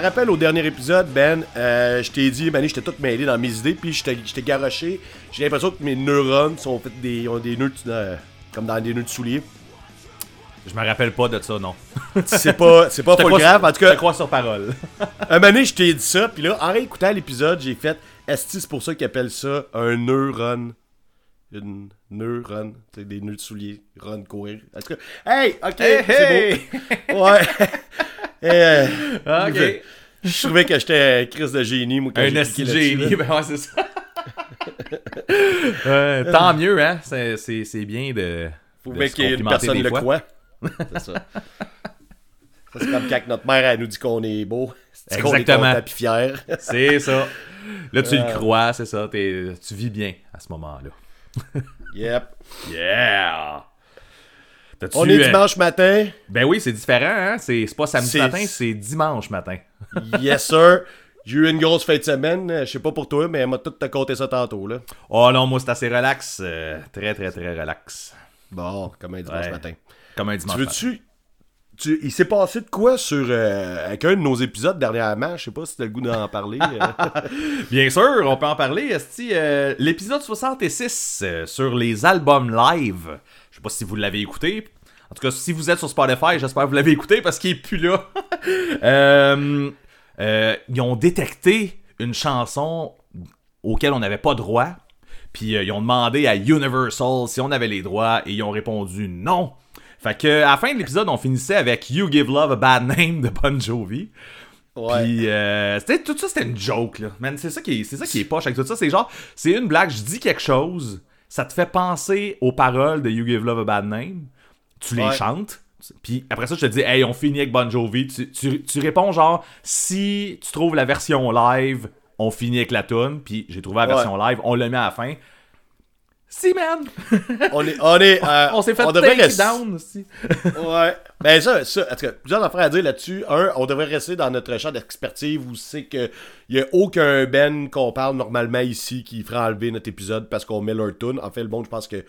te rappelles au dernier épisode, Ben, euh, je t'ai dit, Mané, j'étais tout mêlé dans mes idées, puis j'étais garoché. J'ai l'impression que mes neurones sont faits des, ont des nœuds euh, comme dans des nœuds de souliers. Je me rappelle pas de ça, non. C'est pas, c'est pas Je full grave. En tout Je te cas, crois sur parole. un moment je t'ai dit ça, puis là, en réécoutant l'épisode, j'ai fait, est-ce que c'est pour ça qu'ils appellent ça un neurone? Une neurone, c'est des nœuds de souliers, run, courir. En tout cas, hey, ok, Hey, c'est beau. Ouais. Et, euh, ok. je, je trouvais que j'étais Chris de génie, moi, quand Un esti génie, ben ouais, c'est ça. Euh, tant mieux, hein. C'est- C'est c'est bien de. Faut bien se qu'il y ait une complimenter personne des le fois. croit. C'est ça. Ça, c'est comme quand notre mère, elle nous dit qu'on est beau. Qu'on est Exactement. puis fier. C'est ça. Là, tu Euh. le crois, c'est ça. t'es- tu vis bien à ce moment-là. Yep. Yeah! On est euh, dimanche matin. Ben oui, c'est différent, hein? C'est pas samedi C'est- matin, c'est dimanche matin. Yes, sir. J'ai eu une grosse fin de semaine. Je sais pas pour toi, mais elle m'a tout te compté ça tantôt, là. Oh non, moi, c'est assez relax. euh, très, très, très relax. Bon, comme un dimanche Ouais. matin. Comme un Tu dimanche matin. veux-tu... Tu, il s'est passé de quoi sur euh, avec un de nos épisodes dernièrement? Je sais pas si t'as le goût d'en parler. euh. Bien sûr, on peut en parler. Esti, euh, l'épisode 66 euh, sur les albums live. Je sais pas si vous l'avez écouté. En tout cas, si vous êtes sur Spotify, j'espère que vous l'avez écouté parce qu'il est plus là. Euh, euh, ils ont détecté une chanson auquel on n'avait pas droit. Puis euh, ils ont demandé à Universal si on avait les droits et ils ont répondu non. Fait que à la fin de l'épisode, on finissait avec You Give Love a Bad Name de Bon Jovi. Ouais. Puis euh, tout ça c'était une joke là. Man, c'est ça qui est c'est ça qui est poche avec tout ça, c'est genre c'est une blague, je dis quelque chose, ça te fait penser aux paroles de You Give Love a Bad Name, tu les Ouais. chantes. Puis après ça, je te dis, hey, on finit avec Bon Jovi. Tu, tu- tu réponds genre, si tu trouves la version live, on finit avec la tune. Puis j'ai trouvé la Ouais. version live, on le met à la fin. Si, man! On est... On, est, euh, on s'est fait devrait take rester- down aussi. Ouais. Ben ça, ça, en tout cas, plusieurs affaires à dire là-dessus. Un, on devrait rester dans notre champ d'expertise où c'est que il y a aucun Ben qu'on parle normalement ici qui ferait enlever notre épisode parce qu'on met leur tune. En fait, le monde, je pense que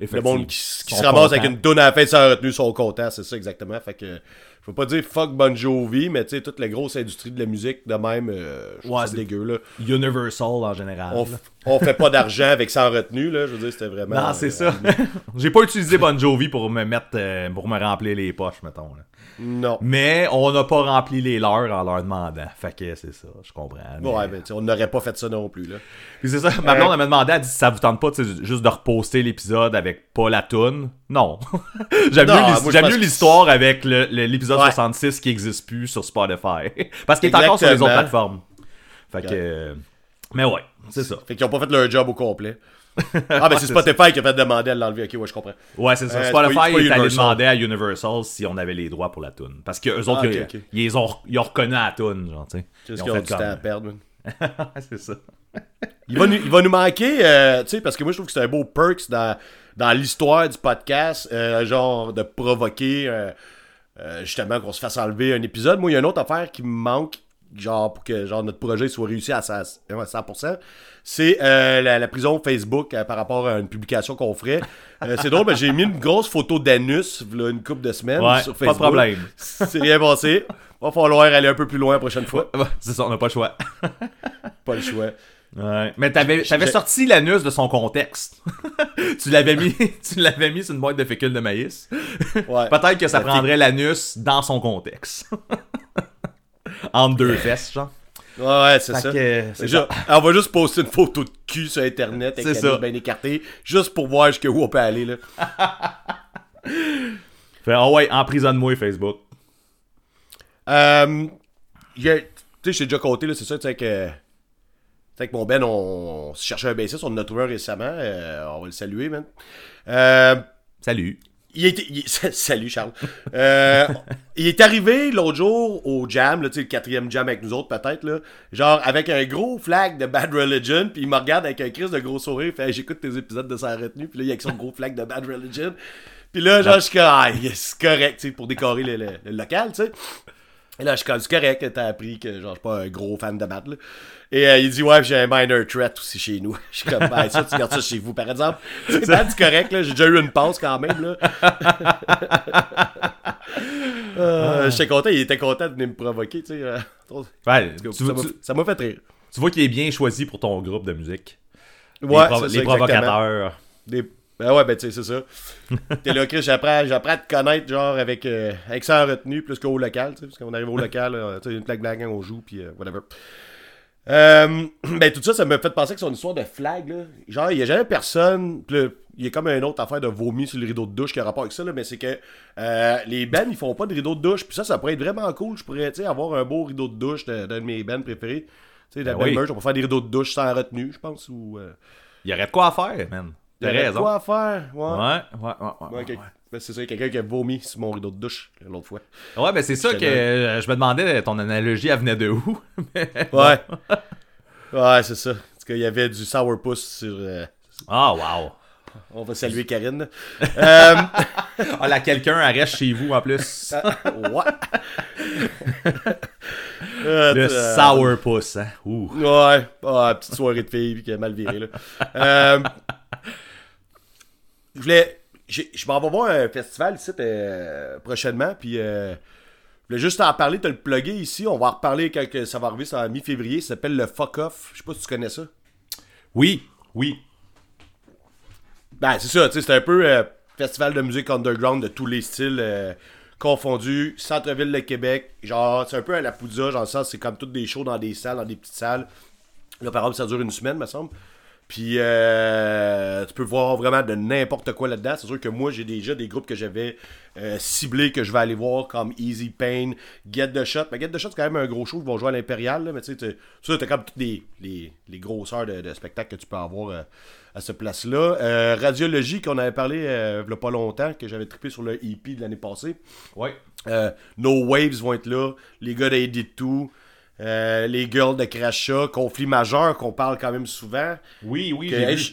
le monde qui, se ramasse avec une tune à la fin sans retenue sont contents, c'est ça exactement. Fait que je veux pas dire fuck Bon Jovi, mais tu sais, toute la grosse industrie de la musique de même, euh, je Ouais, c'est- dégueu là. Universal en général. On, on fait pas d'argent avec sans retenue là, je veux dire, c'était vraiment. Non, c'est euh, ça. J'ai pas utilisé Bon Jovi pour me mettre euh, pour me remplir les poches, mettons. là. Non. Mais on n'a pas rempli les leurs en leur demandant. Fait que c'est ça, je comprends. mais- Ouais, ben, tu sais, on n'aurait pas fait ça non plus là. Puis c'est ça, ma blonde elle m'a demandé, elle dit si ça vous tente pas tu sais, juste de reposter l'épisode avec pas la toune? Non. J'aime Non, mieux, l'histoire avec le- le- l'épisode Ouais. 66 qui existe plus sur Spotify. Parce qu'il est encore sur les autres plateformes. Fait que. euh, Mais ouais, c'est ça. Fait qu'ils ont pas fait leur job au complet. Ah, ben c'est Spotify qui a fait demander à l'enlever. Ok, ouais, je comprends. Ouais, c'est ça. Euh, Spotify pas est allé demander à Universal si on avait les droits pour la tune. Parce que eux autres, Ah, ok, ils, ont, ils ont reconnu la tune, genre, tu sais. Qu'est-ce Ils ont qu'ils ont fait du temps à perdre, c'est ça. Il va nous, il va nous manquer, euh, tu sais, parce que moi je trouve que c'est un beau perks dans, dans l'histoire du podcast, euh, genre de provoquer justement qu'on se fasse enlever un épisode. Moi, il y a une autre affaire qui me manque, genre pour que genre notre projet soit réussi à 100%, ouais, 100%, c'est euh, la, la prison Facebook euh, par rapport à une publication qu'on ferait. Euh, c'est drôle, mais j'ai mis une grosse photo d'anus là, une couple de semaines Ouais, sur pas de Facebook. problème. C'est rien passé. Va falloir aller un peu plus loin la prochaine fois. c'est ça, on n'a pas le choix. Pas le choix. Ouais. Mais t'avais, t'avais sorti l'anus de son contexte. tu l'avais mis, tu l'avais mis sur une boîte de fécule de maïs. Ouais. Peut-être que ça prendrait l'anus dans son contexte. Entre deux fesses, genre. Ouais, ouais, c'est ça. que, on va juste poster une photo de cul sur internet avec la bien écartée, juste pour voir jusqu'où on peut aller là. Fait, ah ouais, emprisonne-moi Facebook. Euh, tu sais, je t'ai déjà compté c'est ça, tu sais que, avec mon Ben, on, on se cherchait un bassiste, on en a trouvé un récemment, euh, on va le saluer, man. Euh, Salut. salut Charles. Euh, il est arrivé l'autre jour au jam, là, le quatrième jam avec nous autres peut-être genre avec un gros flag de Bad Religion, puis il me regarde avec un crise de gros sourire, fait j'écoute tes épisodes de sa retenue, puis là il y a avec son gros flag de Bad Religion, puis là genre je suis comme ah c'est correct, pour décorer le, local, tu sais. Et là, je suis comme, c'est correct, t'as appris que genre, je suis pas un gros fan de maths, là. Et euh, il dit, ouais, j'ai un minor threat aussi chez nous. Je suis comme, ben, ça, tu gardes ça chez vous, par exemple. C'est pas du correct, là. J'ai déjà eu une passe quand même, là. euh, J'étais content, il était content de venir me provoquer, tu sais. euh. Ouais, Ça tu, m'a- tu- ça m'a fait rire. tu vois qu'il est bien choisi pour ton groupe de musique. Ouais, les, ça, les provocateurs. Des... Ben ouais, ben tu sais, c'est ça. T'es là, Chris, j'apprends, j'apprends à te connaître, genre, avec, euh, avec ça en retenue, plus qu'au local, tu sais, parce qu'on arrive au local, là, tu sais, une plaque blanche, on joue, puis euh, whatever. Euh, ben tout ça, ça me fait penser que son histoire de flag, là. Genre, il y a jamais personne, il y a comme une autre affaire de vomi sur le rideau de douche qui a rapport avec ça, là, mais c'est que euh, les bands, ils font pas de rideau de douche, puis ça, ça pourrait être vraiment cool. Je pourrais, tu sais, avoir un beau rideau de douche de- d'un de, mes bands préférés. Tu sais, Ben band oui. on peut faire des rideaux de douche sans retenue, je pense, ou... Euh, Il y aurait de quoi à faire, man. il y aurait raison. quoi à faire, ouais. Ouais, ouais, ouais. ouais, Ouais. Ben, c'est ça, il y a quelqu'un qui a vomi sur mon rideau de douche l'autre fois. Ouais, ben c'est ça que euh, je me demandais, ton analogie, elle venait de où? Ouais. ouais, c'est ça. Parce qu'il y avait du sourpuss sur. euh, Ah, wow. On va saluer Karine. euh, Ah, là, quelqu'un arrête chez vous en plus. ouais. Euh, Le euh, sourpuss, hein? Ouh. Ouais, ouais, petite soirée de filles qui a mal viré là. Euh, je voulais, je m'en vais voir un festival ici euh, prochainement, puis euh, je voulais juste en parler, te le plugger ici. On va en reparler quand que ça va arriver, c'est en mi-février. Ça s'appelle le Fuck Off. Je sais pas si tu connais ça. Oui, oui. Ben, c'est ça, tu sais, c'est un peu euh, festival de musique underground de tous les styles euh, confondus. Centre-ville de Québec, genre, c'est un peu à la Poudza, genre ça, c'est comme toutes des shows dans des salles, dans des petites salles. Là, par exemple, ça dure une semaine, me semble. Puis, euh, tu peux voir vraiment de n'importe quoi là-dedans. C'est sûr que moi, j'ai déjà des groupes que j'avais euh, ciblés que je vais aller voir, comme Easy Pain, Get the Shot. Mais Get the Shot, c'est quand même un gros show. Ils vont jouer à l'Impérial, mais tu sais, ça, t'as comme toutes les, les, les grosseurs de, de spectacles que tu peux avoir euh, à ce place-là. Radiologie, qu'on avait parlé il y a pas longtemps, que j'avais trippé sur le EP de l'année passée. Ouais. Euh, No Waves vont être là. Les gars d'Edit 2. Euh, les girls de Crasha, conflit majeur qu'on parle quand même souvent. Oui, oui, Que, j'ai hey, vu. je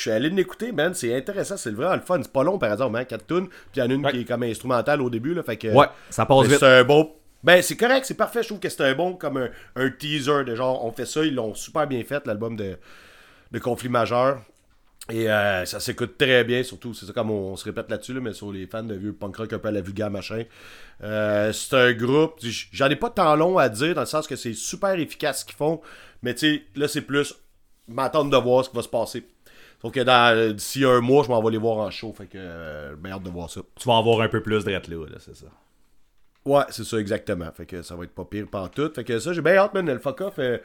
suis allé l'écouter, man. C'est intéressant, c'est vraiment le fun. C'est pas long, par exemple, hein, 4 tunes. Puis il y en a une Ouais. qui est comme instrumentale au début. Là, fait que, Ouais, ça passe vite. c'est un bon. Ben, c'est correct, c'est parfait. Je trouve que c'est un bon, comme un, un teaser de genre, on fait ça, ils l'ont super bien fait, l'album de, de Conflit Majeur. Et euh, ça s'écoute très bien, surtout, c'est ça comme on, on se répète là-dessus, là, mais sur les fans de vieux punk rock un peu à la vulgaire machin. Euh, c'est un groupe, j'en ai pas tant long à dire, dans le sens que c'est super efficace ce qu'ils font, mais tu sais, là c'est plus m'attendre de voir ce qui va se passer. Donc euh, d'ici un mois, je m'en vais les voir en show, fait que euh, ben hâte de voir ça. Tu vas en voir un peu plus de là, là c'est ça. Ouais, c'est ça, exactement. Fait que ça va être pas pire tout. Fait que ça, j'ai bien hâte, man. Le fuck off. euh,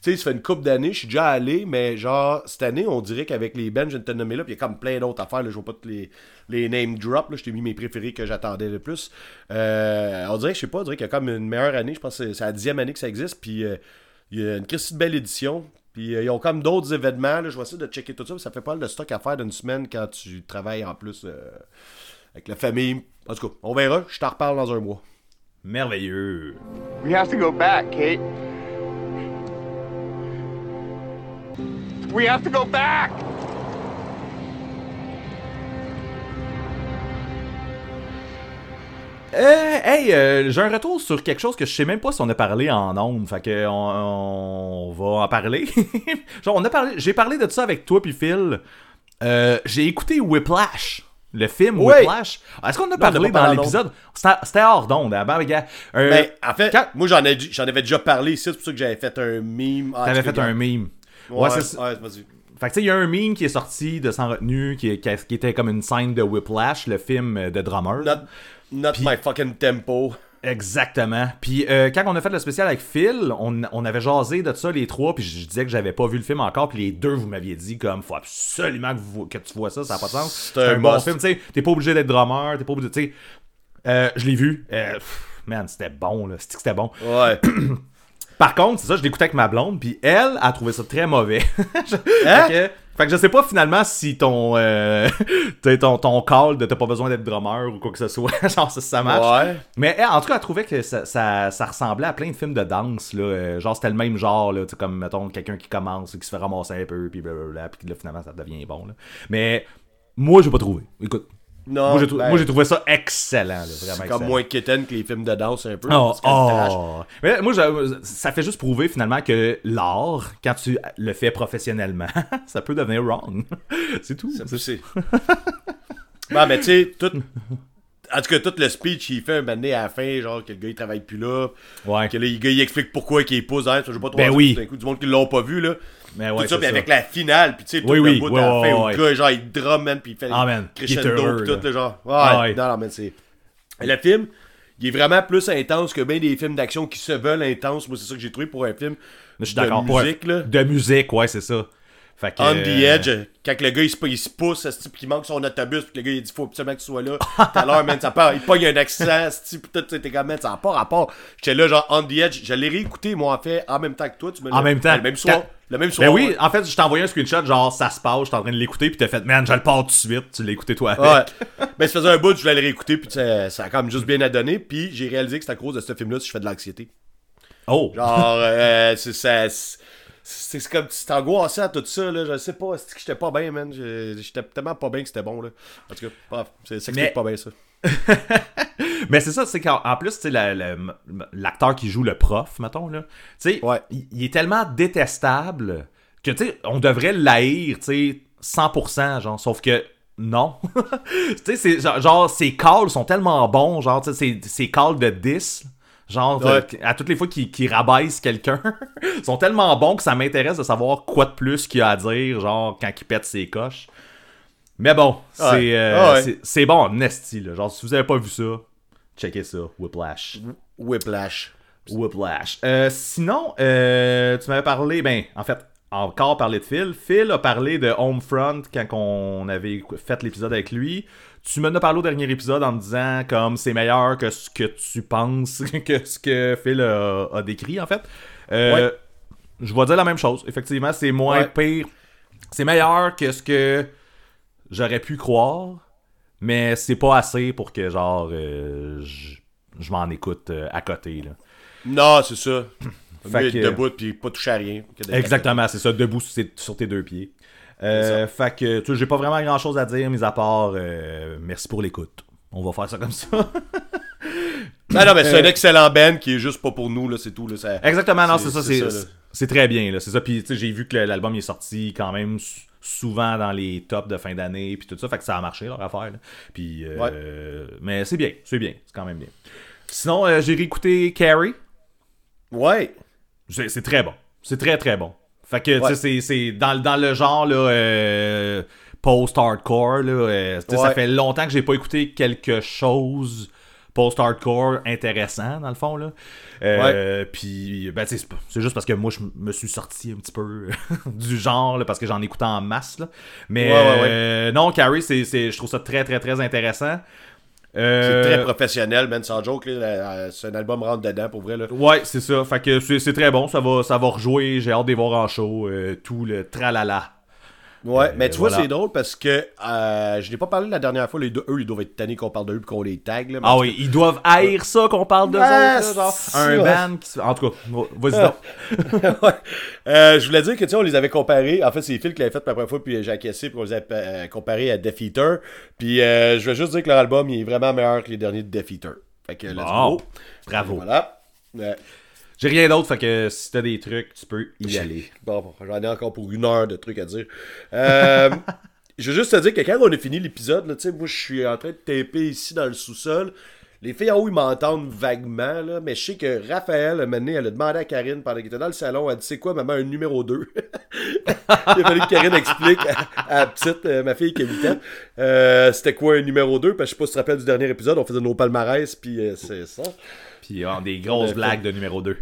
tu sais, ça fait une couple d'années, je suis déjà allé, mais genre, cette année, on dirait qu'avec les bands, je de te nommer là, puis il y a comme plein d'autres affaires, là, je vois pas tous les, les name drop, là, je t'ai mis mes préférés que j'attendais le plus. Euh, on dirait, je sais pas, on dirait qu'il y a comme une meilleure année, je pense que c'est- la dixième année que ça existe, puis euh, il y a une Christie de belle édition, puis euh, ils ont comme d'autres événements, là, je vais essayer de checker tout ça, puis ça fait pas mal de stock à faire d'une semaine quand tu travailles en plus euh, avec la famille. En tout cas, on verra, je t'en reparle dans un mois. Merveilleux. We have to go back, Kate. We have to go back! Euh, hey, euh, j'ai un retour sur quelque chose que je sais même pas si on a parlé en ondes, fait que on, on va en parler. Genre, on a parlé, j'ai parlé de ça avec toi puis Phil. Euh, j'ai écouté Whiplash, le film. Whiplash. Est-ce qu'on a parlé dans l'épisode? C'était hors d'onde, hein, ben, gars. Euh, Ben, en fait, quand- moi j'en ai j'en avais déjà parlé ici, c'est pour ça que j'avais fait un meme. Ah, T'avais fait un meme. Ouais, Ouais, c'est ouais. Fait que tu sais, il y a un meme qui est sorti de Sans retenue, qui, qui, qui était comme une scène de Whiplash, le film de drummer. Not, not my fucking tempo. Exactement. Puis euh, quand on a fait le spécial avec Phil, on, on avait jasé de ça les trois, puis je disais que j'avais pas vu le film encore, puis les deux vous m'aviez dit comme faut absolument que, vous- que tu vois ça, ça n'a pas de sens. C'est un bon must. film, tu sais, t'es pas obligé d'être drummer, t'es pas obligé, tu sais. Euh, je l'ai vu, euh, pff, man, c'était bon là, c'était bon? Ouais. Par contre, c'est ça, je l'écoutais avec ma blonde, puis elle a trouvé ça très mauvais. Hein? fait, que, fait que je sais pas finalement si ton euh, ton, ton call de t'as pas besoin d'être drummer ou quoi que ce soit, genre ça, ça marche. Ouais. Mais elle, en tout cas, elle trouvait que ça, ça, ça ressemblait à plein de films de danse. Là. Euh, genre, c'était le même genre, là, comme, mettons, quelqu'un qui commence, qui se fait ramasser un peu, puis blablabla, puis là, finalement, ça devient bon. Là. Mais moi, j'ai pas trouvé. Écoute, Non, moi, j'ai trou- ben, moi, j'ai trouvé ça excellent. là, vraiment excellent. comme moins quétaine que les films de danse un peu. Oh, trash. oh. Mais moi, je- ça fait juste prouver finalement que l'art, quand tu le fais professionnellement, ça peut devenir wrong. C'est tout. Ça C'est- c'est. ouais, mais tu sais, tout. En tout cas, tout le speech qu'il fait un moment donné à la fin, genre que le gars il travaille plus là, Ouais. que là, le gars il explique pourquoi il est pousse dans je veux pas trop Ben oui. d'un coup, du monde qui l'ont pas vu là. Mais ouais, tout ça, puis avec la finale, puis tu sais, tout Oui, le oui, bout ouais, à la fin où le gars, genre, il drum, man, puis il fait Ah, man, crescendo, puis tout, le genre. Ouais, Ah, ouais. non, non, mais c'est. Le film, il est vraiment plus intense que bien des films d'action qui se veulent intenses. Moi, c'est ça que j'ai trouvé pour un film. Je suis de d'accord. Musique, là. De musique, ouais, c'est ça. Fait que, On the euh, edge, quand le gars il se, il se pousse, esti, puis qu'il manque son autobus, puis le gars il dit faut absolument que tu sois là. Tout à l'heure, man, ça part, il pogne un accident, esti, puis tout, t'es comme, man, ça n'a pas rapport. J'étais là, genre, on the edge, je l'ai réécouté, moi, en fait, en même temps que toi, tu me l'as- En même temps. Le même soir. Quand- Le même soir. Ben oui, en fait, je t'ai envoyé un screenshot, genre ça se passe, j'étais en train de l'écouter, puis t'as fait, man, je le pars tout de suite, tu l'as écouté toi avec. Ouais. ben, ça faisait un bout, je voulais le réécouter, puis ça, ça a quand même juste bien à donner, puis j'ai réalisé que c'est à cause de ce film-là si je fais de l'anxiété. Oh, Genre, euh, c'est ça. c'est- comme tu t'angoissais à tout ça, là. Je sais pas, c'est que j'étais pas bien, man. Je- J'étais tellement pas bien que c'était bon, là. En tout cas, bref, c'est explique pas bien, ça. Mais c'est ça, c'est qu'en en plus, tu l'acteur qui joue le prof, mettons, là, tu sais, Ouais. il, il est tellement détestable que, tu sais, on devrait l'haïr, tu sais, 100%, genre, sauf que non. tu sais, genre, ses calls sont tellement bons, genre, tu sais, ses, calls de 10, genre, Ouais. euh, à toutes les fois qu'il qu'il rabaisse quelqu'un, sont tellement bons que ça m'intéresse de savoir quoi de plus qu'il a à dire, genre, quand il pète ses coches. Mais bon, c'est Ouais. euh, Ah ouais. c'est- bon, Nesty, là. Genre, si vous avez pas vu ça, checkez ça, Whiplash. Whiplash. Whiplash. Euh, sinon, euh, tu m'avais parlé, ben, en fait, encore parlé de Phil. Phil a parlé de Homefront quand on avait fait l'épisode avec lui. Tu m'en as parlé au dernier épisode en me disant comme c'est meilleur que ce que tu penses que ce que Phil a, a décrit, en fait. Euh, Ouais. Je vais dire la même chose. Effectivement, c'est moins Ouais. pire. C'est meilleur que ce que j'aurais pu croire, mais c'est pas assez pour que, genre, euh, je je m'en écoute euh, à côté, là. Non, c'est ça. Fait que- debout puis pas toucher à rien. Exactement, c'est ça, debout sur, sur tes deux pieds. Euh, fait que, tu sais, j'ai pas vraiment grand chose à dire, mis à part merci pour l'écoute. On va faire ça comme ça. Non, non, mais c'est un excellent band qui est juste pas pour nous, là, c'est tout. Là, ça... Exactement, non, C'est- ça, c'est très bien, là, c'est ça. Puis, tu sais, j'ai vu que l'album est sorti quand même souvent dans les tops de fin d'année, puis tout ça, fait que ça a marché leur affaire. là. Puis, euh, mais c'est bien, c'est bien, c'est quand même bien. Sinon, euh, j'ai réécouté Carrie. Ouais. C'est très bon. C'est très très bon. Fait que, tu sais, c'est- c'est dans, dans le genre, là, euh, post-hardcore, là. Ça fait longtemps que j'ai pas écouté quelque chose post-hardcore intéressant, dans le fond, là. Euh, Puis, ben, c'est c'est juste parce que moi, je me suis sorti un petit peu du genre, là, parce que j'en écoutais en masse, là. Mais, euh, non, Carrie, c'est, c'est- je trouve ça très, très, très intéressant. C'est Euh, très professionnel, man, sans joke. C'est un album rentre dedans, pour vrai. Là. Ouais, c'est ça. Fait que c'est c'est très bon. Ça va, ça va rejouer. J'ai hâte de les voir en show. euh, tout le tralala. Ouais, Euh, mais tu vois, c'est drôle parce que euh, je n'ai pas parlé la dernière fois. Les deux, eux, ils doivent être tannés qu'on parle d'eux et qu'on les tag. Là, Ah oui, ils doivent haïr ça qu'on parle de genre, c'est un band qui se- En tout cas, vas-y donc. Ouais. Euh, je voulais dire que tu sais, on les avait comparés. En fait, c'est Phil qui l'avait fait la première fois, puis j'ai acquiescé, puis on les avait euh, comparés à Death Eater. Puis euh, je vais juste dire que leur album il est vraiment meilleur que les derniers de Death Eater. Fait que let's Bon. go. Bravo. Voilà. Ouais. J'ai rien d'autre. Fait que si t'as des trucs, tu peux y aller. Bon, bon, j'en ai encore pour une heure de trucs à dire. Euh, je veux juste te dire que quand on a fini l'épisode, là, tu sais, moi je suis en train de taper ici dans le sous-sol. Les filles en haut, ils m'entendent vaguement, là, mais je sais que Raphaël, un moment donné, elle a demandé à Karine pendant qu'elle était dans le salon, elle dit C'est quoi, maman, un numéro 2 Il a fallu que Karine explique à, à la petite, euh, ma fille qui a 8 ans, euh, c'était quoi un numéro 2 Parce que je sais pas si tu te rappelles du dernier épisode, on faisait nos palmarès, puis euh, c'est ça. Puis euh, des grosses blagues de numéro 2.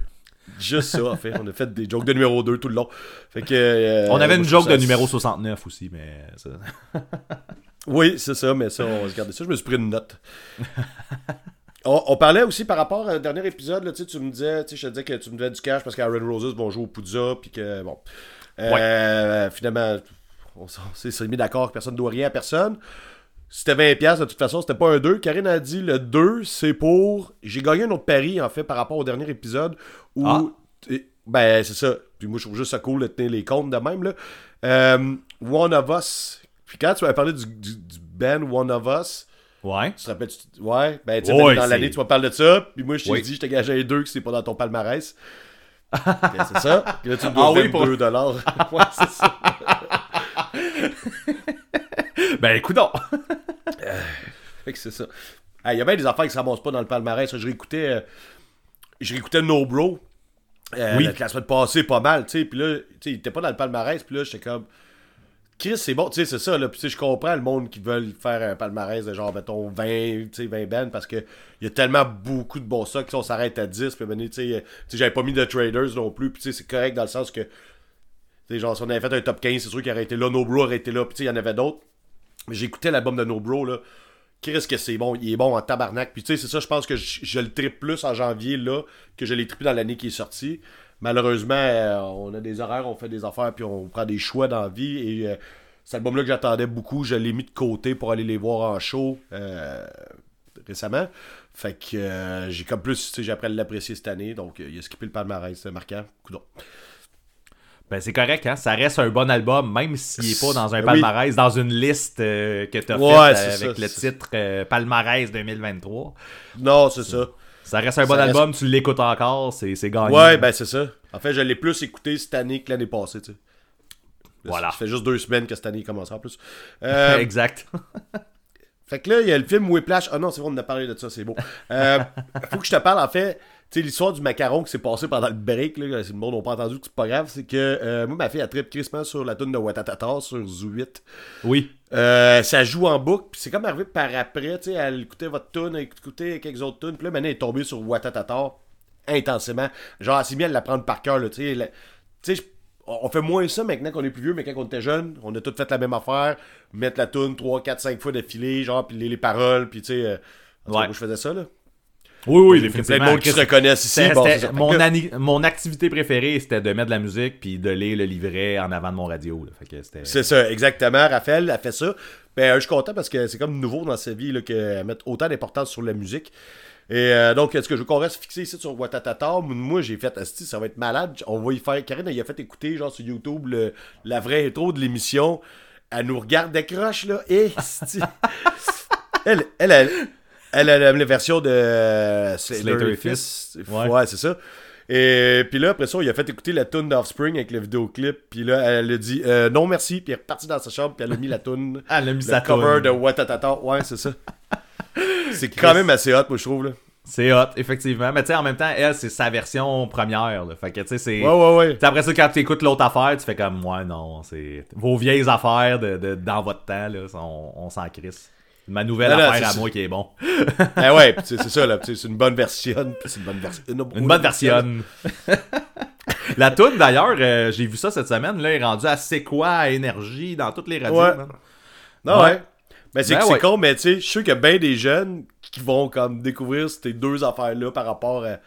Juste ça, en fait. On a fait des jokes de numéro 2 tout le long. Fait que, euh, On avait une joke de numéro 69 aussi, mais ça... Oui, c'est ça, mais ça, on va se garder ça. Je me suis pris une note. on, on parlait aussi par rapport au dernier épisode, là, tu me disais, je te disais que tu me devais du cash parce qu'Aaron Roses vont jouer au Poudza, puis que, bon. Euh, Finalement, on s'est mis d'accord que personne ne doit rien à personne. C'était 20$, piastres, de toute façon, c'était pas un 2. Karine a dit le 2, c'est pour. J'ai gagné un autre pari, en fait, par rapport au dernier épisode où. Ah. Ben, c'est ça. Puis moi, je trouve juste ça cool de tenir les comptes de même, là. Euh, One of Us. Puis quand tu m'as parlé du, du, du band One of Us, Ouais. Tu te rappelles? tu- Ouais, ben, tu sais, Ouais, dans l'année, tu me parles de ça. Puis moi, je t'ai Oui. dit, je t'ai gagé les deux que c'est pas dans ton palmarès. Ben, c'est ça. Puis là, tu me dois Ah oui, 22 dollars. ouais, c'est ça. Ben, écoute donc. Fait que c'est ça. Ah, Il y a bien des affaires qui ne s'amassent pas dans le palmarès. Je réécoutais, euh, je réécoutais No Bro. euh, Oui. La semaine passée, pas mal, tu sais. Puis là, tu sais, il était pas dans le palmarès. Puis là, j'étais comme. Chris, c'est bon, tu sais, c'est ça, là. Puis tu sais, je comprends le monde qui veulent faire un palmarès de genre, mettons, 20, tu sais, 20 bands parce que il y a tellement beaucoup de bons stocks, sais, on s'arrête à 10. Puis, tu sais, euh, tu sais, j'avais pas mis de traders non plus. Puis, tu sais, c'est correct dans le sens que, tu sais, genre, si on avait fait un top 15, c'est sûr qu'il aurait été là, No Bro aurait été là. Puis, tu sais, il y en avait d'autres. Mais j'écoutais l'album de No Bro, là. Qu'est-ce que c'est bon? Il est bon en tabarnak. Puis tu sais, c'est ça, je pense que je, le tripe plus en janvier, là, que je l'ai trippé dans l'année qui est sortie. Malheureusement, euh, on a des horaires, on fait des affaires, puis on prend des choix dans la vie. Et euh, cet album-là que j'attendais beaucoup, je l'ai mis de côté pour aller les voir en show euh, récemment. Fait que j'ai comme plus, tu sais, j'ai appris à l'apprécier cette année. Donc, il a skippé le palmarès, c'est marquant. Coudon. Ben, c'est correct, hein. Ça reste un bon album, même s'il est pas dans un Oui. palmarès, dans une liste euh, que t'as Ouais, faite euh, avec ça, le titre euh, Palmarès 2023. Non, c'est ça. Ça reste un bon Ça reste- album, tu l'écoutes encore, c'est gagné. Ouais, ben c'est ça. En fait, je l'ai plus écouté cette année que l'année passée, tu sais. Voilà. Ça fait juste deux semaines que cette année commence en plus. Euh, exact. fait que là, il y a le film Whiplash. Ah non, c'est vrai, on en a parlé de ça, c'est beau. Faut que je te parle, en fait, tu sais, l'histoire du macaron qui s'est passé pendant le break, là, si le monde n'a pas entendu, que c'est pas grave, c'est que euh, moi, ma fille, elle tripe crissement sur la tune de Watatata sur Zoo 8. Oui. Euh, ça joue en boucle, puis c'est comme arrivé par après, tu sais, elle écoutait votre tune, elle écoutait quelques autres tunes, puis là, maintenant, elle est tombée sur Watatata intensément. Genre, elle s'est mis à l'apprendre par cœur, tu sais. la- Tu sais, je- on fait moins ça maintenant qu'on est plus vieux, mais quand on était jeune, on a tous fait la même affaire, mettre la tune 3, 4, 5 fois d'affilée, genre, puis les, les paroles, puis tu sais, euh, Ouais. moi, je faisais ça, là. Oui, oui, Il y a plein de monde qui se reconnaissent ici. Bon, mon, activité préférée, c'était de mettre de la musique puis de lire le livret en avant de mon radio. C'est ça, exactement. Raphaël a fait ça. Ben, euh, je suis content parce que c'est comme nouveau dans sa vie qu'elle mette autant d'importance sur la musique. Et euh, donc, est-ce que je veux qu'on reste fixé ici sur Watatata? Moi, j'ai fait, Asti, ça va être malade. On va y faire. Karine, elle a fait écouter, genre, sur YouTube, le- la vraie intro de l'émission. Elle nous regarde décroche, là. Et, elle, elle, elle, elle a la la version de euh, Slater et Fist. Ouais. Ouais, c'est ça. Et puis là, après ça, il a fait écouter la tune d'Offspring avec le vidéoclip. Puis là, elle a dit euh, non merci. Puis elle est repartie dans sa chambre. Puis elle a mis la tune. Elle a mis le sa cover toune. de Watatata. Ouais, c'est ça. c'est quand même assez hot, moi, je trouve. Là. C'est hot, effectivement. Mais tu sais, en même temps, elle, c'est sa version première. là. Fait que tu sais, c'est. Ouais, ouais, ouais. T'sais, après ça, quand tu écoutes l'autre affaire, tu fais comme, ouais, non, c'est vos vieilles affaires de, de- dans votre temps, là, on, on s'en crisse. Ma nouvelle affaire à moi qui est bon. Ah ouais, c'est ça, là. C'est une bonne version. C'est une bonne version. Une bonne version. La toune, d'ailleurs, euh, j'ai vu ça cette semaine, là, est rendue à C'est quoi à énergie dans toutes les radios. Ouais. Non, ouais. Ouais. Ben, c'est Ben ouais. con, mais tu sais, je suis sûr qu'il y a bien des jeunes qui vont comme découvrir ces deux affaires-là par rapport à.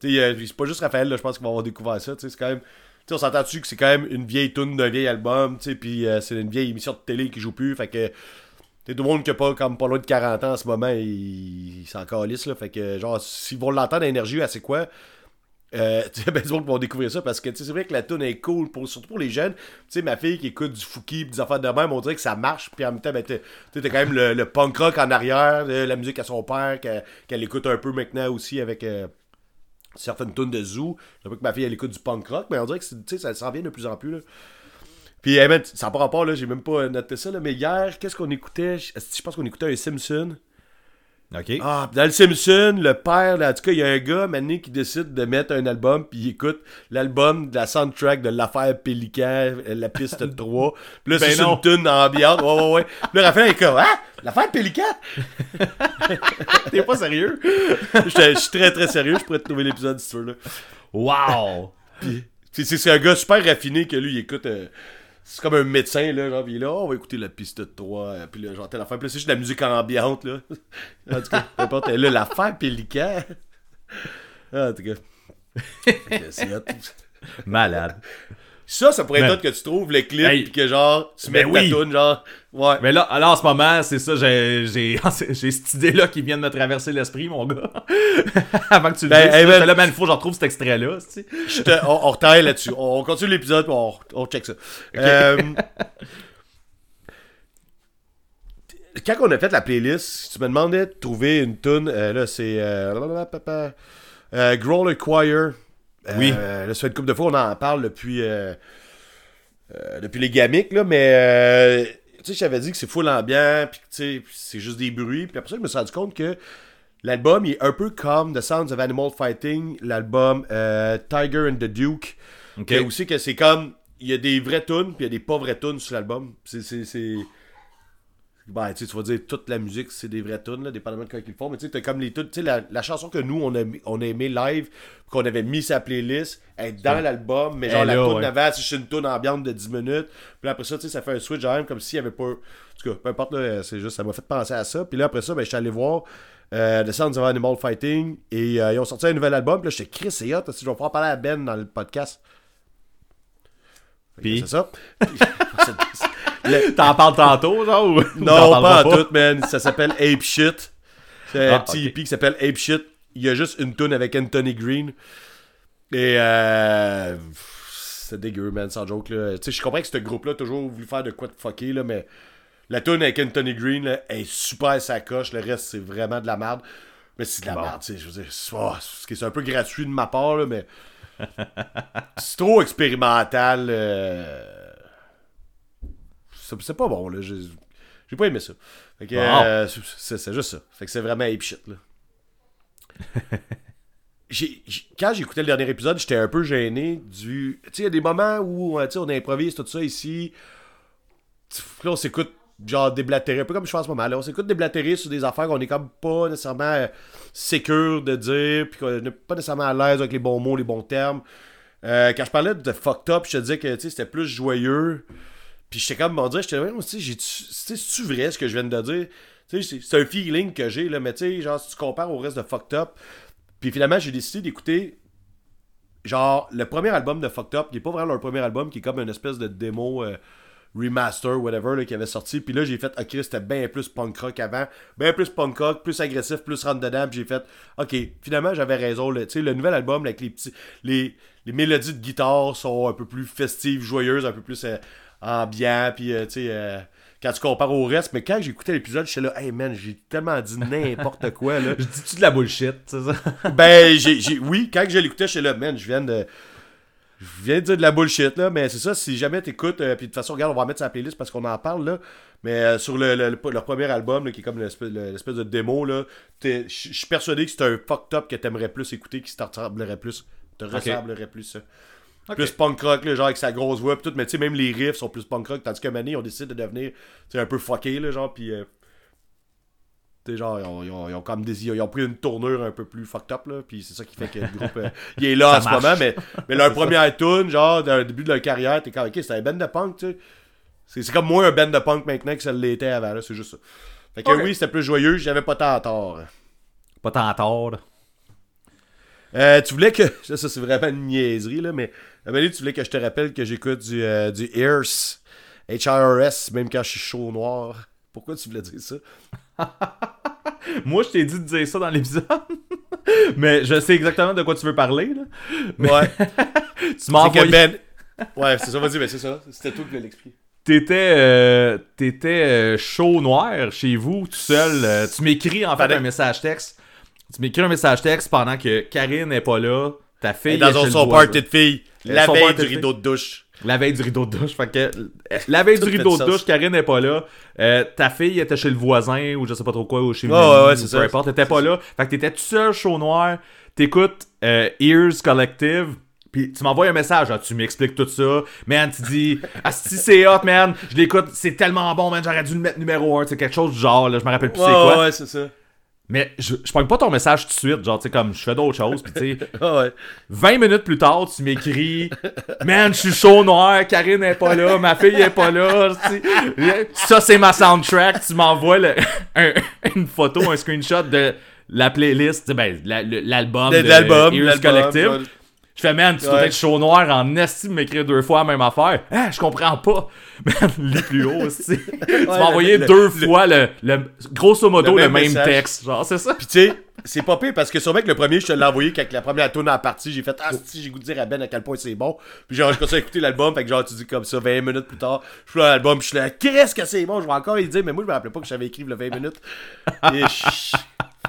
Tu sais, euh, c'est pas juste Raphaël, là, je pense qu'ils vont avoir découvert ça. Tu sais, c'est quand même. Tu sais, on s'entend dessus que c'est quand même une vieille tune d'un vieil album, tu sais, puis euh, c'est une vieille émission de télé qui joue plus, fait que. Sais, tout le monde qui a pas, comme pas loin de 40 ans en ce moment, il, il s'en calisse, là. Fait que, genre, s'ils vont l'entendre à c'est quoi euh, tu sais, ben, du monde qui vont découvrir ça parce que sais, c'est vrai que la tune est cool, pour, surtout pour les jeunes. Tu sais, ma fille qui écoute du Fouki des affaires de même, on dirait que ça marche. Puis en même temps, ben, sais, t'as quand même le, le punk rock en arrière, de la musique à son père, qu'elle écoute un peu maintenant aussi avec euh, certaines tunes de Zoo. J'ai pas que ma fille elle écoute du punk rock, mais on dirait que sais, ça s'en vient de plus en plus. Là. Puis, hey, man, ça n'a pas rapport, là, j'ai même pas noté ça, là, mais hier, qu'est-ce qu'on écoutait? Je pense qu'on écoutait un Simpson? OK. Ah, pis dans le Simpson, le père, là, en tout cas, il y a un gars maintenant qui décide de mettre un album, puis il écoute l'album de la soundtrack de l'affaire Pélican, euh, la piste 3. Puis là, Ben c'est une tune ambiante. Ouais, ouais, ouais. Puis là, Raphaël est comme, ah, l'affaire Pélican? T'es pas sérieux? Je suis très, très sérieux, je pourrais te trouver l'épisode si tu veux, là. Wow! Puis, c'est un gars super raffiné que lui, il écoute. euh, c'est comme un médecin, là, genre, il est là, Oh, on va écouter la piste 3, euh, puis là, genre, telle affaire. Puis là, c'est juste de la musique ambiante, là. en tout cas, peu importe, là, l'affaire Pélican. Ah, en tout cas. Malade. Ça, ça pourrait être Mais- que tu trouves le clip, Hey. puis que genre, tu mets Ben ta oui. toune, genre, ouais. Mais là, alors en ce moment, c'est ça, j'ai, j'ai, j'ai cette idée-là qui vient de me traverser l'esprit, mon gars. Avant que tu le Ben, dises. hey, j'étais là, man, il faut que j'en retrouve cet extrait-là, tu sais. Je te- on, on retaille là-dessus. On continue l'épisode, on, on check ça. Euh, quand on a fait la playlist, tu me demandais de trouver une tune, euh, là, c'est. Euh, euh, Growler Choir. Euh, Oui. là, ça fait une couple de fois, on en parle depuis. euh, euh, depuis les gamiques, là, mais. euh, tu sais, j'avais dit que c'est full ambiant, puis que, tu sais, c'est juste des bruits. Puis après ça, je me suis rendu compte que l'album il est un peu comme The Sounds of Animal Fighting, l'album euh, Tiger and the Duke. Ok. Que aussi que c'est comme. Il y a des vraies tunes, puis il y a des pas vraies tunes sur l'album. C'est. c'est, c'est... Ben, tu vas dire toute la musique, c'est des vraies tunes, là, dépendamment de quoi ils le font. Mais tu sais, t'as comme les tunes. Tu sais, la, la chanson que nous, on a, on a aimé live, qu'on avait mis sa playlist, elle est dans l'album, mais genre la tune ouais. c'est une tune ambiante de 10 minutes. Puis après ça, tu sais, ça fait un switch, genre, comme s'il y avait pas. En tout cas, peu importe, là, c'est juste, ça m'a fait penser à ça. Puis là, après ça, ben, je suis allé voir euh, The Sounds of Animal Fighting, et euh, ils ont sorti un nouvel album. Puis là, j'étais Chris, c'est hot, je vais pouvoir parler à Ben dans le podcast. Puis? C'est ça. Le- T'en parles tantôt, genre non, parleras pas en tout, man. Ça s'appelle Ape Shit. C'est un Ah, petit hippie qui s'appelle Ape Shit. Il y a juste une tune avec Anthony Green. Et euh, c'est dégueu, man, sans joke. Là. Tu sais, je comprends que ce groupe-là a toujours voulu faire de quoi de fucker, là, mais la tune avec Anthony Green là, est super sacoche. Le reste, c'est vraiment de la merde. Mais c'est de la Bon. merde, tu sais. Je veux dire, c'est un peu gratuit de ma part, là, mais c'est trop expérimental. euh, c'est pas bon, là. J'ai j'ai pas aimé ça. Fait que, Bon. euh, c'est juste ça. Fait que c'est vraiment ape shit, là. Quand j'écoutais le dernier épisode, j'étais un peu gêné du. Tu sais, il y a des moments où euh, on improvise tout ça ici. Là, on s'écoute genre déblatérer, un peu comme je fais en ce moment. Là, on s'écoute déblatérer sur des affaires qu'on est comme pas nécessairement euh, sécure de dire, puis qu'on n'est pas nécessairement à l'aise avec les bons mots, les bons termes. Euh, quand je parlais de fucked up, je te disais que c'était plus joyeux. Puis j'étais comme, on dirait, j'étais tu sais, c'est-tu vrai ce que je viens de dire? C'est- un feeling que j'ai, là, mais tu sais, genre, si tu compares au reste de Fucked Up, puis finalement, j'ai décidé d'écouter, genre, le premier album de Fucked Up, qui est pas vraiment leur premier album, qui est comme une espèce de démo euh, remaster, whatever, là, qui avait sorti, puis là, j'ai fait, ok, c'était bien plus punk rock avant, bien plus punk rock, plus agressif, plus rentre dedans, puis j'ai fait, ok, finalement, j'avais raison, tu sais, le nouvel album, avec les petits, les, les mélodies de guitare sont un peu plus festives, joyeuses, un peu plus euh, ambiant, puis euh, tu sais, euh, quand tu compares au reste, mais quand j'écoutais l'épisode, j'étais là, hey man, j'ai tellement dit n'importe quoi, là. Je dis-tu de la bullshit, c'est ça? ben, j'ai, oui, quand je l'écoutais, j'étais là, man, je viens de. Je viens de dire de la bullshit, là, mais c'est ça, si jamais t'écoutes, euh, puis de toute façon, regarde, on va mettre sur la playlist parce qu'on en parle, là, mais euh, sur le, le- le- leur premier album, là, qui est comme l'espèce, le- l'espèce de démo, là, je suis persuadé que c'est un fucked up que t'aimerais plus écouter, qui te ressemblerait plus, te ressemblerait plus, ça. Plus punk rock, là, genre avec sa grosse voix, pis tout, mais tu sais, même les riffs sont plus punk rock, tandis que Mané, ils ont décidé de devenir, un peu fucké, là, genre, pis. euh, tu sais, genre, ils ont, ils ont- ils ont comme des, ils ont pris une tournure un peu plus fucked up, là, puis c'est ça qui fait que le groupe, euh, il est là en ce moment, mais, mais leur premier tune, genre, d'un début de leur carrière, t'es comme, ok, c'était un band de punk, tu sais. C'est, c'est comme moins un band de punk maintenant que ça l'était avant, là, c'est juste ça. Fait que oui, c'était plus joyeux, j'avais pas tant tort. Pas tant tort. là. Euh, tu voulais que. Ça, ça, c'est vraiment une niaiserie, là, mais. Amélie, tu voulais que je te rappelle que j'écoute du, euh, du HRS, HRS, même quand je suis chaud au noir. Pourquoi tu voulais dire ça? Moi, je t'ai dit de dire ça dans l'épisode. Mais je sais exactement de quoi tu veux parler. Là. Ouais. Tu m'as envoyé. Ben. Ouais, c'est ça, vas-y, ben c'est ça. C'était toi qui voulais l'expliquer. T'étais, euh, t'étais euh, chaud noir chez vous, tout seul. euh, tu m'écris en fait un message texte. Tu m'écris un message texte pendant que Karine n'est pas là. Ta fille est dans son, party de filles, la veille du rideau de douche. La veille du rideau de douche. Fait que, la veille du rideau de douche, Karine n'est pas là. Euh, ta fille était chez le voisin ou je sais pas trop quoi, ou chez Mélanie, ouais, ouais, ou peu ça. importe. T'étais pas là. Fait que t'étais tout seul, chaud noir. T'écoutes euh, Ears Collective. Puis tu m'envoies un message, là, tu m'expliques tout ça. Man, tu dis, ah, si c'est hot, man, je l'écoute, c'est tellement bon, man, j'aurais dû le mettre numéro 1, c'est quelque chose du genre, là, je me rappelle plus c'est quoi. ouais, c'est ça. Mais je, je pogne pas ton message tout de suite, genre, tu sais, comme je fais d'autres choses, puis tu sais, Ah ouais. 20 minutes plus tard, tu m'écris Man, je suis chaud noir, Karine est pas là, ma fille est pas là. tu sais. Ça, c'est ma soundtrack. Tu m'envoies un- une photo, un screenshot de la playlist, ben, la- l'album De, de, de l'album, Ears l'album, Collective. Je fais, man, tu dois Ouais. être chaud noir en esti de m'écrire deux fois la même affaire. Ah, je comprends pas. Man, lis plus haut aussi. tu m'as envoyé le- deux le- fois le, le- grosso modo le même texte. Genre, c'est ça? Puis tu sais, c'est pas pire parce que sûrement que le premier, je te l'ai envoyé quand la première tourne en partie, j'ai fait Ah, si, j'ai goût de dire à Ben à quel point c'est bon. Puis genre, je commence à écouter l'album, fait que genre, tu dis comme ça, 20 minutes plus tard, je suis là l'album, puis je suis là, qu'est-ce que c'est bon, je vais encore y dire, mais moi, je me rappelais pas que j'avais écrit le 20 minutes. Et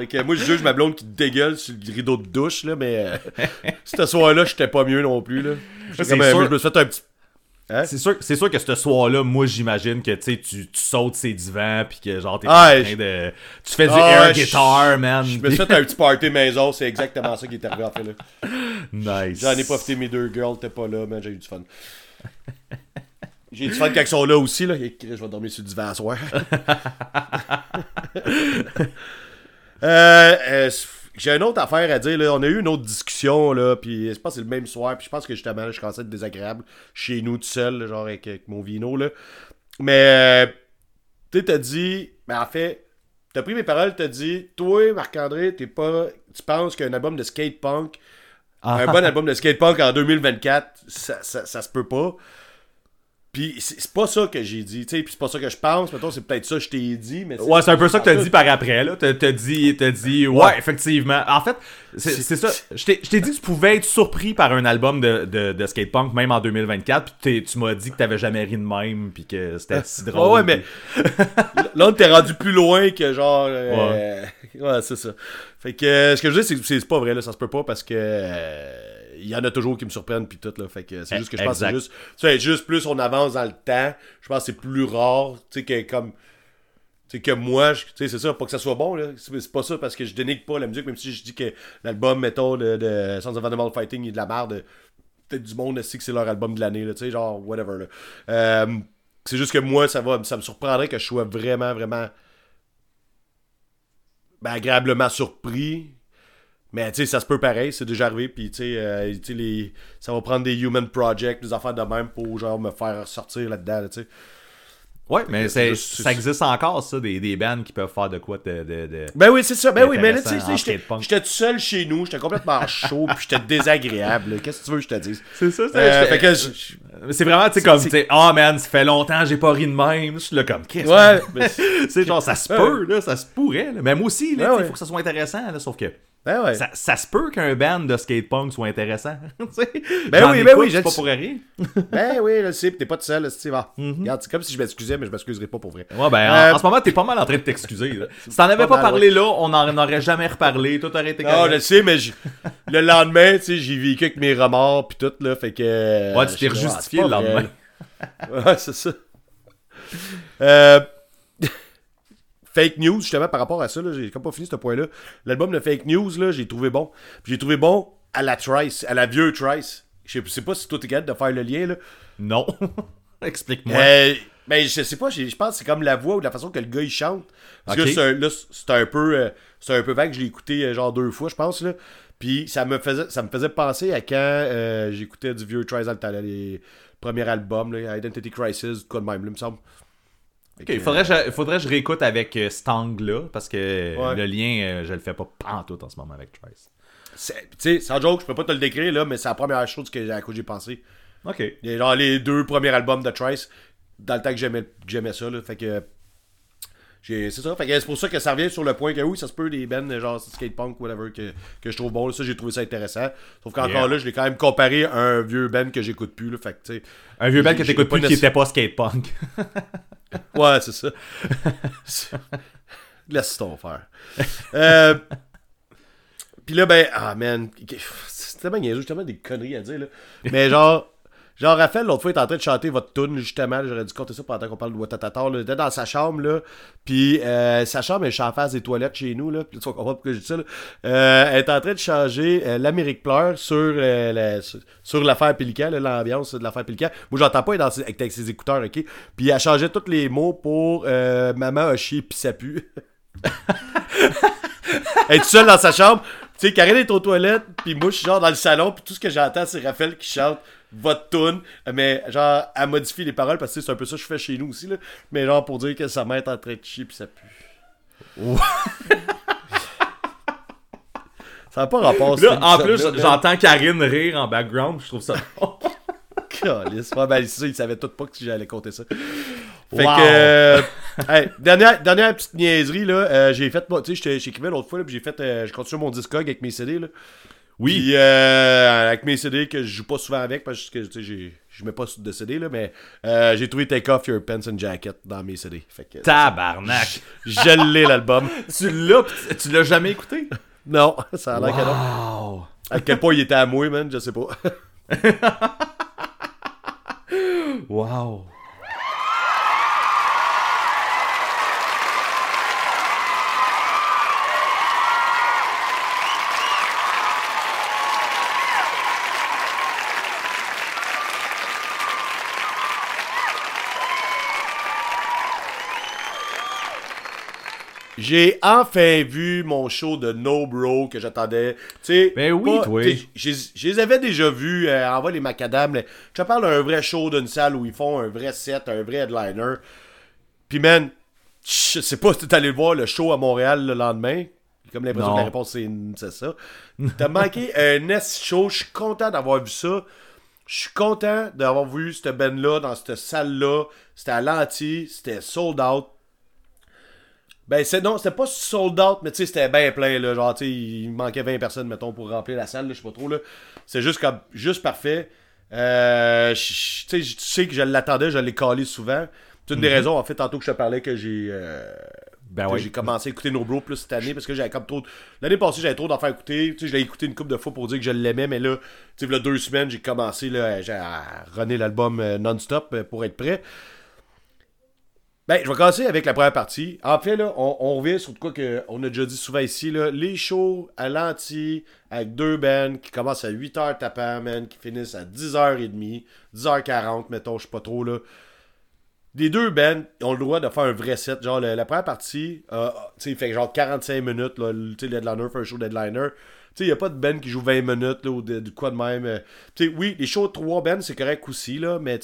Fait que moi, je juge ma blonde qui dégueule sur le rideau de douche, là, mais euh, ce soir-là, j'étais pas mieux non plus, là. Euh, je me suis fait un petit. Hein? C'est sûr, sûr que ce soir-là, moi j'imagine que tu tu sautes ces divans puis que genre t'es Ah, en train je- de. Tu fais du Ah, air guitar, man. Je me suis fait un petit party maison, c'est exactement ça qui est arrivé fait, là. Nice. J'en ai profité, mes deux girls t'es pas là, mais j'ai eu du fun. J'ai eu du fun quand ils sont là aussi, là. Et je vais dormir sur le divan à soir. euh, euh, j'ai une autre affaire à dire, là. On a eu une autre discussion, là, puis je pense que c'est le même soir, puis je pense que justement, là, je commençais à être désagréable chez nous tout seul, là, genre avec, avec mon vino, là. Mais, euh, tu t'as dit, mais en fait, t'as pris mes paroles, t'as dit, toi, Marc-André, t'es pas, tu penses qu'un album de skate punk Ah. un bon album de skate punk en 2024, ça, ça, ça se peut pas. Puis c'est pas ça que j'ai dit, tu sais, puis c'est pas ça que je pense, mettons, c'est peut-être ça que je t'ai dit, mais Ouais, c'est un peu ça que t'as dit par après, là. T'as dit, t'as dit, ouais, Ouais. effectivement. En fait, c'est ça. Je t'ai dit que tu pouvais être surpris par un album de, de, de skate punk, même en 2024, puis t'es- tu m'as dit que t'avais jamais ri de même, puis que c'était si Ouais, drôle. ouais, mais là, on t'es rendu plus loin que genre. euh, ouais, c'est ça. Fait que euh, ce que je dis, c'est que c'est pas vrai, là, ça se peut pas parce que. euh, il y en a toujours qui me surprennent puis tout là. Fait que c'est juste que je pense que c'est juste tu sais juste plus on avance dans le temps je pense que c'est plus rare tu sais que comme sais que moi c'est ça pas que ça soit bon là. C'est c'est pas ça parce que je dénigre pas la musique même si je dis que l'album mettons de, de Sons of Animal Fighting est de la merde peut-être du monde sait que c'est leur album de l'année tu sais genre whatever là. Euh, c'est juste que moi ça va ça me surprendrait que je sois vraiment vraiment ben, agréablement surpris mais tu sais, ça se peut pareil, c'est déjà arrivé. Puis tu sais, euh, tu sais, les... ça va prendre des Human Project, des affaires de même pour genre me faire sortir là-dedans. là, tu sais. Ouais, mais c'est- ça existe encore, ça, des, des bands qui peuvent faire de quoi de. de, de- Ben oui, c'est ça. Ben oui, mais là, tu sais, j'étais tout seul chez nous, j'étais complètement chaud, puis j'étais désagréable. là. Qu'est-ce que tu veux que je te dise? C'est ça, c'est Euh, fait que C'est vraiment, tu sais, comme, tu sais, oh man, ça fait longtemps, j'ai pas ri de même. Je suis là, comme, qu'est-ce Ouais, mais- C'est genre, ça se peut, là, ça se pourrait. Là. Mais moi aussi, là, Ouais, tu sais, ouais. faut que ça soit intéressant, là, sauf que ben ouais. ça, ça se peut qu'un band de skate punk soit intéressant. sais. Ben oui, ben écoute, oui, je pas pour rien. Ben oui, là, c'est, t'es pas tout seul, sais, va. Mhm. Regarde, c'est comme si je m'excusais, mais je m'excuserai pas pour vrai. Ouais, ben, en- Euh, en, ce moment, t'es pas mal en train de t'excuser. Si t'en avais Pas mal, parlé là, on n'en aurait jamais reparlé. Tout aurait été Non, je correct. le sais, mais le lendemain, tu sais, j'ai vécu avec mes remords puis tout, là, fait que... Ouais, tu t'es je là, rejustifié ah, le lendemain. Ouais, c'est ça. Euh, Fake news, justement, par rapport à ça, là, j'ai comme pas fini ce point-là. L'album de Fake News, là, j'ai trouvé bon. Puis J'ai trouvé bon à la Trice, à la vieux Trice. Je sais- pas si toi t'es capable de faire le lien, là. Non. Explique-moi. Euh, ben, je sais pas, je pense que c'est comme la voix ou la façon que le gars il chante. Parce que c'est un- là, c'est un peu euh, c'est un peu vague, je l'ai écouté euh, genre deux fois, je pense là. Puis ça me faisait ça me faisait penser à quand euh, j'écoutais du vieux Trice Alta, les premiers albums, là, Identity Crisis, quoi de même, là, il me semble. Ok, il faudrait, que je- faudrait que je réécoute avec euh, cet angle-là, parce que Ouais. le lien, euh, je le fais pas pantoute en ce moment avec Trice. Tu sais, sans joke, je peux pas te le décrire là, mais c'est la première chose que, à quoi j'ai pensé. Ok. Les, genre les deux premiers albums de Trice, dans le temps que j'aimais, que j'aimais ça, là. Fait que. C'est ça. Fait que c'est pour ça que ça revient sur le point que oui, ça se peut des bands genre skate punk, whatever, que, que je trouve bon. là. Ça, j'ai trouvé ça intéressant. Sauf qu'encore Yeah. là, je l'ai quand même comparé à un vieux band que j'écoute plus. Là. Fait que. Un vieux band que t'écoutes plus qui était pas skate punk. Ouais, c'est ça. Laisse ton faire. Euh, Puis là, ben, ah man, c'est tellement niaiseux, j'ai tellement des conneries à dire, là. Mais genre, genre Raphaël, l'autre fois, il était en train de chanter votre tune, justement, j'aurais dû compter ça pendant qu'on parle de Watatata. Il était dans sa chambre, là. Puis euh, sa chambre, elle est en face des toilettes chez nous, là. Puis tu vas comprendre pourquoi je dis ça, là. Euh, elle est en train de changer euh, l'Amérique pleure sur, euh, l'affaire Pélican, l'ambiance de l'affaire Pélican. Moi, j'entends pas, elle dans avec, ses écouteurs, ok? Puis elle changeait tous les mots pour Maman a chié pis ça pue. Elle est toute seule dans sa chambre. Tu sais, Karine est aux toilettes, puis moi, je suis genre dans le salon, puis tout ce que j'entends, c'est Raphaël qui chante votre tune, mais genre, elle modifie les paroles, parce que c'est un peu ça que je fais chez nous aussi, là. Mais genre, pour dire que sa mère est en train de chier, puis ça pue. ça n'a pas rapport, Là, en plus, j'entends Karine rire en background, je trouve ça bon. Calisse. Ouais, ben, ça, il savait tout pas que j'allais compter ça. Fait Wow. que. euh, Hey, dernière, dernière petite niaiserie, là. euh, j'ai fait, tu sais, j'étais- j'écrivais l'autre fois, là, puis j'ai fait, euh, j'ai continué mon Discog avec mes CD, là. Oui. Puis, euh, avec mes CD que je joue pas souvent avec, parce que, j'ai- je mets pas de CD, là, mais euh, j'ai trouvé Take Off Your Pants and Jacket dans mes CD. Fait que, Tabarnak. je l'ai, l'album. tu l'as, tu l'as jamais écouté? Non, ça a l'air que non. Wow. À quel point il était à moi, man, je sais pas. Wow. J'ai enfin vu mon show de No Bro que j'attendais. Tu sais, Ben oui, pas- toi. Je les avais déjà vus euh, en les macadam. là. Je te parle d'un vrai show d'une salle où ils font un vrai set, un vrai headliner. Puis, man, je sais pas si t'es allé voir le show à Montréal le lendemain. Comme l'impression que la réponse c'est ça. T'as manqué un S show. Je suis content d'avoir vu ça. Je suis content d'avoir vu cette band-là dans cette salle-là. C'était à l'anti, c'était sold out. Ben, c'est non, c'était pas sold out, mais tu sais, c'était bien plein, là. Genre, tu sais, il manquait 20 personnes, mettons, pour remplir la salle, je sais pas trop, là. C'est juste comme, juste parfait. Euh, tu sais, tu sais que je l'attendais, je l'ai calé souvent. C'est une des raisons, en fait, tantôt que je te parlais que j'ai. euh, Ben oui. j'ai commencé à écouter No Bro plus cette année parce que j'avais comme trop. L'année passée, j'avais trop d'en faire écouter. Tu sais, je l'ai écouté une couple de fois pour dire que je l'aimais, mais là, tu sais, deux semaines, j'ai commencé là, à runner l'album euh, non-stop pour être prêt. Ben, je vais commencer avec la première partie. En fait, là, on, revient sur quoi que on a déjà dit souvent ici, là. Les shows à l'anti, avec deux bands qui commencent à 8h tapant, man, qui finissent à 10h30, 10h40, mettons, je sais pas trop, là. Les deux bands ont le droit de faire un vrai set. Genre, la première partie, euh, tu fait genre 45 minutes, là, le- l'headliner fait un show sais, il n'y a pas de band qui joue 20 minutes, là, ou de, quoi de même. euh. Tu oui, les shows de 3 bands, c'est correct aussi, là, mais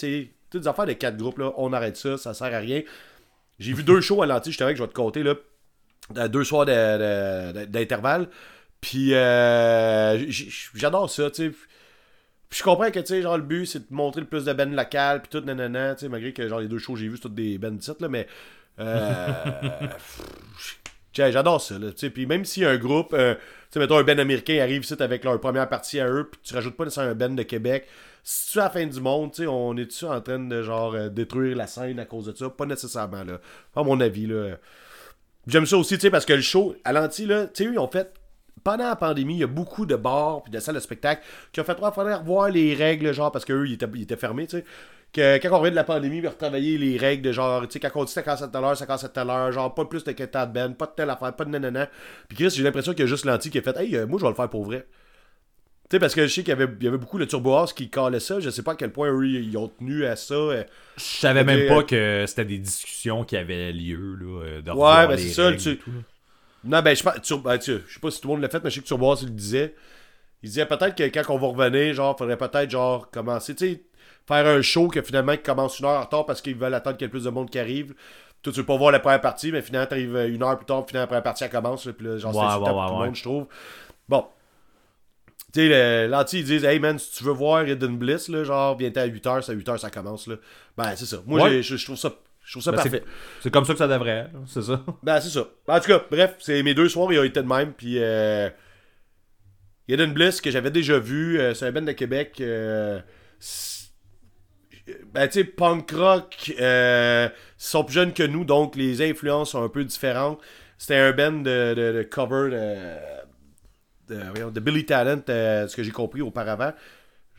toutes des affaires de 4 groupes, là, on arrête ça, ça sert à rien. J'ai vu deux shows à l'anti, je que je vais te compter, là, deux soirs d'intervalle. Puis, euh, j'adore ça, tu sais. Puis je comprends que, tu sais, genre, le but, c'est de montrer le plus de bands locales, puis tout, nanana, tu sais, malgré que, genre, les deux shows j'ai vus, c'est toutes des bands titres, là, mais... Euh, J'adore ça, tu sais. Puis même si un groupe, euh, tu sais, mettons, un band américain arrive ici avec leur première partie à eux, puis tu rajoutes pas nécessairement un band de Québec, si tu à la fin du monde, tu sais, on est-tu en train de, genre, euh, détruire la scène à cause de ça? Pas nécessairement, là. À mon avis, là. J'aime ça aussi, tu sais, parce que le show, à l'anti, là, tu sais, ils ont fait. Pendant la pandémie, il y a beaucoup de bars puis de salles de spectacle qui ont fait il fallait revoir les règles, genre, parce qu'eux, ils étaient, ils étaient fermés, tu sais. Que quand on revient de la pandémie, ils retravailler les règles de genre, tu sais, quand on dit 57 à l'heure, 57 à l'heure, genre, pas plus de quintal de ben, pas de telle affaire, pas de nanana. Puis Chris, j'ai l'impression qu'il y a juste l'anti qui a fait, hey, euh, moi, je vais le faire pour vrai. Tu sais, parce que je sais qu'il y avait, il y avait beaucoup de Turbo House qui calait ça. Je sais pas à quel point eux, ils ont tenu à ça. euh. Je savais même euh, pas que c'était des discussions qui avaient lieu, là, euh, de Ouais, ben c'est ça. Tu... tout. Non, ben je pense. Ben, tu- je sais pas si tout le monde l'a fait, mais je sais que Turboise, il le disait. Il disait peut-être que quand on va revenir, genre, faudrait peut-être, genre, commencer, tu sais, faire un show que finalement, qui commence une heure en retard parce qu'ils veulent attendre qu'il y ait plus de monde qui arrive. Toi, tu veux pas voir la première partie, mais finalement, t'arrives euh, une heure plus tard, puis finalement, la première partie, elle commence, puis là, genre, Ouais, c'est ouais, pour tout le monde, je trouve. Bon. Tu sais, l'anti, ils disent, hey man, si tu veux voir Hidden Bliss, là, genre, viens-t'en à 8h, c'est à 8h, ça commence, là. Ben, c'est ça. Moi, Ouais. je trouve ça. Je trouve ça Ben, parfait. c'est- comme ça que ça devrait être, là, c'est ça. Ben, c'est ça. En tout cas, bref, c'est mes deux soirs, ils ont été de même. Puis, euh, Hidden Bliss, que j'avais déjà vu, euh, c'est un band de Québec. euh, ben, tu sais, punk rock, euh, ils sont plus jeunes que nous, donc les influences sont un peu différentes. C'était un band de, de- de cover de, Billy Talent, euh, ce que j'ai compris auparavant.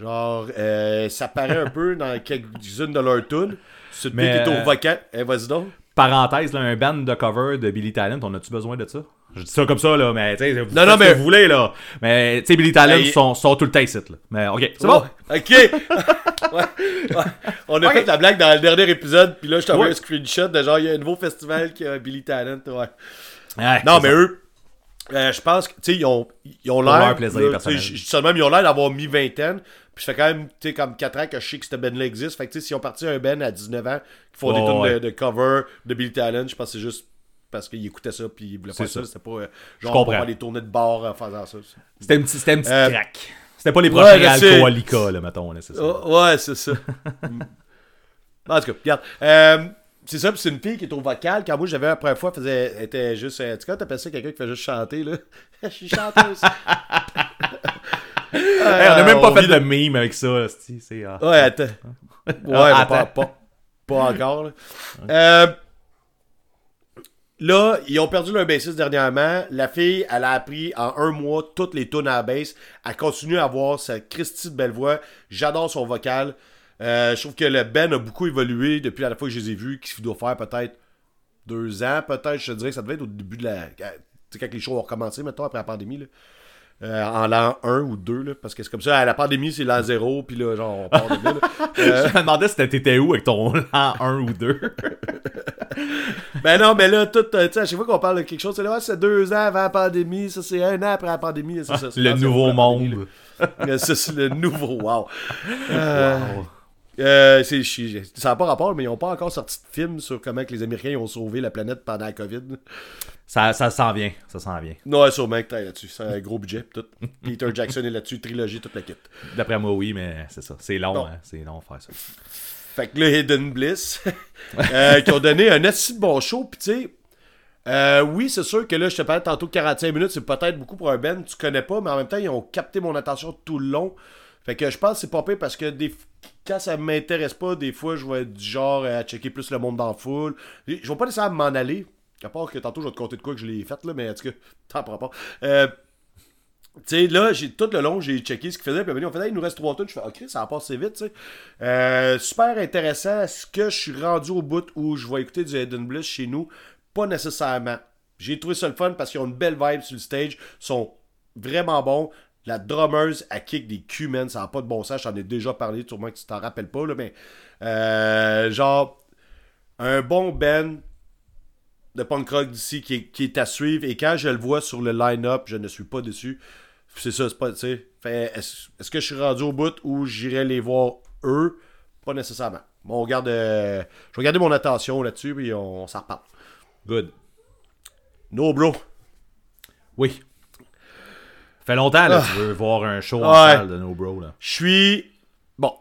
Genre, euh, ça paraît un peu dans quelques-unes de leurs tunes. C'est Mais, qui est euh, au vocal. Eh, vas-y donc. Parenthèse, là, un band de cover de Billy Talent, on a-tu besoin de ça? Je dis ça comme ça, là, mais tu sais, vous Non, non, ce mais- que vous voulez, là. Mais, tu sais, Billy Talent sont, sont tout le temps ici, là. Mais, ok, c'est bon. Ok. Ouais, ouais. On a fait la blague dans le dernier épisode, puis là, je t'envoie Ouais. un screenshot de genre, il y a un nouveau festival qui a Billy Talent. Ouais. Non, mais ça. eux, euh, je pense que, tu sais, ils ont, ils ont l'air. là, même, ils ont l'air d'avoir mis vingtaine. Puis ça fait quand même, tu sais, comme 4 ans que je sais que cette band-là existe. Fait que, tu sais, s'ils ont parti un band à 19 ans, qui font des Ouais, tunes ouais. de, de cover de Billy Talent, je pense que c'est juste parce qu'ils écoutaient ça, puis ils voulaient C'est pas ça. C'était pas, euh, genre, pour des tournées de bar en faisant ça. C'était un petit, c'était un petit Euh, crack. C'était pas les ouais, prochains je sais. alcoolica, là, mettons, là, c'est ça. Oh, ouais, c'est ça. en tout cas, regarde. Euh, c'est ça, puis c'est une fille qui est au vocal. Quand moi, j'avais la première fois, elle faisait, était juste. euh, Tu sais, t'appelles ça quelqu'un qui fait juste chanter, là Je suis chanteuse. Hey, on a même pas on fait de meme avec ça, c'est... ah. Ouais, attends. Ouais, Ah, pas, attends. pas, pas encore. Là. Euh, là, ils ont perdu leur bassiste dernièrement. La fille, elle a appris en un mois toutes les tunes à la bass. Elle continue à avoir sa Christie de belle voix. J'adore son vocal. Euh, je trouve que le Ben a beaucoup évolué depuis la fois que je les ai vus, qui doit faire peut-être deux ans, peut-être. Je te dirais que ça devait être au début de la. Tu sais, quand les shows ont recommencé, maintenant, après la pandémie. Là. Euh, en l'an 1 ou 2, là, parce que c'est comme ça, à la pandémie, c'est l'an 0, puis là, genre, on part de là. là. Euh, Je me demandais si t'étais où avec ton an 1 ou 2. Ben non, mais là, tout, euh, tu sais, à chaque fois qu'on parle de quelque chose, c'est là, c'est deux ans avant la pandémie, ça c'est un an après la pandémie, c'est ça. c'est Le l'an nouveau monde. là. Ça, c'est le nouveau, wow. Euh, euh, ça n'a pas rapport, mais ils n'ont pas encore sorti de film sur comment que les Américains ont sauvé la planète pendant la COVID. Ça, ça s'en vient, ça s'en vient. Non, sûrement que t'as là-dessus. C'est un gros budget, tout. Peter Jackson est là-dessus, trilogie, toute la kit. D'après moi, oui, mais c'est ça. C'est long, hein, c'est long faire ça. Fait que là, Hidden Bliss, euh, qui ont donné un assez bon show, pis tu sais, euh, oui, c'est sûr que là, je te parlais tantôt de 45 minutes, c'est peut-être beaucoup pour un Ben, tu connais pas, mais en même temps, ils ont capté mon attention tout le long. Fait que je pense que c'est pas pire parce que des... quand ça m'intéresse pas, des fois, je vais être du genre à checker plus le monde dans la foule. Je vais pas nécessairement m'en aller, à part que tantôt, je vais te compter de quoi que je l'ai fait, là, mais en tout cas, tant par rapport. Euh, tu sais, là, j'ai, tout le long, j'ai checké ce qu'ils faisaient. Puis on fait, Hey, il nous reste trois tonnes. Je fais, ok, ça va passer vite, tu sais. Euh, super intéressant. Est-ce que je suis rendu au bout où je vais écouter du Eden Bliss chez nous Pas nécessairement. J'ai trouvé ça le fun parce qu'ils ont une belle vibe sur le stage. Ils sont vraiment bons. La drummeuse, elle kick des culs, man. Ça n'a pas de bon sens. J'en ai déjà parlé, sûrement que tu t'en rappelles pas, là. Mais, euh, genre, un bon Ben de punk rock d'ici qui est, qui est à suivre. Et quand je le vois sur le line-up, je ne suis pas déçu. C'est ça, c'est pas, tu sais. Est-ce que je suis rendu au bout où j'irai les voir eux? Pas nécessairement. Bon, on garde, euh, je vais garder mon attention là-dessus, puis on, s'en reparle. Good. No, bro. Oui. Fait longtemps, là, Ah. tu veux voir un show en salle de No Bro. Je suis. Bon,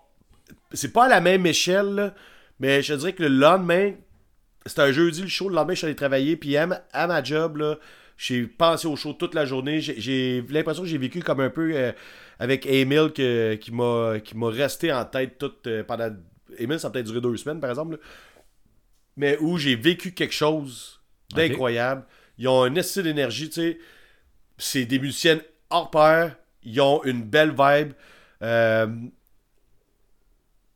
c'est pas à la même échelle, là, mais je te dirais que le lendemain, c'était un jeudi le show, le lendemain, je suis allé travailler, puis à ma, à ma job, là, j'ai pensé au show toute la journée. J'ai- l'impression que j'ai vécu comme un peu euh, avec Emile que- qui m'a qui m'a resté en tête toute euh, pendant. Emile, ça a peut-être duré deux semaines, par exemple. là. Mais où j'ai vécu quelque chose d'incroyable. Ils ont un essai d'énergie, tu sais. C'est des musiciennes hors pair. Ils ont une belle vibe. Euh,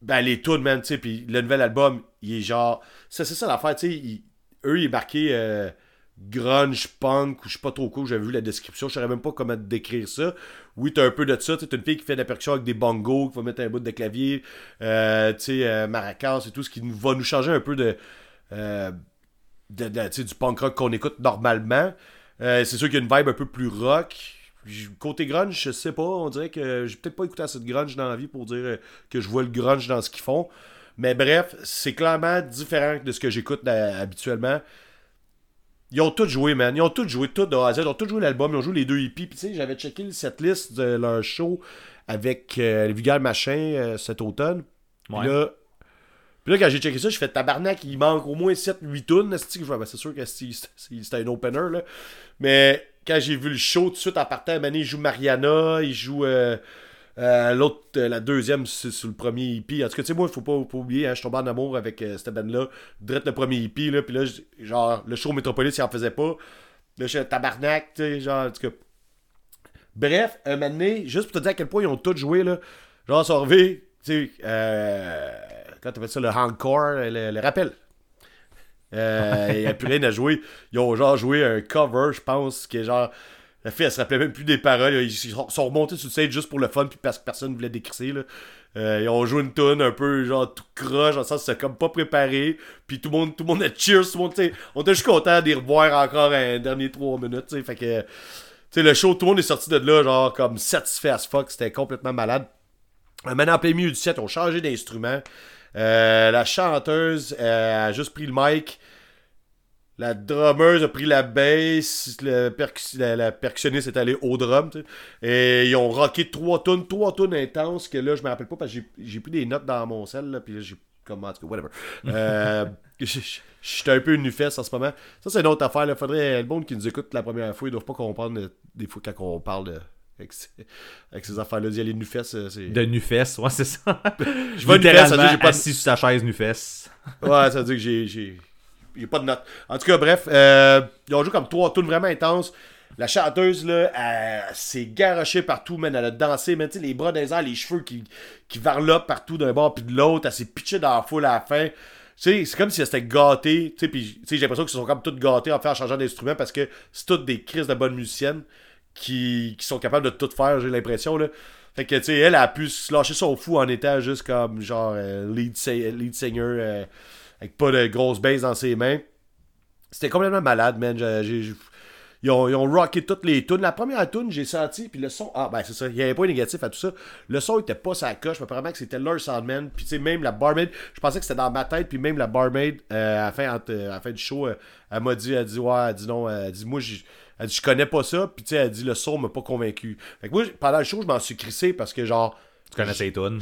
ben, les tunes, man, tu sais. Puis le nouvel album, il est genre. C'est ça l'affaire, tu sais. Eux, il est marqué euh, grunge punk ou je sais pas trop quoi. J'avais vu la description. Je savais même pas comment décrire ça. Oui, t'as un peu de ça. Tu une fille qui fait de la percussion avec des bongos, qui va mettre un bout de clavier, euh, tu sais, euh, maracas et tout, ce qui va nous changer un peu de. de- de- du punk rock qu'on écoute normalement. C'est sûr qu'il y a une vibe un peu plus rock. Côté grunge, je sais pas. On dirait que j'ai peut-être pas écouté assez de grunge dans la vie pour dire euh, que je vois le grunge dans ce qu'ils font. Mais bref, c'est clairement différent de ce que j'écoute habituellement. Ils ont tous joué, man. Ils ont tous joué, tout de A à Z. Ils ont tous joué l'album. Ils ont joué les deux hippies. Puis tu sais, j'avais checké le setlist de leur show avec euh, le vulgaire machin euh, cet automne. Puis Ouais. là, puis là, quand j'ai checké ça, je fais tabarnak, il manque au moins 7-8 tunes. esti, que je fais, ben, c'est sûr que c'était un opener, là. Mais quand j'ai vu le show, tout de suite, en partant, Mané, il joue Mariana, il joue euh, euh, l'autre, euh, la deuxième, sur le premier EP. En tout cas, tu sais, moi, il faut pas, oublier, hein, je suis tombé en amour avec cette band-là. Direct le premier EP, là. Puis là, genre, le show Metropolis, il en faisait pas. Là, je fais tabarnak, tu sais, genre, en tout cas. Bref, un moment donné, juste pour te dire à quel point ils ont tous joué, là. Genre, arrivés, tu sais, euh, quand t'appelles ça le encore, le, le rappel. Euh, il n'y a plus rien à jouer. Ils ont genre joué un cover, je pense, qui est genre. La fille, elle se rappelait même plus des paroles. Ils sont remontés sur le stage juste pour le fun, puis parce que personne voulait décrisser. Là. Euh, ils ont joué une tune un peu genre tout croche, le sens c'était comme pas préparé. Puis tout le monde, tout le monde a cheers, tout le monde, on était juste content d'y revoir encore un dernier 3 minutes. Fait que, le show, tout le monde est sorti de là, genre comme satisfait as fuck. C'était complètement malade. Euh, Maintenant, en plein milieu du set, ont changé d'instrument. Euh, la chanteuse euh, a juste pris le mic. La drummeuse a pris la bass. Le la, la percussionniste est allée au drum. Et ils ont rocké trois tonnes, trois tonnes intenses que là, je me rappelle pas parce que j'ai- pris des notes dans mon sel. Là, puis là, j'ai comme en tout cas, whatever. Euh, Je je- je suis un peu une fesse en ce moment. Ça, c'est une autre affaire. Il faudrait le monde qui nous écoute la première fois, ils doivent pas comprendre des fois quand on parle de. Avec ces, avec ces affaires-là, dire les nufesses, euh. De Nufess, ouais, c'est ça. Je vais ça littéralement j'ai pas de- assis sur sa chaise Nufess. Ouais, ça veut dire que j'ai. j'ai... Pas de note. En tout cas, bref, euh, ils ont joué comme trois tunes vraiment intenses. La chanteuse, là, elle s'est garochée partout, man. Elle a dansé, man. Les bras dans les airs, les cheveux qui, qui varlopent partout d'un bord puis de l'autre. Elle s'est pitchée dans la foule à la fin. C'est comme si elle s'était gâtée. Tu sais, j'ai l'impression qu'ils se sont comme toutes gâtés en fait en changeant d'instrument parce que c'est toutes des crises de bonnes musiciennes qui, qui sont capables de tout faire, j'ai l'impression, là. Fait que, tu sais, elle a pu se lâcher son fou en étant juste comme, genre, euh, lead, lead singer, euh, avec pas de grosse bass dans ses mains. C'était complètement malade, man. Ils ont, ils ont rocké toutes les tunes. La première tune, j'ai senti, puis le son. Ah, ben c'est ça. Il y avait pas négatif à tout ça. Le son était pas sa coche, mais apparemment que c'était leur soundman. Puis tu sais, même la barmaid, je pensais que c'était dans ma tête, puis même la barmaid, euh, à, la fin, à la fin du show, euh, elle m'a dit, elle dit, ouais, elle dit non, elle dit, moi, j'ai- elle dit, je connais pas ça, puis tu sais, elle dit, le son m'a pas convaincu. Fait que moi, pendant le show, je m'en suis crissé parce que genre, Tu connais ses tunes.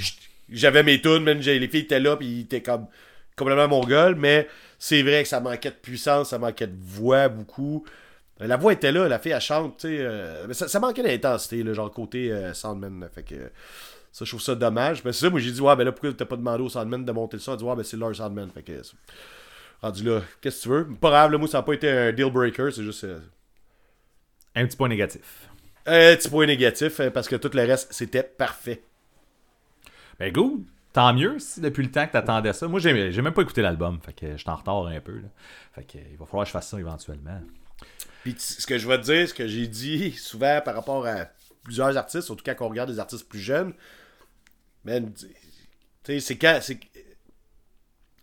j'avais mes tunes, même les filles étaient là, puis ils étaient comme complètement mongol, mais c'est vrai que ça manquait de puissance, ça manquait de voix beaucoup. La voix était là, la fille elle chante, tu sais, euh, mais ça, ça manquait d'intensité, là, genre côté euh, Soundman. là. fait que euh, ça, je trouve ça dommage. Mais c'est ça, moi j'ai dit, ouais, ben là, pourquoi t'as pas demandé au Soundman de monter le son? Elle dit, ouais, ben c'est leur Soundman. Fait que, rendu là, qu'est-ce que tu veux? Pas grave, là, moi ça n'a pas été un deal breaker, c'est juste. euh, Un petit point négatif. un petit point négatif, euh, parce que tout le reste, c'était parfait. Ben, good. Tant mieux si depuis le temps que t'attendais ça. Moi, j'ai j'ai même pas écouté l'album. Fait que je suis en retard un peu. Là. Fait que il va falloir que je fasse ça éventuellement. Puis ce que je vais te dire, ce que j'ai dit souvent par rapport à plusieurs artistes, surtout quand on regarde des artistes plus jeunes, c'est quand. c'est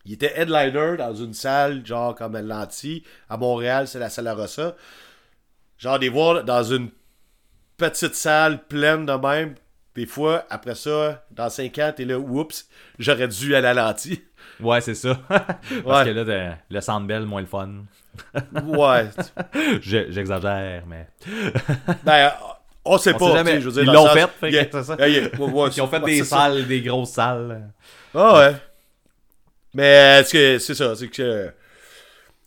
Il était headliner dans une salle, genre comme Atlantis. À Montréal, c'est la salle Rossa. Genre, des voir dans une petite salle pleine de même. Des fois, après ça, dans 5 ans, t'es là, oups, j'aurais dû aller à Lanty. Ouais, c'est ça. Parce Ouais. que là, le Sandbell, moins le fun. ouais. Je- J'exagère, mais. Ben, on sait On pas. sait jamais. je veux dire, Ils l'ont fait, fait que il y a- c'est ça. ouais, ouais, Ils ont fait des ça. salles, des grosses salles. Ah ouais. Mais c'est ça, c'est que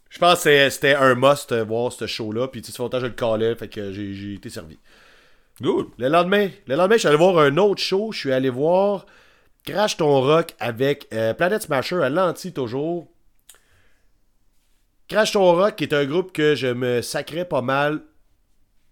je pense que c'était un must euh, voir ce show-là. Puis tu sais, longtemps je le callais, fait que j'ai été servi. Good. Le lendemain, le lendemain, je suis allé voir un autre show. Je suis allé voir Crash ton rock avec euh, Planet Smasher à l'anti toujours. Crash ton rock qui est un groupe que je me sacrais pas mal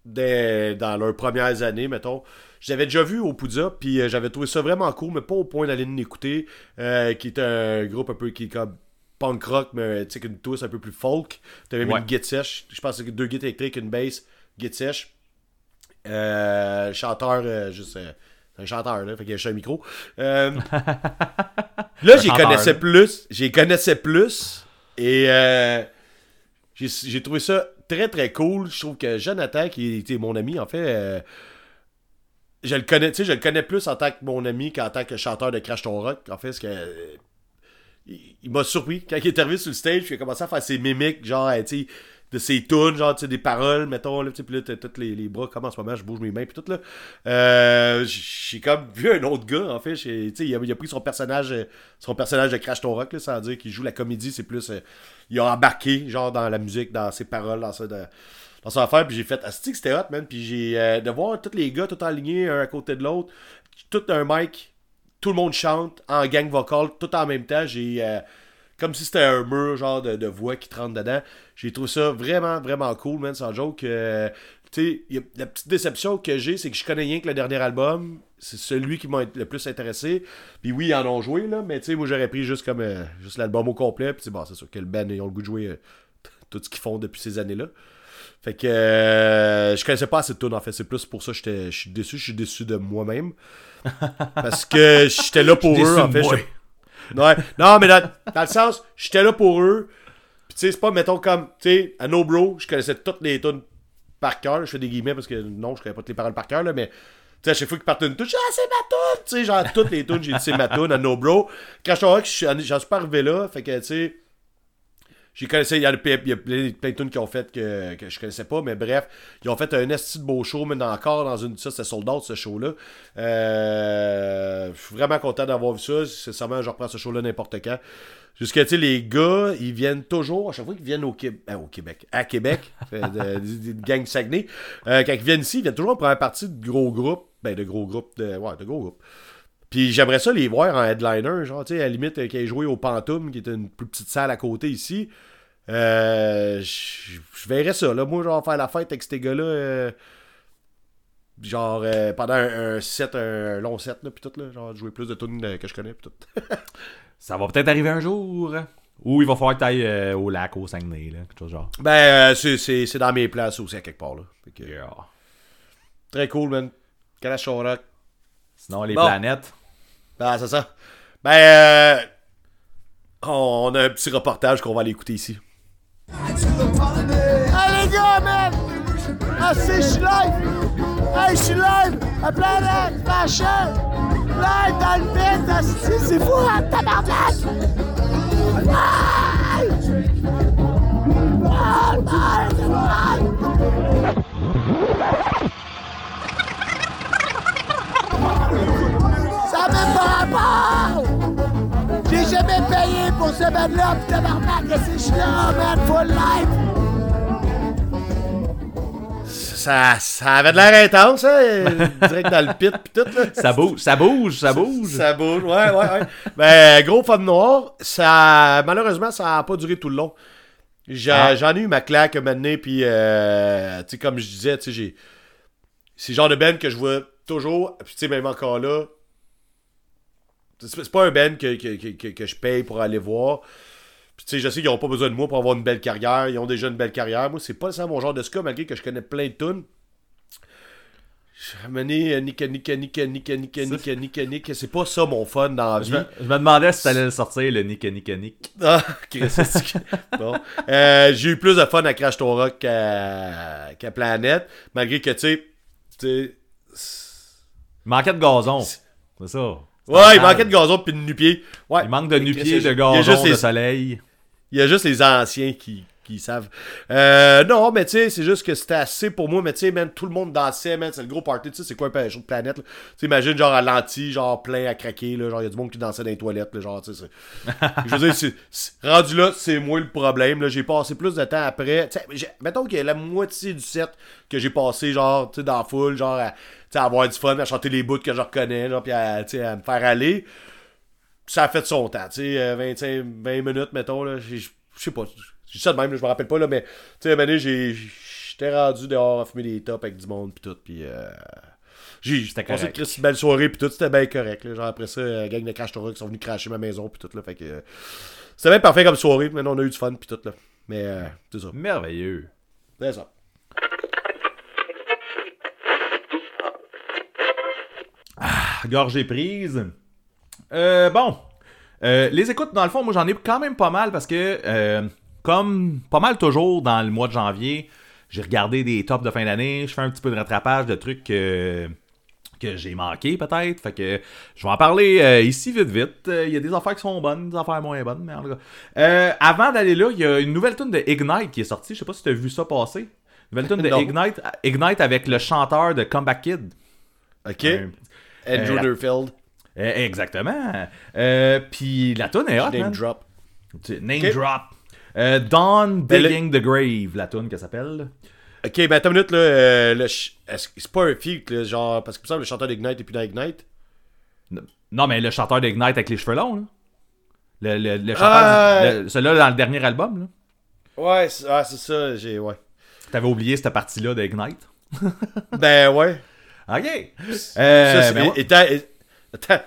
dès- dans leurs premières années, mettons. Je l'avais déjà vu au Poudza, puis euh, j'avais trouvé ça vraiment cool, mais pas au point d'aller l'écouter. euh, qui est un groupe un peu qui est comme punk rock, mais tu sais, qu'une twist un peu plus folk. T'avais Ouais. une guitare sèche. Je pense que c'est deux guitares électriques, une bass, guitare sèche. Euh, chanteur, euh, juste. euh, un chanteur, là, fait qu'il y a un micro. Euh, là, j'y connaissais là. plus. J'y connaissais plus. Et j'ai trouvé ça très très cool. Je trouve que Jonathan, qui était mon ami, en fait, je le connais, tu sais, je le connais plus en tant que mon ami qu'en tant que chanteur de Crash Ton Rock. En fait, que il, m'a surpris quand il est arrivé sur le stage, puis il a commencé à faire ses mimiques, genre, tu sais, de ses tunes, genre, tu sais, des paroles, mettons, là, tu sais, puis là, t'as tous les, les bras, comme en ce moment, je bouge mes mains, puis tout, là. Euh, j'ai comme vu un autre gars, en fait, tu sais, il a, pris son personnage, euh, son personnage de Crash Ton Rock, là, sans dire qu'il joue la comédie, c'est plus, euh, il a embarqué, genre, dans la musique, dans ses paroles, dans ça, dans son affaire, puis j'ai fait, que c'était hot, man, puis j'ai, de voir tous les gars tout alignés, un à côté de l'autre, tout un mic, tout le monde chante en gang vocal, tout en même temps, j'ai, euh, comme si c'était un mur, genre, de, voix qui te rentre dedans, j'ai trouvé ça vraiment, vraiment cool, man, sans joke, euh, tu sais, la petite déception que j'ai, c'est que je connais rien que le dernier album, c'est celui qui m'a le plus intéressé, puis oui, ils en ont joué, là, mais tu sais, moi, j'aurais pris juste comme, euh, juste l'album au complet, puis c'est bon, c'est sûr que le band, ils ont le goût de jouer tout ce qu'ils font depuis ces années-là. Fait que je connaissais pas assez de tunes en fait. C'est plus pour ça que je suis déçu. Je suis déçu de moi-même. Parce que j'étais là pour eux en fait. Ouais. Non, mais dans, dans le sens, j'étais là pour eux. Puis tu sais, c'est pas, mettons, comme, tu sais, à No Bro, je connaissais toutes les tunes par cœur. Je fais des guillemets parce que non, je connais pas toutes les paroles par cœur, là, mais. Tu sais, à chaque fois qu'il partait une touche, ah, c'est ma tune! Tu sais, genre, toutes les tunes, j'ai dit, c'est ma tune à No Bro. Rock, je suis- j'en suis pas arrivé là. Fait que, tu sais, J'ai connaissé, il y a, il y a plein, plein de tunes qui ont fait que, que je connaissais pas, mais bref, ils ont fait un esti de beau show, mais encore dans une. Ça, c'était sold out, ce show-là. Euh, je suis vraiment content d'avoir vu ça. C'est seulement, je reprends ce show-là n'importe quand. Jusqu'à, tu sais, les gars, ils viennent toujours, à chaque fois qu'ils viennent au, Québec, au Québec, à Québec, euh, de, de, de gang Saguenay, euh, quand ils viennent ici, ils viennent toujours en première partie de gros groupes, ben, de gros groupes, de, ouais, de gros groupes. Puis j'aimerais ça les voir en headliner, genre, tu sais, à la limite, euh, qu'ils aient joué au Pantoum, qui est une plus petite salle à côté ici. Euh, je verrais ça, là. Moi, genre, faire la fête avec ces gars-là, euh, genre, euh, pendant un, un set, un long set, là, puis tout, là, genre, jouer plus de tunes euh, que je connais, puis tout. Ça va peut-être arriver un jour. Ou il va falloir que tu ailles au lac, au Saguenay, là, quelque chose genre. Ben, c'est- c'est c'est dans mes plans, ça aussi, à quelque part, là. Que, Yeah. Très cool, man. Kalash Rock. Sinon, les Bon. planètes. Ben, c'est ça. Ben, euh, on a un petit reportage qu'on va aller écouter ici. Les gars, man! Ah, c'est, je suis live! Hey, je suis live! À Planète Fashion! Live dans le vide, c'est fou, hein, tabarnak! Hey! Ah, ah, pas! J'ai jamais payé pour ce band-là, pis tabarnak, suis là, man, full live! Ça, ça avait de l'air intense, hein? Direct dans le pit, pis tout, là. Ça bouge, ça bouge, ça bouge. Ça bouge, ouais, ouais, ouais. Ben, gros fan noir, ça, malheureusement, ça a pas duré tout le long. J'ai- Ah. J'en ai eu ma claque donné, puis, euh, tu sais, comme je disais, tu sais, j'ai. C'est le genre de band que je vois toujours, puis, tu sais, même encore là. C'est pas un band que, que, que, que- je paye pour aller voir. Puis, tu sais, je sais qu'ils n'ont pas besoin de moi pour avoir une belle carrière. Ils ont déjà une belle carrière. Moi, c'est pas ça mon genre de ska, malgré que je connais plein de tunes. J'ai amené Nika Nika Nika Nika Nika Nika Nika Nika. C'est pas ça mon fun dans la Je vie. me, je me demandais si t'allais le sortir, le Nick Nick Nick. Ah, bon. Euh, j'ai eu plus de fun à Crash Ton Rock qu'à qu'à Planète. Malgré que, tu sais. tu sais. Il manquait de gazon. C'est ça. Ouais, il manquait de gazon puis de nu-pied. Ouais. Il manque de Chris, de gazon, juste de les- soleil. Il y a juste les anciens qui, qui savent. Euh, non, mais tu sais, c'est juste que c'était assez pour moi. Mais tu sais, man, tout le monde dansait, man. C'est le gros party. Tu sais, c'est quoi un show de planète? Tu sais, imagine, genre, à l'anti, genre, plein à craquer, là. Genre, il y a du monde qui dansait dans les toilettes, là. Genre, tu sais, c'est- Je veux dire, rendu là, c'est moi le problème, là. J'ai passé plus de temps après. Tu sais, mettons qu'il y a la moitié du set que j'ai passé, genre, tu sais, dans la foule, genre, à, à avoir du fun, à chanter les bouts que je reconnais, là, puis à, à me faire aller ça a fait son temps, tu sais, euh, 25, 20 minutes, mettons, là, je sais pas, j'ai ça de même, là, je me rappelle pas, là, mais, tu sais, à j'ai- j'étais rendu dehors à fumer des tops avec du monde, pis tout, pis euh, j'ai C'était passé une belle soirée, pis tout, c'était bien correct, là, genre, après ça, euh, gang de Crash Torah qui sont venus cracher ma maison, pis tout, là, fait que, euh, c'était bien parfait comme soirée, maintenant on a eu du fun, pis tout, là, mais, euh, c'est ça, Merveilleux. c'est ça. Gorgée prise. Euh, bon. Euh, les écoutes, dans le fond, moi j'en ai quand même pas mal parce que, euh, comme pas mal toujours dans le mois de janvier, j'ai regardé des tops de fin d'année, je fais un petit peu de rattrapage de trucs que, que j'ai manqué peut-être. Fait que je vais en parler euh, ici vite vite. Il y a des affaires qui sont bonnes, des affaires moins bonnes, mais en tout cas. Avant d'aller là, il y a une nouvelle tune de Ignite qui est sortie. Je sais pas si tu as vu ça passer. Nouvelle tune de. Ignite, Ignite avec le chanteur de Comeback Kid. Ok, Un- Andrew euh, la- Durfield, euh, exactement. Euh, Puis la tune est hot, name man. drop. Name drop. Euh, Dawn Ben, le- Digging the Grave, la tune qu'elle s'appelle. Ok, ben attends une minute, là, euh, c'est pas un feat, là, genre, parce que semble le chanteur d'Ignite est plus dans Ignite? Non, mais le chanteur d'Ignite avec les cheveux longs, là. Le, le, le chanteur, Ah, le- celui-là dans le dernier album, là. Ouais, c'est ah, c'est ça, j'ai. Ouais. T'avais oublié cette partie-là d'Ignite? Ben ouais. Ok. Euh, ça, ben étant- Attends,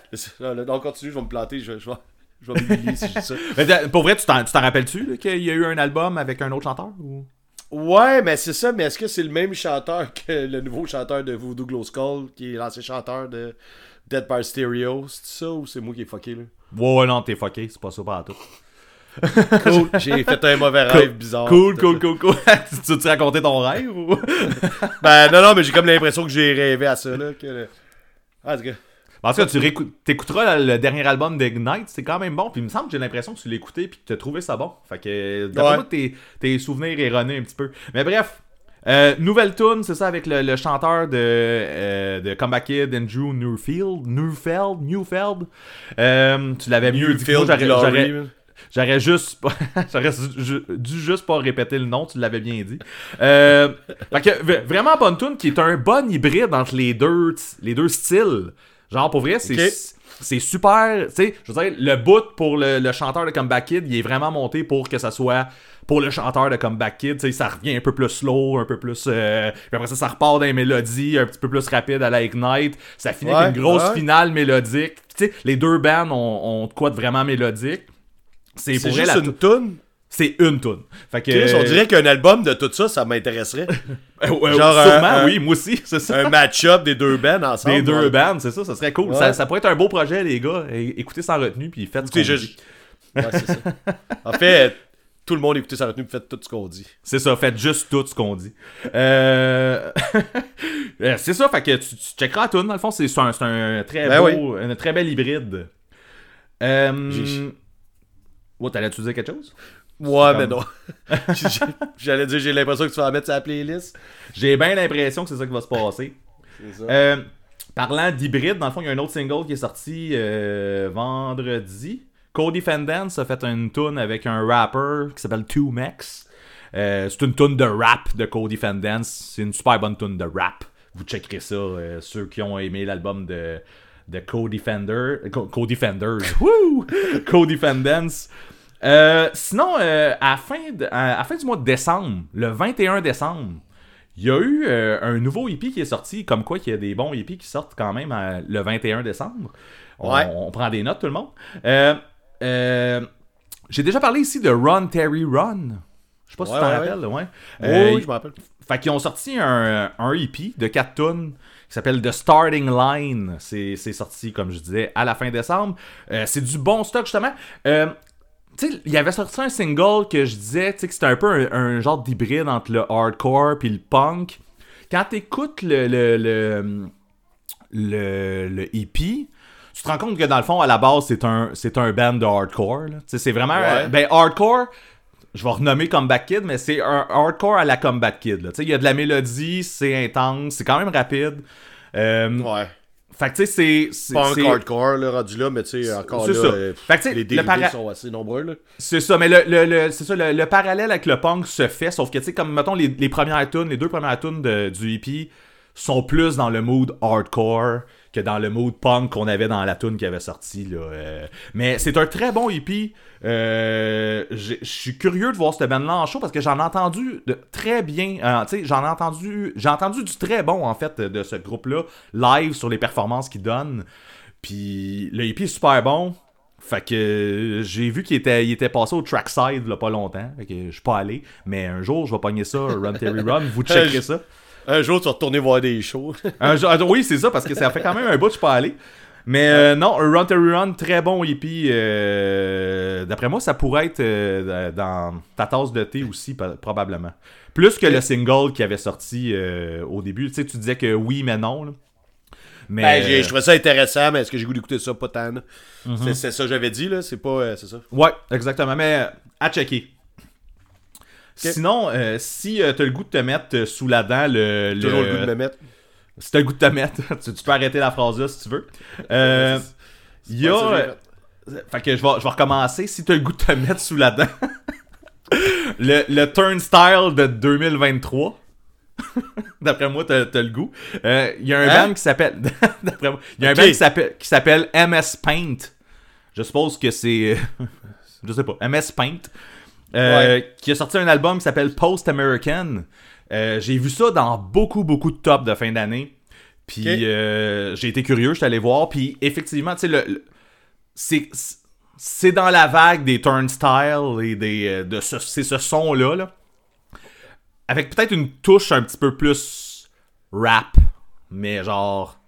on continue, je vais me planter, je, je vais, je vais m'humilier si je dis ça. Mais pour vrai, tu t'en, tu t'en rappelles-tu qu'il y a eu un album avec un autre chanteur ou... Ouais, mais c'est ça, mais est-ce que c'est le même chanteur que le nouveau chanteur de Voodoo Glow Skull, qui est l'ancien chanteur de Dead by Stereo C'est ça ou c'est moi qui est fucké là? Ouais, ouais, non, t'es fucké, c'est pas ça pas tout. Cool, j'ai fait un mauvais rêve bizarre. Cool, cool, cool, cool. tu veux-tu raconter ton rêve ou... Ben non, non, mais j'ai comme l'impression que j'ai rêvé à ça là. Que... Ah, en tout cas. En tout cas, tu t'écouteras le, dernier album d'Ignite, c'est quand même bon. Puis il me semble que j'ai l'impression que tu écouté puis que tu as trouvé ça bon. Fait que d'après Ouais. moi, tes, tes souvenirs erronés un petit peu. Mais bref, euh, nouvelle tune, c'est ça, avec le, le chanteur de, euh, de Comeback Kid, Andrew Newfield. Newfeld, Newfeld. Euh, tu l'avais mieux dit que j'aurais- j'aurais- juste pas, j'aurais ju- dû juste pas répéter le nom, tu l'avais bien dit. Euh, fait que, vraiment bonne tune qui est un bon hybride entre les deux, les deux styles. Genre pour vrai, c'est c'est super, tu sais, je veux dire le bout pour le, le chanteur de Comeback Kid, il est vraiment monté pour que ça soit pour le chanteur de Comeback Kid, tu sais, ça revient un peu plus slow, un peu plus euh, puis après ça ça repart dans les mélodies un petit peu plus rapide à la Ignite, ça finit avec une grosse ouais. finale mélodique. Tu sais, les deux bands ont, ont de quoi de vraiment mélodique. C'est pour juste une toune? c'est une tune. Fait que Chris, on dirait qu'un album de tout ça, ça m'intéresserait. Genre, sûrement, euh, oui, moi aussi, c'est ça. un match-up des deux bands ensemble. Des deux ouais. bands, c'est ça, ça serait cool. Ouais. Ça, ça pourrait être un beau projet, les gars. Écoutez sans retenue, puis faites ce qu'on Écoutez, je- dit. Ouais, c'est ça. En fait, tout le monde écoutez sa retenue, faites tout ce qu'on dit. C'est ça, faites juste tout ce qu'on dit. Euh... euh, c'est ça, fait que tu, tu checkeras la tune, dans le fond, c'est un, un très Ben beau, un très bel hybride. Euh... Ouais, t'allais-tu dire quelque chose? Ouais, comme- mais non. J'allais dire, j'ai l'impression que tu vas la mettre sur la playlist. J'ai bien l'impression que c'est ça qui va se passer. C'est ça. Euh, parlant d'hybride, dans le fond, il y a un autre single qui est sorti euh, vendredi. Cody Fendance a fait une tune avec un rapper qui s'appelle 2Max. Euh, c'est une tune de rap de Cody Fendance. C'est une super bonne tune de rap. Vous checkerez ça, ceux qui ont aimé l'album de, de Cody Fender. Co- Cody Fenders. Woo! Cody Fendance. Euh, sinon, euh, à, la fin de- à, la fin du mois de décembre, le 21 décembre, il y a eu euh, un nouveau EP qui est sorti, comme quoi qu'il y a des bons EP qui sortent quand même le 21 décembre. On, Ouais. on prend des notes, tout le monde. J'ai déjà parlé ici de Run Terry Run. Je sais pas si tu t'en ouais, rappelles, ouais. Oui, oui, je m'en rappelle. fait qu'ils ont sorti un, un EP de 4 tunes qui s'appelle The Starting Line. C'est sorti, comme je disais, à la fin décembre. Euh, c'est du bon stock, justement. Euh, tu sais, il y avait sorti un single que je disais, tu sais, que c'était un peu un, un genre d'hybride entre le hardcore puis le punk. Quand t'écoutes le, le, le, le, le EP, tu te rends compte que dans le fond, à la base, c'est un, c'est un band de hardcore. c'est vraiment... Ouais. Ben, hardcore, je vais renommer Comeback Kid, mais c'est un hardcore à la Comeback Kid. il y a de la mélodie, c'est intense, c'est quand même rapide. Euh, Ouais. Fait que tu sais, c'est... c'est- Punk c'est- hardcore, là, rendu là, mais tu sais, encore là, ça. euh, Fait que, les le dérivés para- sont assez nombreux, là. C'est ça, mais le, le, le- c'est ça, le, le parallèle avec le punk se fait, sauf que, tu sais, comme, mettons, les, les premières tunes, les deux premières tunes de- du EP sont plus dans le mood hardcore que dans le mood punk qu'on avait dans la tune qui avait sorti, là. euh. Mais c'est un très bon EP. Euh, Je suis curieux de voir cette band-là en show parce que j'en ai entendu de très bien, euh, tu sais, j'en ai entendu, j'ai entendu du très bon, en fait, de ce groupe-là, live sur les performances qu'ils donnent. Puis le EP est super bon. Fait que j'ai vu qu'il était, il était passé au trackside là, pas longtemps. Fait que je suis pas allé. Mais un jour, je vais pogner ça, Run Terry Run. Vous checkerez ça. Un jour, tu vas retourner voir des shows. Un jour- ah, oui, c'est ça, parce que ça fait quand même un bout que je pas allé. Mais euh, non, un Run Terry Run, très bon hippie. euh, D'après moi, ça pourrait être euh, dans ta tasse de thé aussi, probablement. Plus que le single qui avait sorti euh, au début. Tu sais, tu disais que oui, mais non. là. Mais Ben, je trouvais ça intéressant, mais est-ce que j'ai goût d'écouter ça? Pas tant. Mhm. C'est- ça que j'avais dit, là. C'est pas. c'est ça. Ouais, exactement. Mais à checker. Sinon, euh, si euh, t'as le goût de te mettre euh, sous la dent le. le- Toujours le goût de me mettre. Si t'as le goût de te mettre, tu, tu peux arrêter la phrase là si tu veux. Euh, Il y a. Fait que je vais, je vais recommencer. Si t'as le goût de te mettre sous la dent, le, le Turnstile de 2023. D'après moi, t'as t'as le goût. Euh, Il y a un Hein? band qui s'appelle. D'après moi. Il y a un band qui s'appelle qui s'appelle MS Paint. Je suppose que c'est. je sais pas. MS Paint. Euh, Qui a sorti un album qui s'appelle Post American. Euh, j'ai vu ça dans beaucoup, beaucoup de tops de fin d'année. Puis euh, j'ai été curieux, je suis allé voir. Puis effectivement, tu sais, le, le- c'est c'est dans la vague des turnstiles et des de ce, c'est ce son là, avec peut-être une touche un petit peu plus rap, mais genre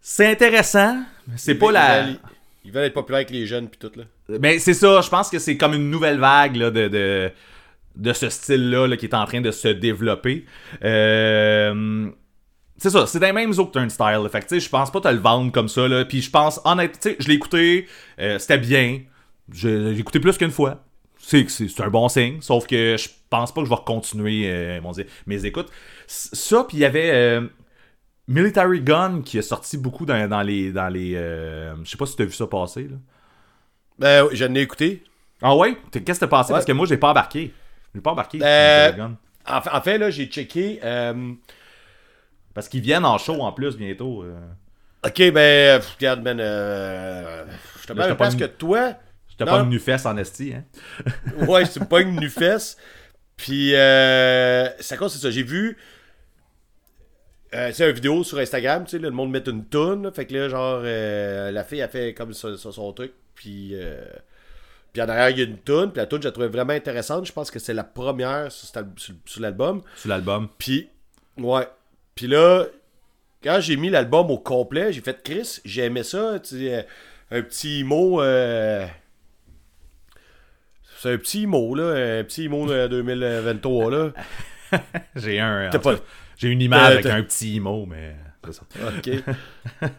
c'est intéressant. C'est pas la Ils veulent être populaires avec les jeunes, puis tout, là. mais c'est ça, je pense que c'est comme une nouvelle vague de, de, de ce style-là là, qui est en train de se développer. Euh, c'est ça, c'est les mêmes que Turnstile. Fait que, je pense pas te le vendre comme ça, là. Puis je pense, honnêtement, je l'ai écouté, euh, c'était bien. J'ai écouté plus qu'une fois. C'est un bon signe, sauf que je pense pas que je vais continuer euh, mes écoutes. Ça, puis il y avait euh, Military Gun qui est sorti beaucoup dans, dans les. Dans les euh, je sais pas si t'as vu ça passer, là. Ben, oui, je l'ai écouté. Ah ouais? Qu'est-ce que t'as passé? Ouais. Parce que moi, j'ai pas embarqué. J'ai pas embarqué. Euh, Military Gun. En fait, en fait, là, j'ai checké. euh, Parce qu'ils viennent en show en plus bientôt. euh. Ok, ben, regarde. Euh, je te je place pogne- que toi. Non. pas une nu-fesse en esti, hein. Ouais, tu me pognes une fesse. Puis, euh, ça cause, c'est ça. J'ai vu. Euh, c'est une vidéo sur Instagram, tu sais, le monde met une toune. là, Fait que là, genre, euh, la fille a fait comme ça, ça, son truc. Puis, euh, puis en arrière, il y a une toune. Puis la toune, je la trouvais vraiment intéressante. Je pense que c'est la première sur, l'album. Sur l'album. Puis, ouais. Puis là, quand j'ai mis l'album au complet, j'ai fait Chris, j'ai aimé ça. tu sais, un petit mot. C'est un petit mot, là. Un petit mot de 2023, là. J'ai un. T'as pas- cas, J'ai une image Euh, avec un petit mot, mais ça. Ok.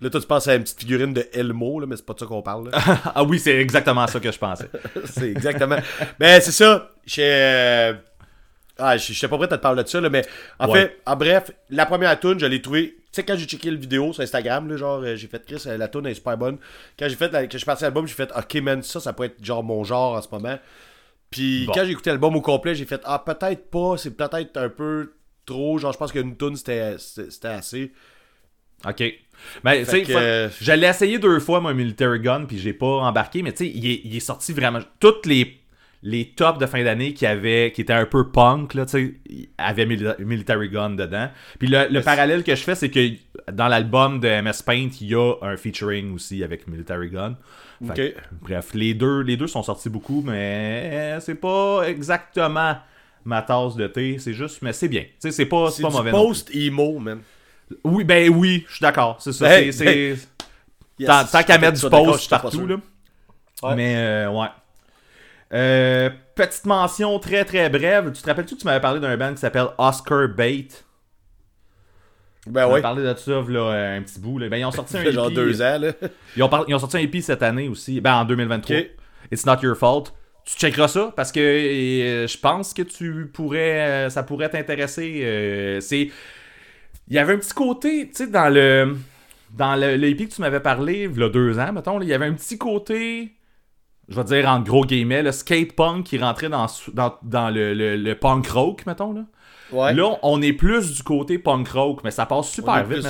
Là, toi, tu penses à une petite figurine de Elmo, là, mais c'est pas de ça qu'on parle. ah oui, c'est exactement ça que je pensais. c'est exactement. Mais c'est ça. J'ai. euh, Ah, je j'étais pas prêt à te parler de ça, là, mais en Ouais. fait, en bref, la première tune, je l'ai trouvée. Tu sais, quand j'ai checké le vidéo sur Instagram, là, genre, euh, j'ai fait Chris, la tune est super bonne. Quand j'ai fait, la- quand je suis parti à l'album, j'ai fait, ok, man, ça, ça peut être genre mon genre en ce moment. Puis Bon. quand j'ai écouté l'album au complet, j'ai fait, ah, peut-être pas, c'est peut-être un peu trop. Genre, je pense qu'une tune, c'était assez. Ok. Ben, tu sais, je l'ai essayé deux fois, mon Military Gun, puis j'ai pas embarqué, mais tu sais, il est, il est sorti vraiment. Toutes les, les tops de fin d'année qui avaient, qui étaient un peu punk, là, tu sais, avaient Mili- Military Gun dedans. Puis le, le parallèle que je fais, c'est que dans l'album de MS Paint, il y a un featuring aussi avec Military Gun. Que, bref, les deux, les deux sont sortis beaucoup, mais c'est pas exactement ma tasse de thé. C'est juste, mais c'est bien. Tu sais, c'est pas, c'est pas du mauvais. post-emo, man. Oui, ben oui, je suis d'accord. C'est ça. C'est, Yes, tant, tant qu'à mettre du post partout, là. Ouais. Mais, euh, ouais. Euh, petite mention très très brève. Tu te rappelles-tu que tu m'avais parlé d'un band qui s'appelle Oscar Bait? Ben On a ouais. parlé de ça, là, un petit bout. Là. Ben, ils ont sorti un fait genre EP. deux ans, là. Ils ont, par- ils ont sorti un EP cette année aussi. Ben, en 2023. Ok. It's not your fault. Tu checkeras ça parce que euh, je pense que tu pourrais. euh, ça pourrait t'intéresser. euh, c'est. Il y avait un petit côté, tu sais, dans le. Dans le, le EP que tu m'avais parlé, il y a deux ans, mettons, il y avait un petit côté. Je vais dire en gros guillemets, le skate punk qui rentrait dans, dans, dans le, le, le punk rock, mettons. Là. Ouais. Là, on est plus du côté punk rock, mais ça passe super vite.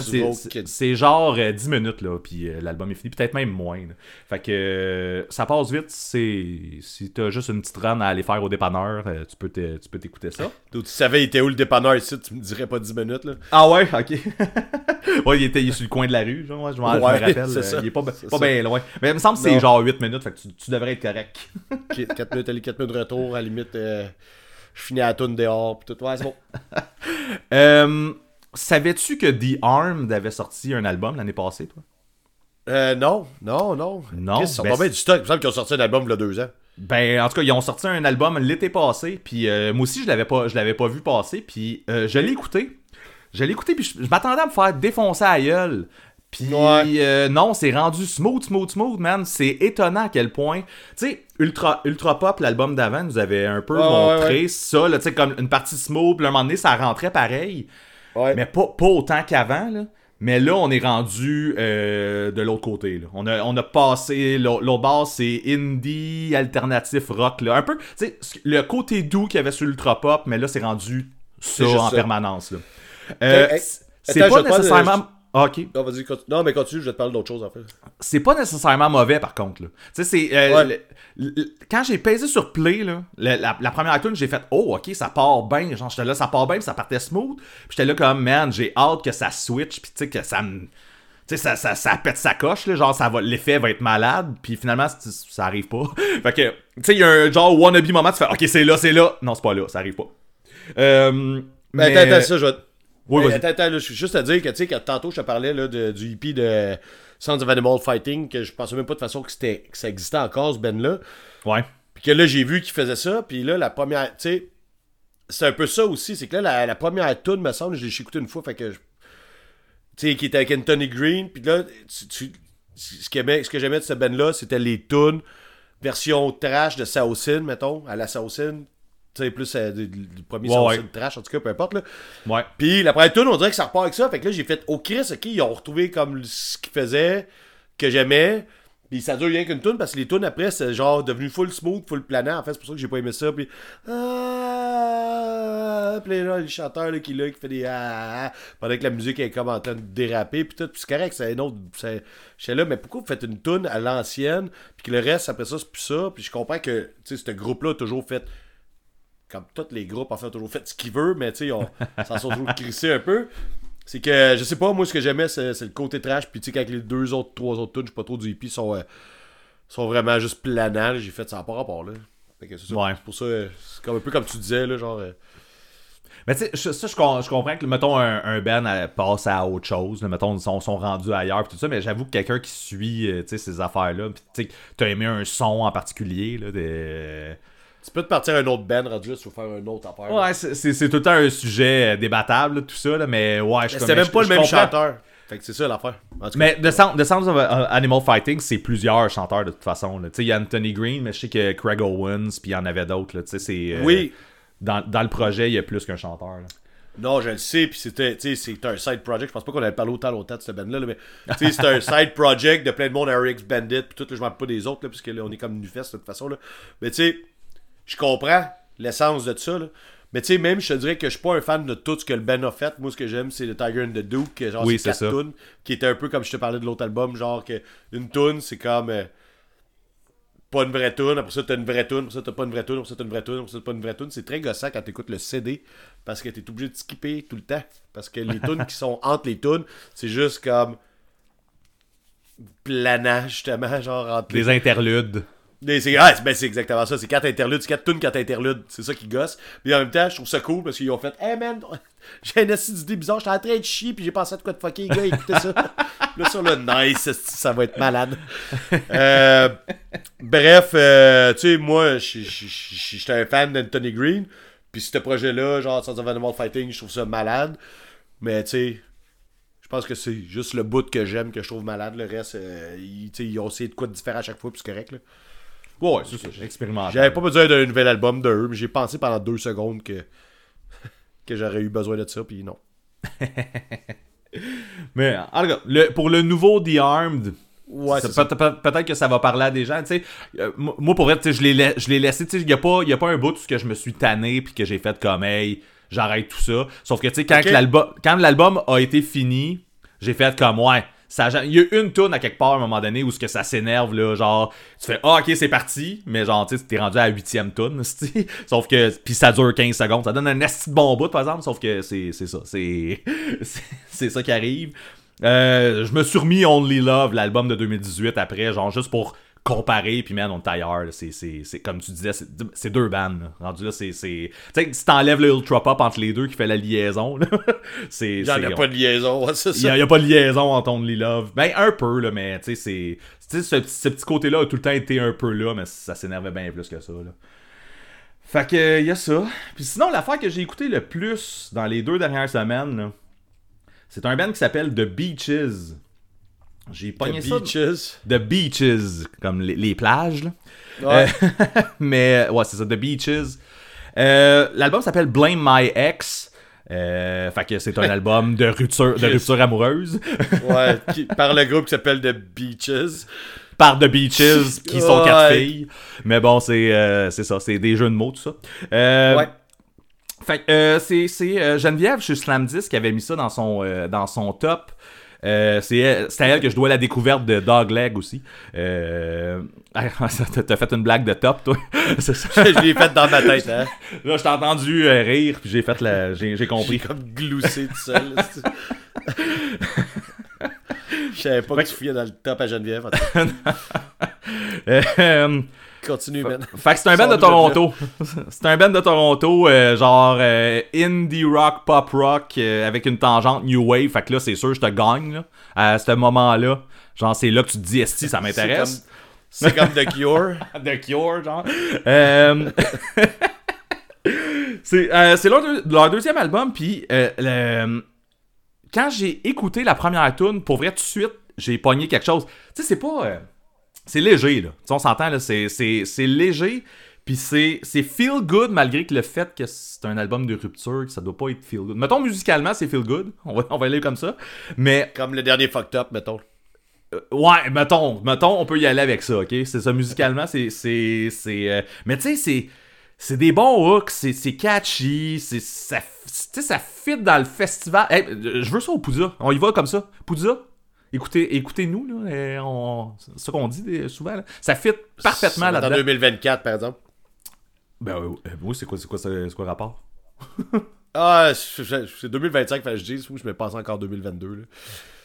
C'est- genre euh, 10 minutes, là, puis euh, l'album est fini. Peut-être même moins. là. Fait que euh, ça passe vite. C'est Si t'as juste une petite run à aller faire au dépanneur, euh, tu peux te- tu peux t'écouter ça. Donc, tu savais, il était où le dépanneur ici, tu me dirais pas 10 minutes, là. Ah ouais, ok. ouais, il était il est sur le coin de la rue, genre, ouais, je, m'en- je me Ouais, rappelle. c'est ça. il est pas, bien loin. Mais il me semble que c'est genre 8 minutes, fait que tu, tu devrais être correct. 4 minutes aller, 4 minutes de retour, à la limite, je finis à la toune dehors, pis tout. Ouais, c'est bon. Euh, Savais-tu que The Armed avait sorti un album l'année passée, toi? Euh, non, non, non. Non, Ils sont ben, du stock. Il me semble qu'ils ont sorti un album il y a deux ans. Ben, en tout cas, ils ont sorti un album l'été passé, puis euh, moi aussi, je l'avais pas, je l'avais pas vu passer, puis euh, je l'ai écouté. Je l'ai écouté, puis je, je m'attendais à me faire défoncer à la gueule. Puis Ouais. euh, non, c'est rendu smooth, smooth, smooth, man. C'est étonnant à quel point. Tu sais, Ultra, Ultra Pop, l'album d'avant, nous avait un peu montré ouais. ça, là, tu sais, comme une partie smooth, puis à un moment donné, ça rentrait pareil. Ouais. Mais pas, pas autant qu'avant, là. Mais là, on est rendu euh, de l'autre côté. Là. On, a, on a passé. L'autre bord, c'est indie, alternatif, rock. Là. Un peu. Tu sais, ce- le côté doux qu'il y avait sur Ultra Pop, mais là, c'est rendu ça en ça. permanence. Là. Euh, hey, c- c'est pas de- nécessairement. Ah, ok. Non, vas-y, continue. Non, mais continue, je vais te parler d'autre chose, en fait. C'est pas nécessairement mauvais, par contre. Tu sais, c'est. euh, Ouais. le- le- quand j'ai pesé sur play, là, le- la, la première tune, j'ai fait Oh, ok, ça part bien. Genre, j'étais là, ça part bien, puis ça partait smooth. Puis j'étais là, comme, man, j'ai hâte que ça switch, puis tu sais, que ça me. Tu sais, ça, ça, ça pète sa coche, là, genre, ça va, l'effet va être malade, puis finalement, ça arrive pas. fait que, tu sais, il y a un genre wannabe moment, tu fais, ok, c'est là, c'est là. Non, c'est pas là, ça arrive pas. Euh, Mais mais... attends, attends, ça, je vais. Oui, Mais vas-y. attends, attends, là, je suis juste à dire que, tu sais, que tantôt, je te parlais là, de- du hippie de Sons of Animal Fighting, que je pensais même pas de façon que, c'était, que ça existait encore, ce band-là. Ouais. Puis que là, j'ai vu qu'il faisait ça, puis là, la première, tu sais, c'est un peu ça aussi. C'est que là, la, la première tune, me semble, je l'ai écouté une fois, fait que. je- Tu sais, qui était avec Anthony Green. Puis là, tu- tu- ce, que j'aimais- ce que j'aimais de ce band-là, c'était les tunes version trash de Saucin, mettons, à la Saucin. Tu sais, plus euh, du premier Ouais, ouais. trash, en tout cas, peu importe. Là. Ouais. Puis la première tune, on dirait que ça repart avec ça. Fait que là, j'ai fait, oh Chris, ok, ils ont retrouvé comme ce qu'ils faisaient, que j'aimais. Puis ça dure rien qu'une tune parce que les tunes après, c'est genre devenu full smooth, full planant. En fait, c'est pour ça que j'ai pas aimé ça. Puis. Ah, puis là, le chanteur là, qui, là, qui fait des. Ah, ah, pendant que la musique est comme en train de déraper. Puis tout. Puis c'est correct, c'est un autre. c'est- J'étais là, mais pourquoi vous faites une tune à l'ancienne? Puis que le reste, après ça, c'est plus ça? Puis je comprends que, tu sais, ce groupe-là a toujours fait comme tous les groupes en fait ont toujours fait ce qu'ils veulent, mais tu sais, on s'en toujours crissés un peu. C'est que, je sais pas, moi, ce que j'aimais, c'est le côté trash. Puis tu sais, quand les deux autres, trois autres tunes, je sais pas trop du hippie, sont, euh, sont vraiment juste planants, j'ai fait ça pas rapport, là. Fait que c'est ça. Ouais. Pour ça, euh, c'est comme un peu comme tu disais, là, genre. euh, Mais tu sais, ça, je, com- je comprends que, mettons, un, un band passe à autre chose. là, mettons, ils sont, sont rendus ailleurs, pis tout ça. Mais j'avoue que quelqu'un qui suit, euh, tu sais, ces affaires-là, pis tu sais, t'as aimé un son en particulier, là, des... Tu peux te partir un autre band rendu là, si tu veux faire un autre affaire. Ouais, c'est c'est- c'est tout le temps un sujet euh, débattable, là, tout ça, là, mais ouais, je C'était comme- même pas je- le même comprends. chanteur. Fait que c'est ça l'affaire. Mais The, Sound, The Sounds of uh, Animal Fighting, c'est plusieurs chanteurs de toute façon. Tu sais, il y a Anthony Green, mais je sais que Craig Owens, puis il y en avait d'autres. Tu sais, c'est. euh, Oui. Dans, dans le projet, il y a plus qu'un chanteur. là. Non, je le sais, puis c'était, c'est un side project. Je pense pas qu'on avait parlé autant longtemps de cette band-là, là, mais c'est un side project de plein de monde, RX Bandit, puis tout, là, je m'en rappelle pas des autres, là, puisque là, on est comme nu fest de toute façon, là. Mais tu sais, je comprends l'essence de ça, là. Mais tu sais, même, je te dirais que je suis pas un fan de tout ce que le band a fait. Moi, ce que j'aime, c'est le Tiger and the Duke, genre, Oui, c'est quatre tunes, qui était un peu comme je te parlais de l'autre album, genre, que une tune, c'est comme. euh, pas une vraie tune, après ça t'as une vraie tune, après ça t'as pas une vraie tune, après ça t'as une vraie tune, après ça t'as pas une vraie tune. C'est très gossant quand t'écoutes le CD parce que t'es obligé de skipper tout le temps. Parce que les tunes qui sont entre les tunes, c'est juste comme planant justement, genre entre les Des interludes. C'est ah, ben, exactement ça. C'est quatre interludes, c'est quatre tunes, quatre interludes. C'est ça qui gosse. Puis en même temps, je trouve ça cool parce qu'ils ont fait Hey man, j'ai une d'idée bizarre, j'étais en train de chier, puis j'ai pensé à de quoi de fucker, les gars, écoutez ça. là, sur le nice, ça va être malade. Euh, bref, euh, tu sais, moi, j'étais un fan d'Anthony Green. Puis ce projet-là, genre Sons of Animal Fighting, je trouve ça malade. Mais tu sais, je pense que c'est juste le bout que j'aime que je trouve malade. Le reste, euh, ils, ils ont essayé de quoi de différent à chaque fois, puis c'est correct. Là. Ouais, c'est ça. Expérimental. J'avais pas besoin d'un nouvel album d'eux, mais j'ai pensé pendant deux secondes que, que j'aurais eu besoin de ça, puis non. Mais en tout cas, le- pour le nouveau The Armed, Ouais, peut- peut-être que ça va parler à des gens. tu sais. Euh, moi, pour vrai, je l'ai la- je l'ai laissé. tu sais, Il n'y a, pas- y a pas un bout où ce que je me suis tanné puis que j'ai fait comme hey, j'arrête tout ça. Sauf que tu sais, quand, l'album- quand l'album a été fini, j'ai fait comme ouais. Ça Il y a une tune à quelque part à un moment donné où ce que ça s'énerve là, genre tu fais ah ok c'est parti, mais genre tu t'es rendu à la huitième c'ti. sauf que puis ça dure 15 secondes, ça donne un esti de bon bout par exemple, sauf que c'est ça, c'est- c'est ça qui arrive. Euh, je me suis remis Only Love, l'album de 2018 après, genre juste pour comparer, puis man, on est ailleurs. C'est, c'est, c'est comme tu disais, c'est, deux bandes. Rendu là, c'est. c'est... Tu sais, si t'enlèves le Ultra Pop entre les deux qui fait la liaison, c'est. J'en c'est- ai pas de liaison, c'est il y, a, ça. il y a pas de liaison entre Only Love. Ben, un peu, là, mais tu sais, c'est. Ce, petit- ce petit côté-là a tout le temps été un peu là, mais ça s'énervait bien plus que ça, là. Fait que, il y a ça. Puis sinon, l'affaire que j'ai écouté le plus dans les deux dernières semaines, c'est un band qui s'appelle The Beaches. J'ai pogné The ça. Beaches. The Beaches, comme les, les plages, là. Ouais. Euh, mais ouais, c'est ça, The Beaches. Euh, L'album s'appelle Blame My Ex. Euh, fait que c'est un album de rupture, de rupture amoureuse ouais, qui- par le groupe qui s'appelle The Beaches. par The Beaches qui sont quatre filles. Mais bon, c'est euh, ça, c'est des jeux de mots tout ça. Euh, Ouais. Fait que euh, c'est euh, Geneviève chez Slam 10 qui avait mis ça dans son euh, dans son top. Euh, c'est elle- c'est à elle que je dois la découverte de Dogleg aussi. Euh... T'as t'as fait une blague de top, toi. c'est ça. je l'ai fait dans ma tête, hein. Là, je t'ai entendu euh, rire, puis j'ai fait la. J'ai compris. comme gloussé tout seul. Je savais pas que tu fouillais dans le top à Geneviève. Continue, man. Fait que c'est un band de. Toronto. c'est un band de Toronto, euh, genre euh, indie rock, pop rock, euh, avec une tangente new wave. Fait que là, c'est sûr, je te gagne, là, à ce moment-là. Genre, c'est là que tu te dis, esti, ça m'intéresse. C'est comme The Cure. The Cure, genre. Euh, C'est leur, deux- leur deuxième album, puis le- quand j'ai écouté la première tune, pour vrai, tout de suite, j'ai pogné quelque chose. Tu sais, c'est pas... c'est léger, là. Tu sais, on s'entend, là, c'est- c'est c'est léger, puis c'est c'est feel good, malgré que le fait que c'est un album de rupture, que ça doit pas être feel good. Mettons, musicalement, c'est feel good, on va, on va aller comme ça, mais Comme le dernier Fucked Up, mettons. euh, ouais, mettons, mettons, on peut y aller avec ça, ok? C'est ça, musicalement, c'est. c'est, c'est euh, mais tu sais, c'est. C'est des bons hooks, c'est, c'est catchy, c'est, ça, tu sais, ça fit dans le festival. Hey, euh, je veux ça au Poudza. On y va comme ça. Poudza, écoutez, écoutez-nous, là. euh, on- ça qu'on dit euh, souvent. là. Ça fit parfaitement être En là-dedans. 2024, par exemple. Ben oui, euh, oui, c'est quoi, c'est quoi, c'est quoi le rapport? Ah, c'est c'est 2025, fait que je dis, ou je me passe encore 2022.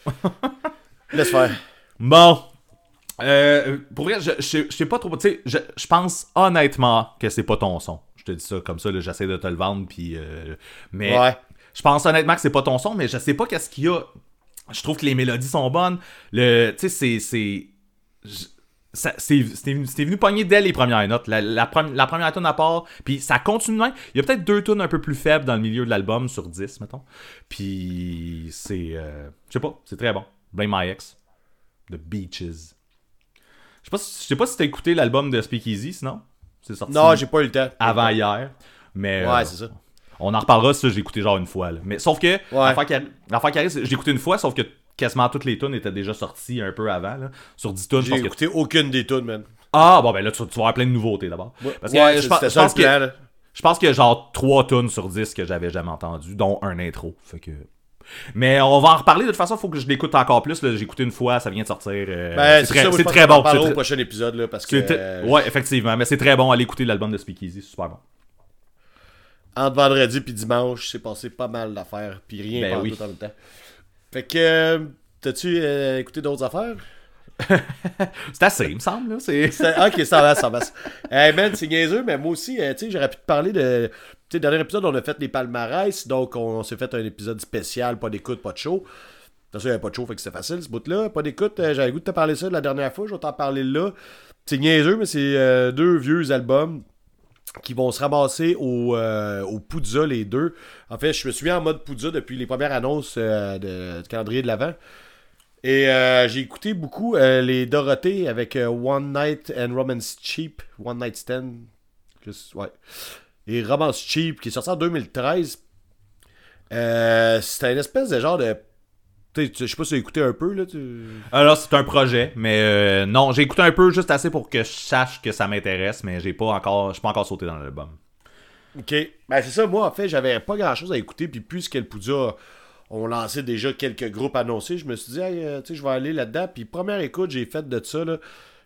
Là. Laisse faire. Bon. Euh, pour vrai, je, je, je sais pas trop. Tu sais, je, je pense honnêtement que c'est pas ton son. Je te dis ça comme ça, là, j'essaie de te le vendre, puis. euh, mais Ouais. je pense honnêtement que c'est pas ton son, mais je sais pas qu'est-ce qu'il y a. Je trouve que les mélodies sont bonnes. Le, tu sais, c'est, c'est, je- ça- c'est, c'était, venu- pogner dès les premières notes. La, la, la première tune à part, puis ça continue. Il y a peut-être deux tunes un peu plus faibles dans le milieu de l'album sur 10, mettons. Puis c'est, euh, je sais pas, c'est très bon. Blame My Ex, The Beaches. Je sais pas, si- pas si t'as écouté l'album de Speakeasy, sinon. C'est sorti Non, j'ai pas eu le temps. avant hier. Mais Ouais, euh, c'est ça. On en reparlera, ça, j'ai écouté genre une fois. là. Mais sauf que, Ouais. l'affaire qui arrive, j'ai écouté une fois, sauf que quasiment toutes les tunes étaient déjà sorties un peu avant. Là. Sur 10 tunes, je J'ai pense que... écouté aucune des tunes, man. Ah, bon, ben là, tu, tu vas avoir plein de nouveautés d'abord. Parce que ouais, je, pense- je plan, que, je pense qu'il y a genre 3 tunes sur 10 que j'avais jamais entendu, dont un intro. Fait que... Mais on va en reparler. De toute façon, il faut que je l'écoute encore plus. J'ai écouté une fois, ça vient de sortir. euh, Ben, c'est très, en bon. parlera c'est au prochain épisode, là, parce que... euh, Ouais, effectivement. Mais c'est très bon. Allez écouter l'album de Speakeasy, c'est super bon. Entre vendredi puis dimanche, c'est passé pas mal d'affaires, puis rien Ben oui. tout en même temps. Fait que, euh, t'as-tu euh, écouté d'autres affaires? C'est assez, il me semble. Là. C'est... Ok, ça va, ça va. Hey man, c'est niaiseux, mais moi aussi, euh, tu sais, j'aurais pu te parler de. Tu sais, dernier épisode, on a fait les palmarès, donc on, s'est fait un épisode spécial, pas d'écoute, pas de show. De toute il n'y avait pas de show, fait que c'était facile ce bout-là. Pas d'écoute, euh, j'avais le goût de te parler ça la dernière fois, je vais t'en parler là. C'est niaiseux, mais c'est deux vieux albums qui vont se ramasser au, euh, au Poudza, les deux. En fait, je me suis mis en mode Poudza depuis les premières annonces euh, du calendrier de l'Avent. Et euh, j'ai écouté beaucoup euh, les Dorothée avec One Night and Romance Cheap. One Night Stand. Juste- ouais. Et Romance Cheap, qui est sorti en 2013. Euh, C'était une espèce de genre de. Tu sais, Je sais pas si tu as écouté un peu, là. tu- Alors, c'est un projet, mais euh, non, j'ai écouté un peu juste assez pour que je sache que ça m'intéresse, mais j'ai pas encore, je suis pas encore sauté dans l'album. Ok. Ben, c'est ça, moi, en fait, j'avais pas grand chose à écouter. Puis, puisque le Poudja ont lancé déjà quelques groupes annoncés, je me suis dit, Hey, euh, tu sais, je vais aller là-dedans. Puis, première écoute, j'ai fait de ça, là.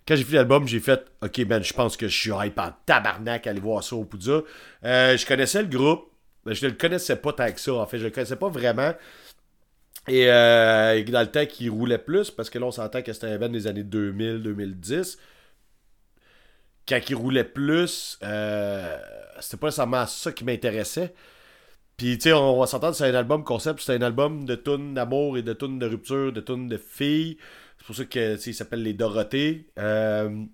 Quand j'ai fait l'album, j'ai fait, ok, ben, je pense que je suis hype en tabarnak à aller voir ça au Poudja. Euh, je connaissais le groupe. mais Je ne le connaissais pas tant que ça, en fait. Je le connaissais pas vraiment. Et euh, dans le temps qu'il roulait plus, parce que là, on s'entend que c'était un band des années 2000-2010 quand il roulait plus, euh, c'était pas nécessairement ça qui m'intéressait. Puis, tu sais, on va s'entendre, c'est un album concept, c'est un album de tunes d'amour et de tunes de rupture, de tunes de filles. C'est pour ça que, il s'appelle Les Dorothées. Euh,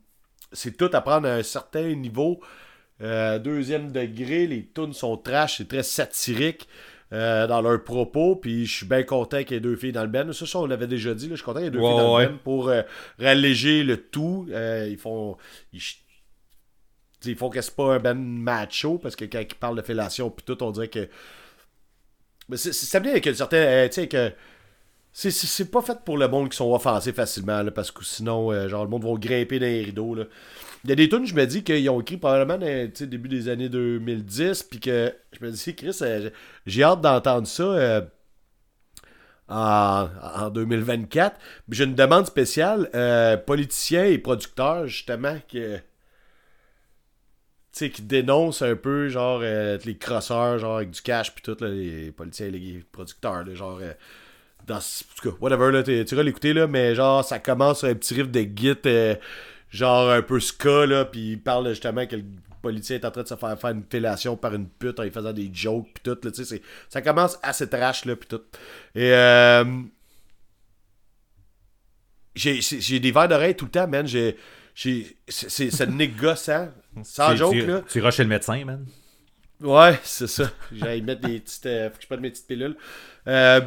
c'est tout à prendre à un certain niveau. Deuxième degré, les tunes sont trash, c'est très satirique euh, dans leurs propos. Puis je suis bien content qu'il y ait deux filles dans le band. Ça, ça on l'avait déjà dit. Là, je suis content qu'il y ait deux Ouais, filles dans ouais. le band pour euh, ralléger le tout. Euh, ils font. Ils, font que c'est pas un band macho parce que quand ils parlent de fellation puis tout, on dirait que. Mais c'est bien avec un certain. euh, tu sais, que. C'est- pas fait pour le monde qui sont offensés facilement, là, parce que sinon, euh, genre, le monde va grimper dans les rideaux. Là. Il y a des tunes, je me dis, qu'ils ont écrit probablement dans début des années 2010, puis que je me dis, Chris, euh, j'ai hâte d'entendre ça euh, en, en 2024. Puis J'ai une demande spéciale, politiciens et producteurs, justement, que sais, qui dénoncent un peu, genre, les crosseurs, genre, avec du cash, puis tout, là, les politiciens et les producteurs, là, genre, dans, en tout cas, whatever, là, tu vas l'écouter, là, mais genre, ça commence sur un petit riff de git, euh, genre, un peu ska, là, puis il parle justement que le politicien est en train de se faire faire une fellation par une pute en lui faisant des jokes, puis tout, là, tu sais, ça commence assez trash, là, puis tout. Et, euh, j'ai des verres d'oreille tout le temps, man, j'ai... C'est c'est négoçant. Sans joke, tu, là. Tu iras chez le médecin, man. Ouais, c'est ça. J'allais mettre des petites. euh, faut que je prenne mes petites pilules. Euh,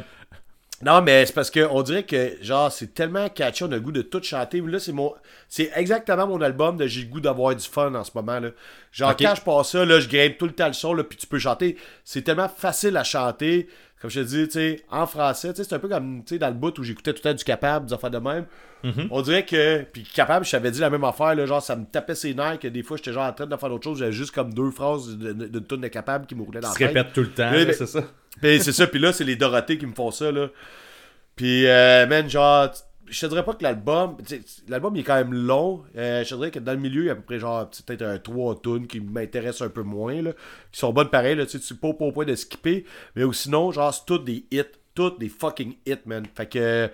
non, mais c'est parce qu'on dirait que, genre, c'est tellement catchy, on a le goût de tout chanter. Là, c'est mon. C'est exactement mon album de j'ai le goût d'avoir du fun en ce moment, là. Genre, Ok. quand je passe ça, là, je grimpe tout le temps le son, là, puis tu peux chanter. C'est tellement facile à chanter. Comme je te dis, tu sais, en français, tu sais, c'est un peu comme, tu sais, dans le bout où j'écoutais tout le temps du capable, des affaires de même. On dirait que. Puis capable, je t'avais dit la même affaire, là, genre, ça me tapait ses nerfs, que des fois, j'étais genre en train de faire d'autres choses, j'avais juste comme deux phrases de- de- d'une tonne de capable qui me roulaient dans la se tête. répète tout le temps, mais- c'est ça. Puis c'est ça, puis là, c'est les Dorothées qui me font ça, là. Puis, euh, man, genre, je te dirais pas que l'album, l'album est quand même long. Euh, je te dirais que dans le milieu, il y a à peu près genre, peut-être un 3 tunes qui m'intéressent un peu moins. Qui sont bonnes pareil, là, tu sais, pas, au point de skipper. Mais ou sinon, genre, c'est toutes des hits. Toutes des fucking hits, man. Fait que.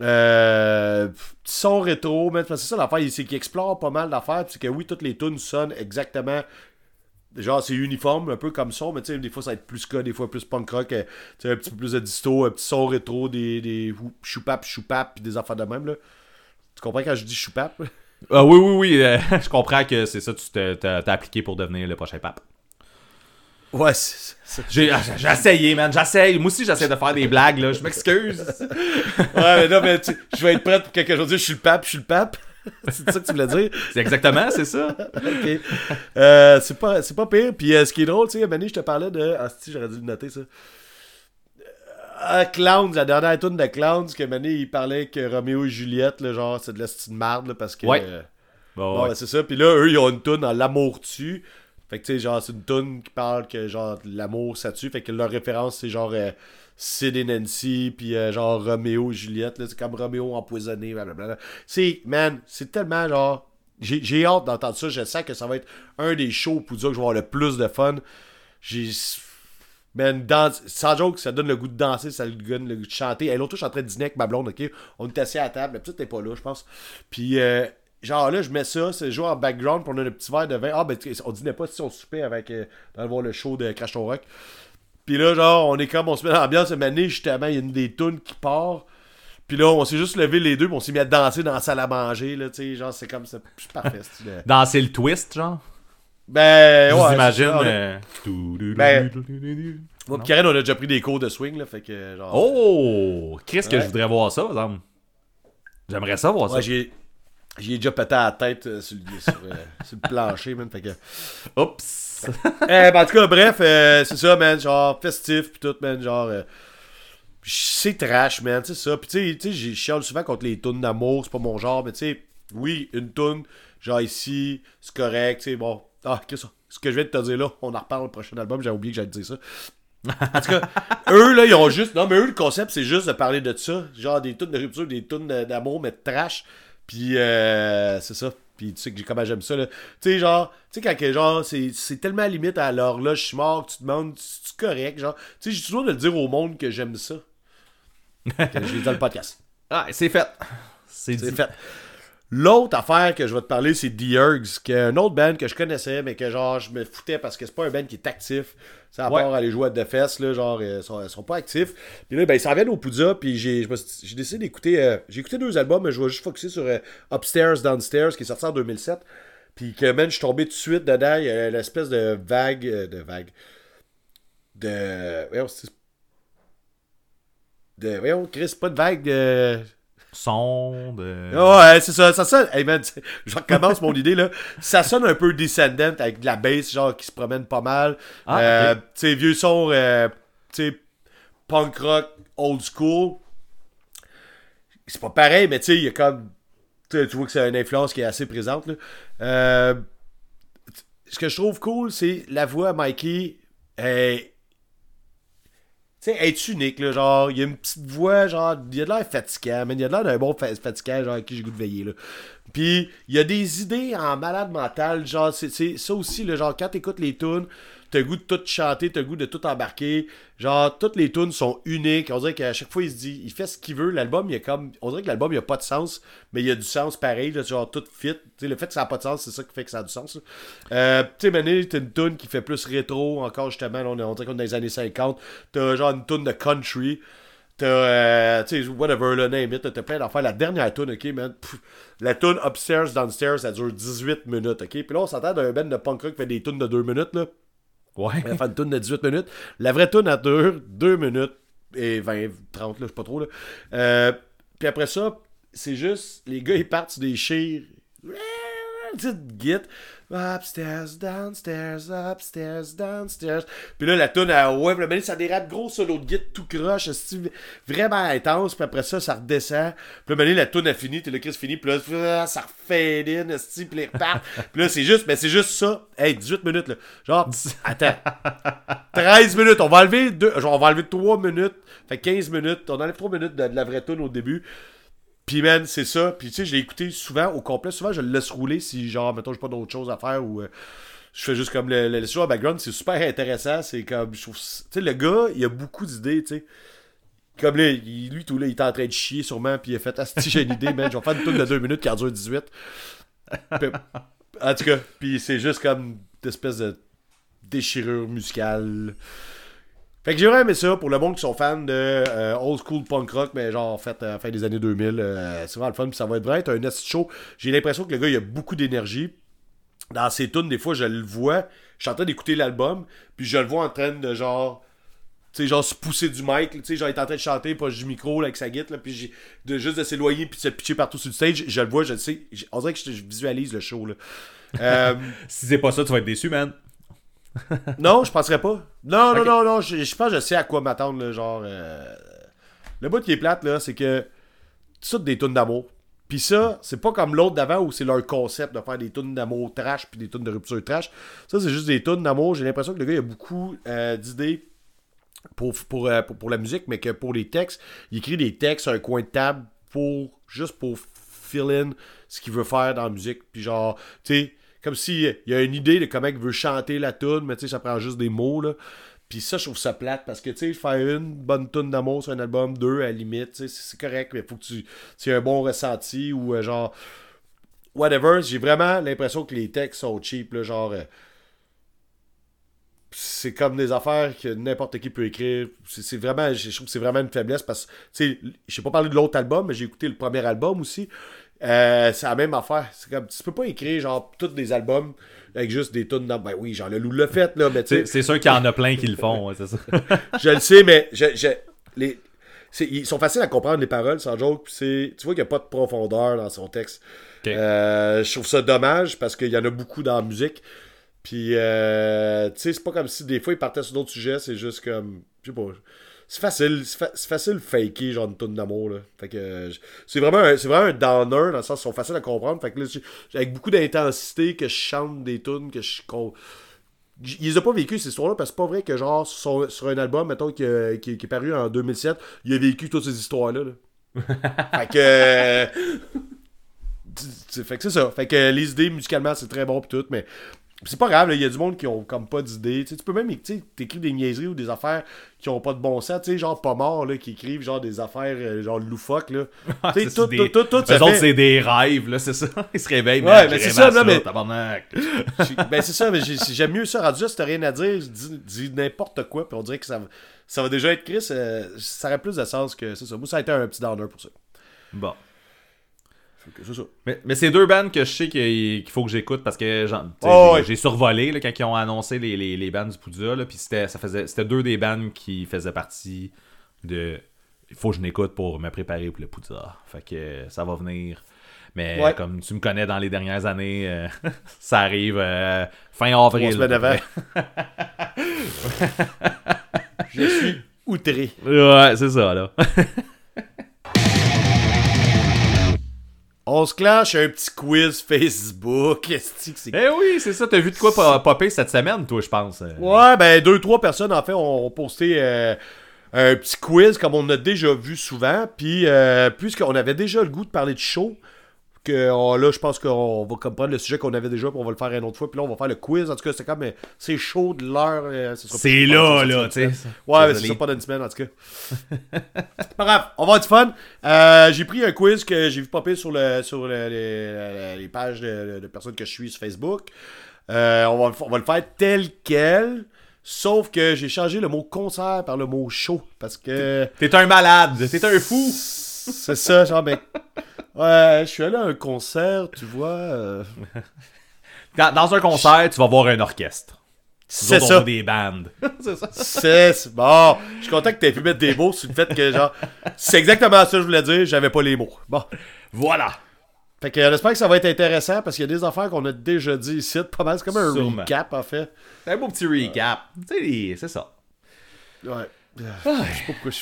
Euh, petit son rétro, man. C'est ça l'affaire, c'est qu'il explore pas mal d'affaires. C'est que oui, toutes les tunes sonnent exactement genre c'est uniforme un peu comme son mais tu sais des fois ça va être plus ska des fois plus punk rock euh, tu sais un petit peu plus de disto un petit son rétro des des choupap choupap puis des affaires de même là tu comprends quand je dis choupap? Ah oui, oui, oui. euh, je comprends que c'est ça, tu t'es- t'as appliqué pour devenir le prochain pape. ouais J'ai ah, j'ai essayé, man. J'essaye. Moi aussi, j'essaie de faire des blagues, là. Je m'excuse. ouais mais non mais tu sais, je vais être prêt pour quelque chose je suis le pape je suis le pape c'est ça que tu voulais dire? C'est exactement, c'est ça. ok euh, c'est pas c'est pas pire puis euh, ce qui est drôle tu sais Mané je te parlais de ah si j'aurais dû le noter ça Ah, Clowns, la dernière tune de Clowns, que Mané il parlait que Roméo et Juliette, là, genre, c'est de la style marde, là, parce que. Ouais. euh, Bon, Bon, ouais. ben, c'est ça. Puis là, eux, ils ont une toune dans l'amour tue. Fait que, tu sais, genre, c'est une toune qui parle que, genre, l'amour, ça tue. Fait que leur référence, c'est genre euh, Sid et Nancy, puis euh, genre Roméo et Juliette. C'est comme Roméo empoisonné, blablabla. C'est, man, c'est tellement, genre. J'ai hâte d'entendre ça. Je sens que ça va être un des shows pour dire que je vais avoir le plus de fun. J'ai. Man, sans joke, ça donne le goût de danser, ça donne le goût de chanter. Et l'autre, je suis en train de dîner avec ma blonde, ok? On est assis à la table, la petite t'es pas là, je pense. Puis, euh, genre là, je mets ça, c'est joué en background, puis on un petit verre de vin. Ah, ben, on dînait pas si on soupait avec, euh, d'aller voir le show de Crash Rock. Puis là, genre, on est comme, on se met dans l'ambiance, cette année, justement, il y a une des tunes qui part. Puis là, on s'est juste levé les deux, puis on s'est mis à danser dans la salle à manger, là, tu sais, genre, c'est comme ça. C'est parfait, c'est. Danser le twist, genre? Ben, ouais. vous c'est imagine. ça, on a- euh, Ben. Moi, Karen, on a déjà pris des cours de swing, là, fait que, genre. Oh! Chris, que Ouais. je voudrais voir ça, par exemple. J'aimerais ça voir Ouais, ça. j'ai. J'ai déjà pété à la tête euh, sur, le, sur, euh, sur le plancher, man. Fait que. Oups! Eh, ben, en tout cas, bref, euh, c'est ça, man. Genre, festif, pis tout, man. Genre. c'est trash, man. C'est ça. Pis, tu sais, tu sais, j'ai chiale souvent contre les tunes d'amour. C'est pas mon genre, mais tu sais, oui, une tune, genre ici, c'est correct, tu sais, bon. Ah, qu'est-ce que ce que je viens de te dire là, on en reparle au prochain album. J'ai oublié que j'allais te dire ça. En tout cas, eux, là, ils ont juste. Non, mais eux, le concept, c'est juste de parler de ça. Genre des tunes de rupture, des tunes d'amour, mais de trash. Puis, euh, c'est ça. Puis, tu sais que j'ai- comment j'aime ça. Tu sais, genre, tu sais, quand genre, c'est c'est tellement limite à là, je suis mort, que tu te demandes, c'est correct, genre? Tu sais, j'ai toujours de le dire au monde que j'aime ça. Que je l'ai dit dans le podcast. Ah, c'est fait. C'est fait. L'autre affaire que je vais te parler, c'est The Urgs, qui est un autre band que je connaissais, mais que genre je me foutais parce que c'est pas un band qui est actif. C'est à Ouais. part aller jouer à The Fest, là, genre euh, ils sont, ils sont pas actifs. Puis là, ben, ils s'en viennent au Poudja, puis j'ai décidé d'écouter. euh, j'ai écouté deux albums, mais je vais juste focuser sur euh, Upstairs, Downstairs, qui est sorti en 2007. Puis que, man, je suis tombé tout de suite dedans. Il y a l'espèce de vague. euh, de vague. De. Voyons, c'est. De. Voyons, Chris, pas de vague de. Son de. Ouais, c'est ça, ça sonne. Hey man, je recommence mon idée là. Ça sonne un peu descendant avec de la bass genre qui se promène pas mal. Ah, euh. Tu sais, vieux son, euh, tu sais, punk rock old school. C'est pas pareil, mais tu sais, il y a comme. Tu vois que c'est une influence qui est assez présente là. Euh, ce que je trouve cool, c'est la voix à Mikey. est tu sais, être unique, genre, il y a une petite voix, genre, il y a de l'air fatigant, mais il y a de l'air d'un bon fa- fatigant, genre, à qui j'ai goût de veiller, là. Puis, il y a des idées en malade mental, genre, c'est ça aussi, là, genre, quand t'écoutes les tunes, t'as goût de tout chanter, t'as goût de tout embarquer, genre, toutes les tunes sont uniques, on dirait qu'à chaque fois, il se dit, il fait ce qu'il veut, l'album, il y a comme, on dirait que l'album, il a pas de sens, mais il y a du sens pareil, là, genre, tout fit, tu sais, le fait que ça a pas de sens, c'est ça qui fait que ça a du sens. Euh, tu sais, t'as une tune qui fait plus rétro, encore, justement, on, est- on dirait qu'on est dans les années 50, t'as genre une tune de country, T'as, euh, tu sais, whatever, le name it, t'as plein d'affaires. La dernière tune, ok, man. la tune Upstairs, Downstairs, ça dure 18 minutes, ok? Puis là, on s'entend d'un band de punk rock qui fait des tunes de 2 minutes, là. Ouais. Va faire une tune de 18 minutes. La vraie tune, elle dure 2 minutes et 20, 30, là, je sais pas trop. Là. Euh, puis après ça, c'est juste, les gars, ils partent sur des chires. Petite git. Upstairs, downstairs, upstairs, downstairs. Puis là, la tune, elle, ouais, puis là, ça dérape gros solo de git tout croche, c'est vraiment intense. Puis après ça, ça redescend. Puis là, la tune a fini, t'es le Chris fini, puis là, ça refait in, puis les puis là, c'est juste, mais c'est juste ça. Hey, 18 minutes, là. Genre, attends. 13 minutes, on va enlever deux, genre, on va enlever 3 minutes. Fait 15 minutes. On enlève 3 minutes de, de la vraie tune au début. Puis, man, c'est ça. Puis, tu sais, je l'ai écouté souvent au complet. Souvent, je le laisse rouler si, genre, mettons, j'ai pas d'autre chose à faire ou euh, je fais juste comme le, le, le background. C'est super intéressant. C'est comme, je trouve, tu sais, le gars, il a beaucoup d'idées, tu sais. Comme là, lui, tout là, il est en train de chier sûrement. Puis, il a fait, si j'ai une idée, man, je vais faire une tour de 2 minutes qui dure 18. Puis, en tout cas, puis c'est juste comme une espèce de déchirure musicale. Fait que vraiment aimé ça pour le monde qui sont fans de euh, old school punk rock, mais genre en fait, à la fin des années 2000. euh, c'est vraiment le fun, puis ça va être vrai être un nest show. J'ai l'impression que le gars, il a beaucoup d'énergie. Dans ses tunes, des fois, je le vois. Je suis en train d'écouter l'album, puis je le vois en train de genre. Tu sais, genre se pousser du mic, tu sais, genre il est en train de chanter, pas du micro avec sa guitare, puis j'ai- de juste de s'éloigner puis de se pitcher partout sur le stage, je le vois, je le sais. On dirait que je, je visualise le show là. Euh, Si c'est pas ça, tu vas être déçu, man. non, je penserais pas. Non, non, non, non, je, je pense que je sais à quoi m'attendre, genre... euh, Le bout qui est plate, là, c'est que... Ça des tunes d'amour. Puis ça, c'est pas comme l'autre d'avant où c'est leur concept de faire des tunes d'amour trash puis des tunes de rupture trash. Ça, c'est juste des tunes d'amour. J'ai l'impression que le gars, il a beaucoup euh, d'idées pour, pour, euh, pour, pour la musique, mais que pour les textes, il écrit des textes un coin de table pour juste pour fill in ce qu'il veut faire dans la musique. Puis genre, tu sais, comme si il y a une idée de comment il veut chanter la tune, mais tu sais, ça prend juste des mots, là. Puis ça, je trouve ça plate parce que, tu sais, faire une bonne tune d'amour sur un album, deux à la limite, tu sais, c'est correct, mais faut que tu, aies un bon ressenti ou euh, genre, whatever. J'ai vraiment l'impression que les textes sont cheap, là, genre, euh, c'est comme des affaires que n'importe qui peut écrire. C'est vraiment, je trouve que c'est vraiment une faiblesse parce que, tu sais, j'ai pas parlé de l'autre album, mais j'ai écouté le premier album aussi. Euh, c'est la même affaire. C'est comme, tu peux pas écrire, genre, tous des albums avec juste des tunes dans. Ben oui, genre, le loup l'a fait, là, mais tu sais. C'est sûr qu'il y en a plein qui le font, ouais, c'est ça. Je le sais, mais je, je- les, c'est- ils sont faciles à comprendre, les paroles, sans joke. tu vois qu'il n'y a pas de profondeur dans son texte. Euh, je trouve ça dommage parce qu'il y en a beaucoup dans la musique. Puis, euh, tu sais, c'est pas comme si des fois ils partaient sur d'autres sujets, c'est juste comme. Je sais pas. C'est facile, c'est fa- c'est facile faker, genre une tonne d'amour, là. Fait que. euh, c'est vraiment, un- c'est vraiment un downer, dans le sens qu'ils sont faciles à comprendre. Fait que là, avec beaucoup d'intensité que je chante des tunes, que je. Ils les ont pas vécu ces histoires-là parce que c'est pas vrai que genre sur, sur un album mettons qui, euh, qui- qui est paru en 2007 il a vécu toutes ces histoires-là là. fait que euh, fait que c'est ça fait que les idées musicalement c'est très bon pis tout mais c'est pas grave là, il y a du monde qui ont comme pas d'idées tu peux même t'écris des niaiseries ou des affaires qui ont pas de bon sens tu sais genre pas mort là qui écrivent genre des affaires euh, genre loufoques là tu sais C'est tout, des- tout, tout, tout, ça Eux autres, c'est des rêves, là, c'est ça. Ils se réveillent, Ouais, mais c'est ça, à non, mais- ben c'est ça, mais j'ai- j'aime mieux ça. Rendu là, si t'as rien à dire, dis, dis n'importe quoi, puis on dirait que ça, va- ça va déjà être Chris. euh, ça aurait plus de sens que c'est ça. Moi, ça a été un petit downer pour ça. Bon. Ça. Mais, mais c'est deux bands que je sais qu'il faut que j'écoute parce que Oh, j'ai ouais. survolé là, quand ils ont annoncé les, les, les bands du Poudja. Là, puis c'était deux des bands qui faisaient partie de. Il faut que je n'écoute pour me préparer pour le Poudja. Fait que ça va venir. Mais Ouais. comme tu me connais dans les dernières années, euh, ça arrive euh, fin avril. Trois semaines. Je suis outré. Ouais, c'est ça là. On se clenche un petit quiz Facebook. Qu'est-ce que c'est eh oui, c'est ça. T'as vu de quoi po- popper cette semaine, toi, je pense. euh? Ouais, ben deux, trois personnes en fait ont, ont posté euh, un petit quiz comme on a déjà vu souvent. Puis euh, puisqu'on avait déjà le goût de parler de show, que là je pense qu'on va comprendre le sujet qu'on avait déjà, puis on va le faire une autre fois. Puis là on va faire le quiz. En tout cas, c'est comme euh, c'est chaud de l'heure. euh, C'est là, là, tu sais. Ouais, mais c'est ça, pas dans une semaine en tout cas. C'est pas grave, on va avoir du fun. Euh, j'ai pris un quiz que j'ai vu popper sur, le, sur le- les, les pages de, de personnes que je suis sur Facebook. Euh, on, va, on va le faire tel quel. Sauf que j'ai changé le mot concert par le mot show. Parce que. T'es un malade, t'es un fou. C'est ça, genre, ben. Ouais, je suis allé à un concert, tu vois. euh, Dans, dans un concert, tu vas voir un orchestre. C'est ça. A des bandes. c'est ça. C'est c'est- bon. Je suis content que t'aies pu mettre des mots sur le fait que genre. C'est exactement ça que je voulais dire, j'avais pas les mots. Bon. Voilà. Fait que j'espère que ça va être intéressant parce qu'il y a des affaires qu'on a déjà dit ici. Pas mal, c'est comme un Sûrement. recap en fait. C'est un beau petit recap. Tu sais, les- c'est ça. Ouais. Je sais pas pourquoi je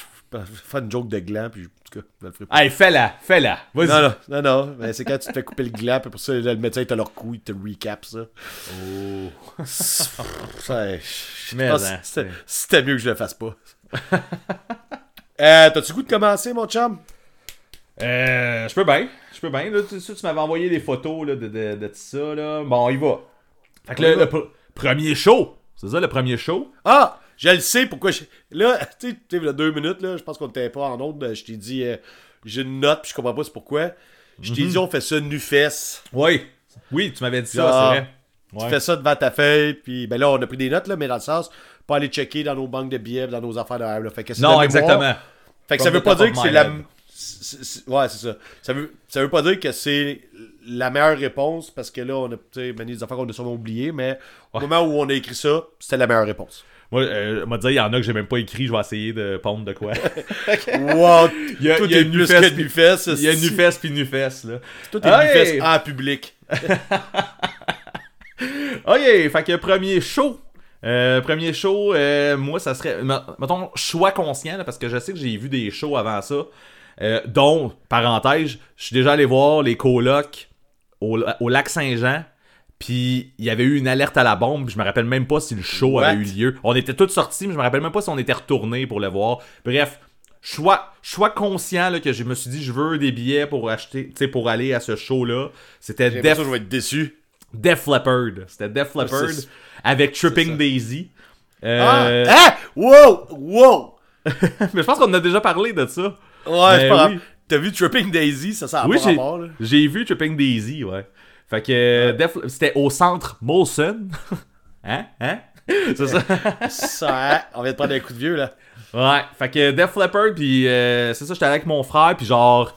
fais une joke de gland, puis tout cas, je le ferai pas. Hey, fais-la, fais-la. Vas-y. Non, non, non, non. Mais c'est quand tu te fais couper le gland, puis pour ça, le médecin, il te leur cou, il te recap ça. Oh. Ça, je Mais, pense hein, que c'était- mieux que je le fasse pas. euh, T'as-tu le goût de commencer, mon chum? Euh, je peux bien. Je peux bien. Là, tu, tu tu m'avais envoyé des photos là, de, de, de tout ça. Là. Bon, il va. Fait que le, va. le pr- premier show. C'est ça, le premier show? Ah! Je le sais pourquoi je... Là, tu sais, il y a deux minutes, là, je pense qu'on était pas en onde, je t'ai dit, euh, j'ai une note, puis je comprends pas c'est pourquoi. Je Mhm. t'ai dit, on fait ça nu-fesse. Oui. Oui, tu m'avais dit ça, c'est vrai. Tu Ouais. fais ça devant ta feuille, puis ben là, on a pris des notes, là, mais dans le sens, pas aller checker dans nos banques de billets, dans nos affaires de. Fait que Non, exactement. Fait que ça veut pas dire que c'est la. Ouais, c'est ça. Ça veut, ça veut pas dire que c'est la meilleure réponse parce que là, on a tu sais, ben, des affaires qu'on a sûrement oubliées, mais au moment où on a écrit ça, c'était la meilleure réponse. Moi, euh, m'a dit, il y en a que j'ai même pas écrit, je vais essayer de pondre de quoi. Wow! Il y a- Tout il y a est plus que nu-fesse. Il y a esti. nu-fesse puis nu-fesse, là. Tout est Hey! nu-fesse en public. Ok, fait que premier show. Euh, premier show, euh, moi, ça serait. me- Mettons, choix conscient, là, parce que je sais que j'ai vu des shows avant ça. euh, dont, parenthèse, je suis déjà allé voir les colocs au, au lac Saint-Jean. Puis il y avait eu une alerte à la bombe. Je me rappelle même pas si le show What? avait eu lieu. On était tous sortis, mais je me rappelle même pas si on était retournés pour le voir. Bref, choix, choix conscient là, que je me suis dit je veux des billets pour acheter, pour aller à ce show-là. C'était J'ai Def je vais être déçu. Def Leppard. C'était Def Leppard avec Tripping. Daisy. Ah! Euh, Ah! Wow! Wow! mais je pense qu'on en a déjà parlé de ça. Ouais, c'est Ben pas grave. oui. T'as vu Tripping Daisy? Ça, ça a oui, pas j'ai, rapport, là. j'ai vu Tripping Daisy, ouais. Fait que Def- c'était au centre Molson. hein? Hein? C'est ça? Ça, hein? On vient de prendre un coup de vieux, là. ouais. Fait que Def Leppard, puis euh, c'est ça, j'étais allé avec mon frère, puis genre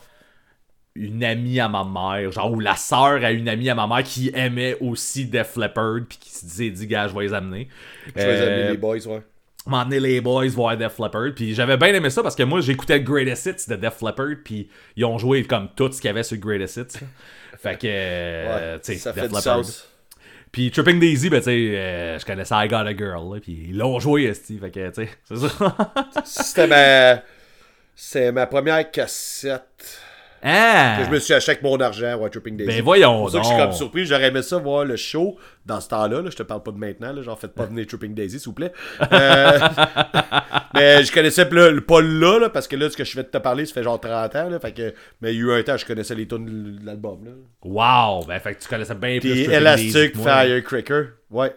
une amie à ma mère, genre ou la sœur à une amie à ma mère qui aimait aussi Def Leppard, puis qui se disait, dis gars, je vais les amener. Je vais les amener, Euh, les boys, ouais. M'emmener les boys voir Def Leppard. Puis j'avais bien aimé ça parce que moi j'écoutais le Greatest Hits de Def Leppard puis ils ont joué comme tout ce qu'il y avait sur le Greatest Hits fait que euh, Ouais, tu sais Def Leppard. puis Tripping Daisy ben tu sais euh, je connaissais I Got a Girl là, puis ils l'ont joué esti fait que tu sais c'est ça. C'était ma... C'est ma première cassette ah que je me suis acheté avec mon argent, Tripping Daisy. ben voyons C'est pour ça que je suis comme surpris. J'aurais aimé ça voir le show dans ce temps-là. là. Je te parle pas de maintenant. Là. Genre, faites pas venir Tripping Daisy, s'il vous plaît. Euh, mais je connaissais pas là, pas là, là, parce que là, ce que je fais de te parler, ça fait genre 30 ans. Là, fait que, mais il y a eu un temps, je connaissais les tunes de l'album. wow ben fait que tu connaissais bien plus Puis Daisy Elastic que moi. Firecracker. Ouais.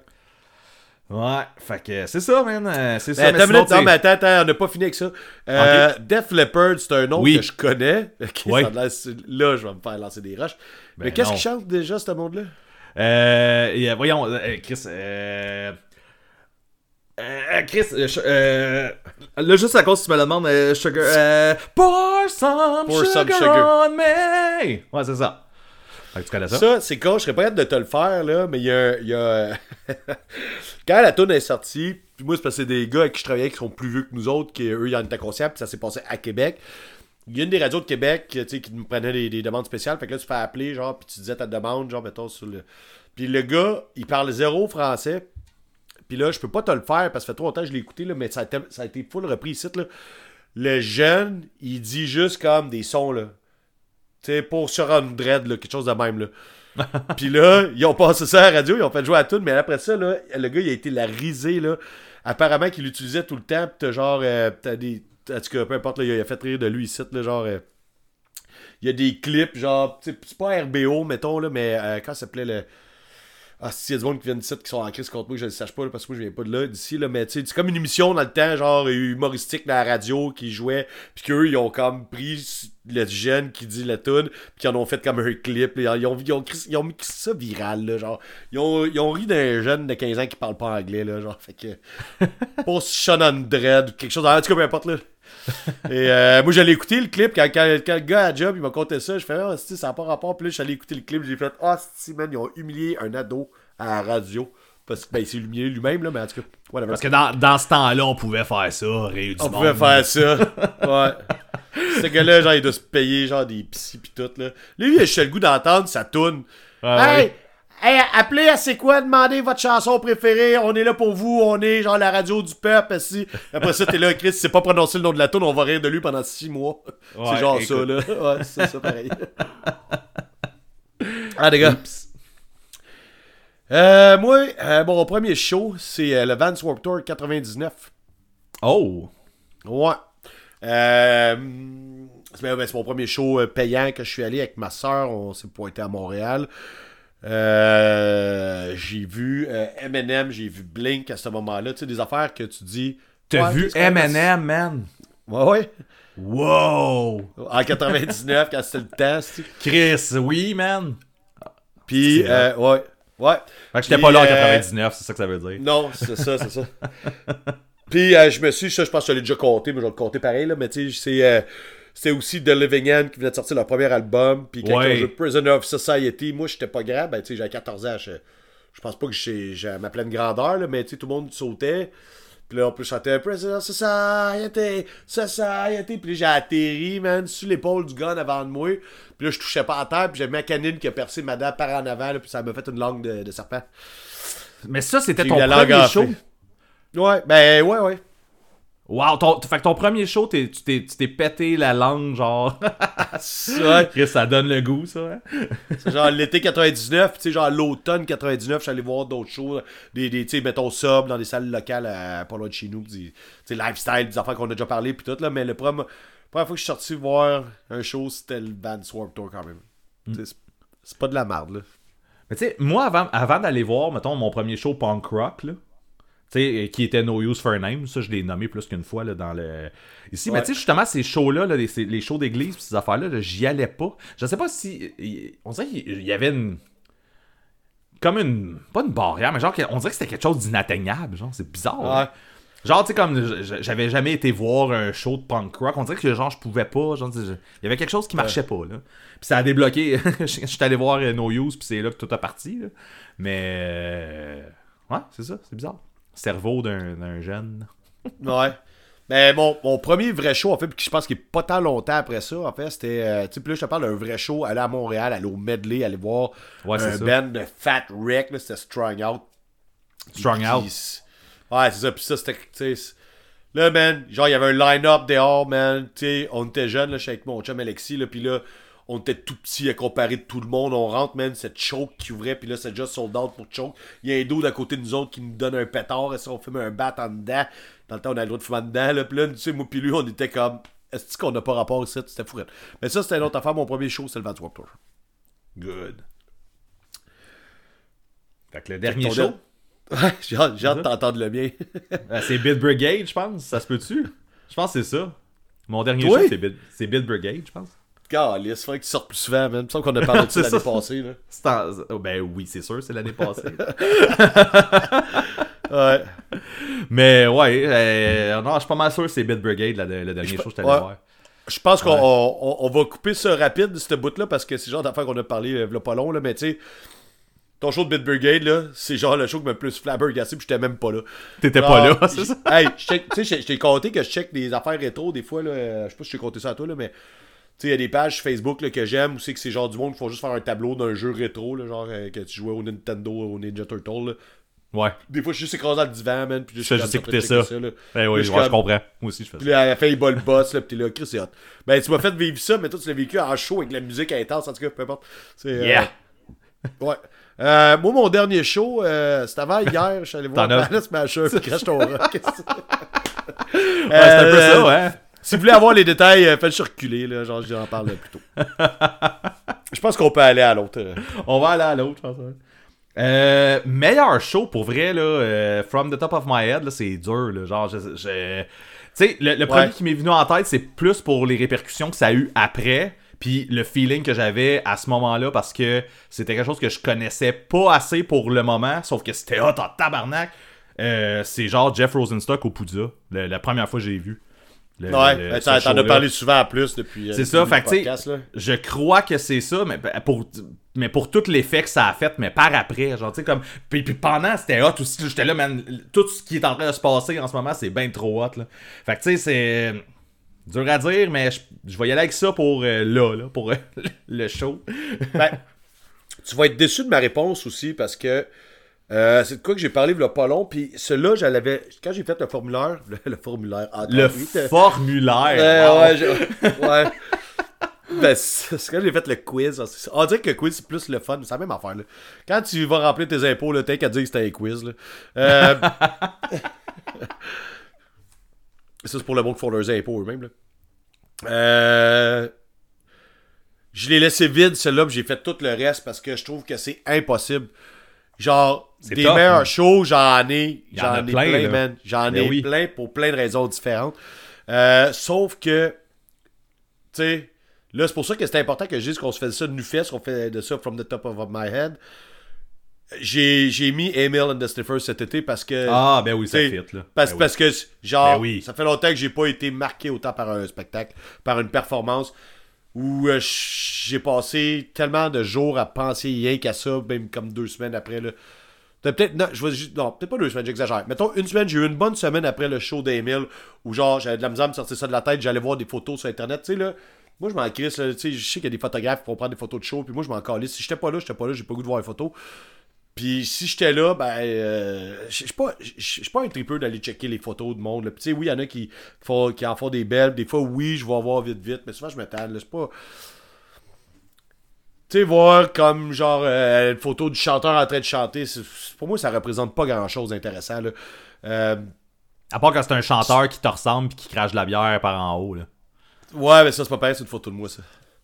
Ouais fait que c'est ça man euh, c'est ça Mais mais attends, sinon, non, mais attends, attends, on n'a pas fini avec ça. Euh, Def Leppard, c'est un nom Oui. que je connais. Ok, Oui. c'est- là, je vais me faire lancer des roches. mais Ben qu'est-ce qu'il chante déjà, ce monde-là? Euh, euh, voyons, euh, Chris. Euh, euh, Chris, euh, euh, là, juste à cause que tu me le demandes, euh, Sugar. Pour some, Pour sugar, some sugar. on me. Ouais, c'est ça. Fait que tu connais ça? Ça, c'est con, je serais pas capable de te le faire, là, mais il y a. il y a- Quand la tune est sortie, puis moi, c'est parce que c'est des gars avec qui je travaillais qui sont plus vieux que nous autres, qui eux, ils en étaient conscients, puis ça s'est passé à Québec. Il y a une des radios de Québec qui nous prenait des, des demandes spéciales. Fait que là, tu fais appeler, genre, puis tu disais ta demande, genre, mettons, sur le. Puis le gars, il parle zéro français. Puis là, je peux pas te le faire parce que ça fait trop longtemps que je l'ai écouté, là, mais ça a, été, full repris ici. Là. Le jeune, il dit juste comme des sons, là. Tu sais, pour sur un dread, quelque chose de même, là. Puis là, ils ont passé ça à la radio, ils ont fait jouer à tout, mais après ça, là, le gars, il a été la risée, là. Apparemment qu'il l'utilisait tout le temps, pis t'as genre, euh, t'as des. En tout cas, peu importe, là, il a fait rire de lui ici, là, genre. euh, il y a des clips, genre, c'est pas RBO, mettons, là, mais euh, quand ça s'appelait le. Ah, si, il y a du monde qui vient d'ici qui sont en crise contre moi, je le sache pas, là, parce que moi, je viens pas de là, d'ici, là, mais tu sais, c'est comme une émission dans le temps, genre, humoristique dans la radio qui jouait, puis qu'eux, ils ont comme pris le jeune qui dit la tune, puis qu'ils en ont fait comme un clip, là, ils, ont, ils, ont, ils ont mis ça viral, là, genre, ils ont, ils ont ri d'un jeune de 15 ans qui parle pas anglais, là, genre, fait que. pour Sean Dread, ou quelque chose, en tout cas, peu importe, là. Et euh, moi, j'allais écouter le clip quand, quand, quand le gars à job, il m'a conté ça. Je fais, ah, ça n'a pas rapport. Puis là, j'allais écouter le clip. J'ai fait, ah, si, man, ils ont humilié un ado à la radio. Parce que ben, c'est Lumière lui-même, là, mais en tout cas, whatever. Parce que dans, dans ce temps-là, on pouvait faire ça, Réu du On monde. pouvait faire ça. Ouais. Ce gars-là, genre, il doit se payer, genre, des psys pis tout, là. Lui, il a le goût d'entendre sa toune. Ah hey! ouais. Hey, appelez à c'est quoi, demandez votre chanson préférée, on est là pour vous, on est genre la radio du peuple, si. Après ça, t'es là, Chris, c'est pas prononcer le nom de la toune, on va rire de lui pendant six mois. Ouais, c'est genre écoute. ça, là. Ouais, c'est ça, pareil. ah, les gars. Euh, moi, euh, mon premier show, c'est euh, le Vans Warped Tour 99. Oh! Ouais. Euh, c'est ben, ben, mon premier show euh, payant que je suis allé avec ma soeur. On s'est pointé à Montréal. Euh, j'ai vu euh, Eminem, j'ai vu Blink à ce moment-là. Tu sais, des affaires que tu dis. T'as ouais, vu Eminem, man? Ouais, ouais. Wow! En 99, quand c'était le temps. c'est- Chris, oui, man! Puis, euh, ouais. Ouais. Fait que j'étais pas là en euh, 99, c'est ça que ça veut dire. Non, c'est ça, c'est ça. Puis euh, je me suis, ça je pense que je l'ai déjà compté, mais je vais le compter pareil, là, mais tu sais, c'est, c'était aussi The Living End qui venait de sortir leur premier album, puis quand Ouais. ils ont joué Prisoner of Society, moi j'étais pas grave, ben tu sais, j'avais 14 ans, je, je pense pas que j'ai, j'ai ma pleine grandeur, là, mais tu sais, tout le monde sautait, puis là on peut chanter Prisoner of Society, Society, puis là j'ai atterri, man, sur l'épaule du gars en avant de moi, puis là je touchais pas à terre, puis j'avais ma canine qui a percé ma dent par en avant, là, puis ça m'a fait une langue de, de serpent. Mais ça, c'était J'ai ton premier show? Ouais, ben ouais, ouais. Wow, ton, fait que ton premier show, t'es- tu t'es pété la langue, genre. Ouais. Chris, ça donne le goût, ça. Hein? C'est genre l'été 99, puis tu sais, genre l'automne 99, je suis allé voir d'autres shows, des, des tu sais, mettons sub dans des salles locales à, pas loin de chez nous, tu sais, lifestyle, des affaires qu'on a déjà parlé, puis tout, là, mais le premier, première fois que je suis sorti voir un show, c'était le band Swamp Tour quand même. C'est c'est pas de la merde, là. Mais tu sais, moi, avant, avant d'aller voir, mettons, mon premier show punk rock, là, euh, qui était No Use for a Name, ça, je l'ai nommé plus qu'une fois, là, dans le... Ici, mais tu sais, justement, ces shows-là, là, les, shows d'église, ces affaires-là, là, j'y allais pas. Je sais pas si... On dirait qu'il y avait une... Comme une... Pas une barrière, mais genre, on dirait que c'était quelque chose d'inatteignable, genre, c'est bizarre. Ouais. Genre, tu sais, comme j'avais jamais été voir un show de punk rock, on dirait que genre, je pouvais pas. Genre, il y avait quelque chose qui marchait pas, là. Puis ça a débloqué. Je je suis allé voir euh, No Use, puis c'est là que tout a parti, là. Mais. euh, Ouais, c'est ça, c'est bizarre. Cerveau d'un jeune. Ouais. Mais mon, mon premier vrai show, en fait, puis je pense qu'il est pas tant longtemps après ça, en fait, c'était. euh, tu sais, là, je te parle d'un vrai show, aller à Montréal, aller au Medley, aller voir Ouais, un band de Fat Wreck, c'était Strong Out. Strung Puis- Out. Ouais, c'est ça. Puis ça, c'était. Là, man, genre, il y avait un line-up dehors, man. Tu sais, on était jeunes, là, je suis avec mon chum Alexis, là. Puis là, on était tout petits à comparer de tout le monde. On rentre, man, cette choke qui ouvrait. Puis là, c'est déjà sold out pour choke. Il y a un dos d'à côté de nous autres qui nous donne un pétard. Et ça, on fume un bat en dedans? Dans le temps, on a le droit de fumer en dedans, là. Puis là, tu sais, moi, puis lui, on était comme. Est-ce qu'on n'a pas rapport ici? C'était fou. Mais ça, c'était une autre affaire. Mon premier show, c'était le Vans Warped Tour. Good. Fait que le dernier show, Ouais, j'ai hâte, j'ai hâte de t'entendre le mien. euh, c'est Bid Brigade, je pense. Ça se peut-tu? Je pense que c'est ça. Mon dernier Oui. show, c'est c'est Bid Brigade, je pense. Calice, faudrait que tu sortes plus souvent, man. Il me semble qu'on a parlé de ça l'année passée, là. En- oh, Ben oui, c'est sûr, c'est l'année passée. Ouais. Mais ouais, euh, non, je suis pas mal sûr que c'est Bid Brigade, la- le dernier show que je t'allais voir. Je pense qu'on Ouais. on, on va couper ça rapide, ce bout-là, parce que c'est le genre d'affaire qu'on a parlé euh, pas long, là, mais tu sais, ton show de Bit Brigade, là, c'est genre le show qui m'a le plus flabbergassé, puis j'étais même pas là. T'étais pas là, c'est ça? Hey, tu sais, je t'ai compté que je check des affaires rétro, des fois, là, euh, je sais pas si je t'ai compté ça à toi, là, mais il y a des pages Facebook là, que j'aime où c'est que c'est genre du monde qui font juste faire un tableau d'un jeu rétro, là, genre euh, que tu jouais au Nintendo, au Ninja Turtle, là. Ouais. Des fois, je suis juste écrasé dans le divan, man, puis Je juste écouter ça. là. Ben oui, Là, je, je comprends. Moi aussi, je fais Puis ça. là, à la fin, il bat le boss, là, pis t'es là, Chris, c'est hot. Ben, tu m'as fait vivre ça, mais toi, tu l'as vécu en show avec la musique intense, en tout cas, peu importe. Euh, Yeah. ouais. Euh, moi, mon dernier show, euh, c'était avant hier, je suis allé voir Palace Smasher, puis Crash ton rock. Ouais, c'est un peu ça, ouais. Si vous voulez avoir les détails, euh, faites-le reculer, là, genre, j'en parle plus tôt. je pense qu'on peut aller à l'autre. euh. On va aller à l'autre, je pense. Euh, meilleur show pour vrai, là, euh, From the Top of My Head, là, c'est dur, là, genre, je... je- Tu sais, le, le premier qui m'est venu en tête, c'est plus pour les répercussions que ça a eu après, puis le feeling que j'avais à ce moment-là, parce que c'était quelque chose que je connaissais pas assez pour le moment, sauf que c'était hot en tabarnak. Euh, c'est genre Jeff Rosenstock au Poudza, la première fois que j'ai vu. Ouais, ben, t'en as parlé souvent en plus depuis. euh, C'est ça, fait du que, tu sais, podcast, là. Je crois que c'est ça, mais pour, mais pour tout l'effet que ça a fait, mais par après, genre, tu sais, comme. Puis, puis pendant, c'était hot aussi. J'étais là, man. Tout ce qui est en train de se passer en ce moment, c'est bien trop hot, là. Fait que, tu sais, c'est. Dur à dire, mais je, je vais y aller avec ça pour euh, là, là, pour euh, le show. Ben, tu vas être déçu de ma réponse aussi parce que euh, c'est de quoi que j'ai parlé il pas long. Puis celui-là, je l'avais. Quand j'ai fait le formulaire. Le, le formulaire. ah, Le oui, formulaire. Ouais, wow. ouais, je- ouais. Ben, c'est quand j'ai fait le quiz. c'est- On dirait que le quiz, c'est plus le fun. C'est la même affaire. Là. Quand tu vas remplir tes impôts, t'as qu'à dire que c'était un quiz. Là. Euh... ça, c'est pour le monde qui font leurs impôts eux-mêmes. là. Euh... Je l'ai laissé vide, celui-là, puis j'ai fait tout le reste parce que je trouve que c'est impossible. Genre, des meilleurs hein. shows, j'en ai. J'en ai plein, man. J'en Ben ai oui. plein pour plein de raisons différentes. Euh, sauf que, tu sais, là, c'est pour ça que c'est important que je dise qu'on se fait ça de nu-fest, qu'on fait de ça from the top of my head. J'ai mis Emil and the Sniffers cet été parce que. Ah, ben oui, ça fit, là. Parce, Ben oui. parce que, genre, Ben oui. ça fait longtemps que j'ai pas été marqué autant par un spectacle, par une performance, où euh, j'ai passé tellement de jours à penser rien qu'à ça, même comme deux semaines après. Là. Peut-être, non, je vais non, peut-être pas deux semaines, j'exagère. Mettons une semaine, j'ai eu une bonne semaine après le show d'Emile, où genre, j'avais de la misère à me sortir ça de la tête, j'allais voir des photos sur Internet, tu sais, là. Moi, je m'en crisse, tu sais, je sais qu'il y a des photographes qui vont prendre des photos de show, puis moi, je m'en calisse. Si j'étais pas là, j'étais pas là, j'ai pas goût de voir les photos. Puis si j'étais là, ben, euh, je suis pas, pas un tripeux d'aller checker les photos de monde. là. Tu sais, oui, il y en a qui, font, qui en font des belles. Des fois, oui, je vais voir vite, vite. Mais souvent, je là. C'est pas. Tu sais, voir comme genre euh, une photo du chanteur en train de chanter, pour moi, ça représente pas grand chose d'intéressant. là. Euh, À part quand c'est un chanteur qui te ressemble et qui crache de la bière par en haut, là. ouais, mais ça, c'est pas pareil, c'est une photo de moi, ça.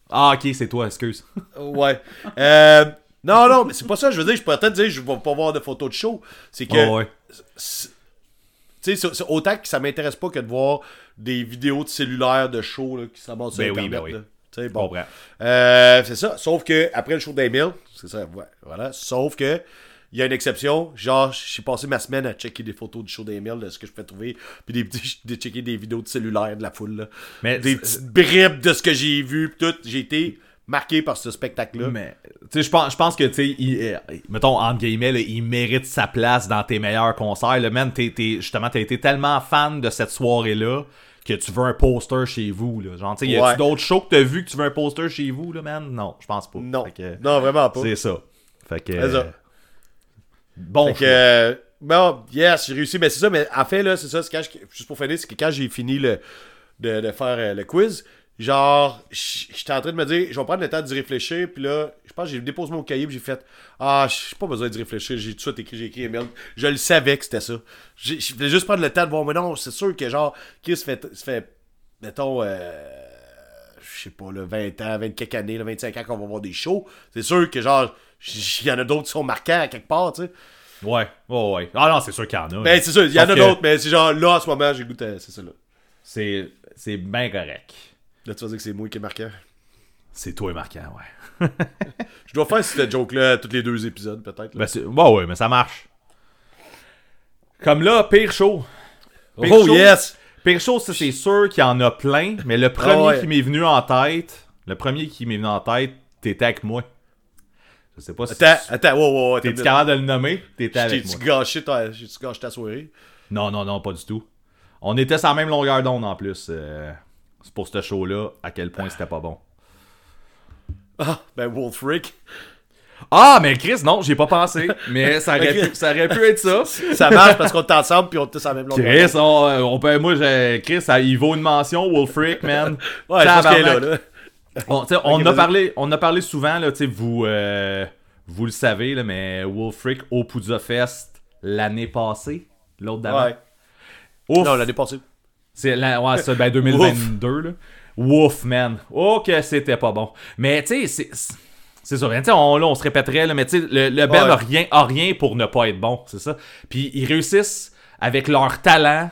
Ah, ok, c'est toi, excuse. Ouais. Euh, non, non, mais c'est pas ça. Je veux dire, je pourrais peut-être dire je vais pas voir de photos de show. C'est que. Oh, ouais. tu sais, autant que ça m'intéresse pas que de voir des vidéos de cellulaire de show là, qui s'amassent sur Ben oui, Internet. ben oui. Là. Tu bon. Euh, c'est ça. Sauf que après le show d'Emile, c'est ça, ouais, voilà. Sauf que il y a une exception. Genre, j'ai passé ma semaine à checker des photos du show d'Emile, de ce que je peux trouver, puis des petits, de checker des vidéos de cellulaire de la foule. Là. Mais des petites bribes de ce que j'ai vu, pis tout. J'ai été marqué par ce spectacle-là. Mais, tu sais, je pense, pense que, tu sais, euh, mettons, entre guillemets, là, il mérite sa place dans tes meilleurs concerts. Le man, t'es- justement, t'as été tellement fan de cette soirée-là que tu veux un poster chez vous, là. Genre, tu y a-tu Ouais. d'autres shows que t'as vu que tu veux un poster chez vous, là, man? Non, je pense pas. Non. Que, Non, vraiment pas. c'est ça. Fait que. C'est ça. euh, Bon. Fait choix. euh, bon, yes, j'ai réussi. Mais c'est ça, mais en fait, là, c'est ça, quand je- juste pour finir, c'est que quand j'ai fini le, de, de faire euh, le quiz, genre, j'étais en train de me dire, je vais prendre le temps d'y réfléchir, puis là, je pense que j'ai déposé mon cahier, puis j'ai fait, ah, j'ai pas besoin d'y réfléchir, j'ai tout de suite écrit, j'ai écrit email. Je le savais que c'était ça. Je voulais juste prendre le temps de voir, mais non, c'est sûr que, genre, Chris fait, se fait, mettons, euh, je sais pas, là, 20 ans, 20 quelques années, là, 25 ans qu'on va voir des shows, c'est sûr que, genre, il y en a d'autres qui sont marquants à quelque part, tu sais. Ouais, ouais, ouais. Ah non, c'est sûr qu'il y en a. Ben, c'est ça, il y en a que d'autres, mais c'est genre là en ce moment, j'ai goûté, c'est ça là. C'est, c'est bien correct. Là, tu vas dire que c'est moi qui est marquant. C'est toi marquant, ouais. Je dois faire cette joke-là tous les deux épisodes, peut-être. Ben, c'est... Ouais, ouais, mais ça marche. Comme là, pire show. Pire oh show, yes! Pire show, ça, c'est sûr qu'il y en a plein, mais le premier Ah ouais. qui m'est venu en tête, le premier qui m'est venu en tête, t'étais avec moi. Je sais pas si. Attends, attends, wow, wow, wow. T'es-tu capable de le nommer? T'étais avec moi. Gâché, ta... j'ai-tu gâché ta soirée? Non, non, non, pas du tout. On était sur la même longueur d'onde en plus. euh, pour ce show-là, à quel point c'était pas bon. Ah, ben Wolf Rick. Ah, mais Chris, non, j'y ai pas pensé. Mais ça aurait, pu, ça aurait pu être ça. Ça marche parce qu'on est ensemble puis on est tous à la même longueur. Chris, on, euh, on peut, moi, j'ai- Chris, ça- il vaut une mention, Wolfric, man. Ouais, je est là, là. On, on, a parlé, on a parlé souvent, là, tu sais, vous, euh, vous le savez, là, mais Wolfric au Poudza Fest l'année passée, l'autre d'avant. Ouais. Ouf, Non, l'année passée. C'est la, ouais, c'est ben 2022, là. Ouf, man. Oh, que c'était pas bon. Mais, tu sais, c'est... c'est- ça, ben, sais, on, là, on se répéterait, là, mais tu sais, le, le band Ouais. a rien, a rien pour ne pas être bon, c'est ça. Puis ils réussissent, avec leur talent,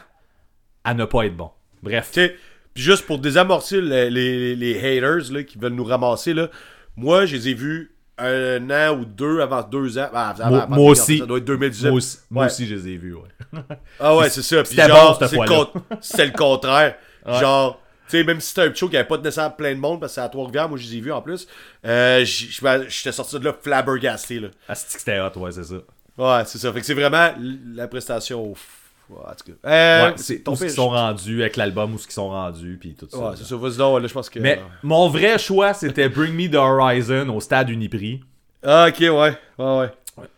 à ne pas être bon. Bref. Tu sais, puis juste pour désamorcer les, les, les haters là, qui veulent nous ramasser, là, moi, je les ai vus un an ou deux avant deux ans. Ah, avant- Moi- avant- moi aussi. Ça doit être 2019. Moi aussi, moi Ouais. aussi, je les ai vus, ouais. Ah ouais, c'est ça. Puis genre, c'est le contraire. Genre, tu sais, même si c'était un show qui avait pas nécessairement plein de monde, parce que c'est à Trois-Rivières, moi je les ai vus en plus, euh, j'étais sorti de là flabbergasté, là. Ah, c'était hot, ouais, c'est ça. Ouais, c'est ça. Fait que c'est vraiment la prestation. ouf. Ouais, en tout cas. Euh, Ouais, c'est ton où ce qu'ils pire- sont rendus avec l'album, où ce qu'ils sont rendus, puis tout ça. Ouais, c'est ça. Vas-y donc, là, je pense que. Mais mon vrai choix, c'était Bring Me the Horizon au stade Uniprix. Ah, ok, ouais. Ouais, ouais.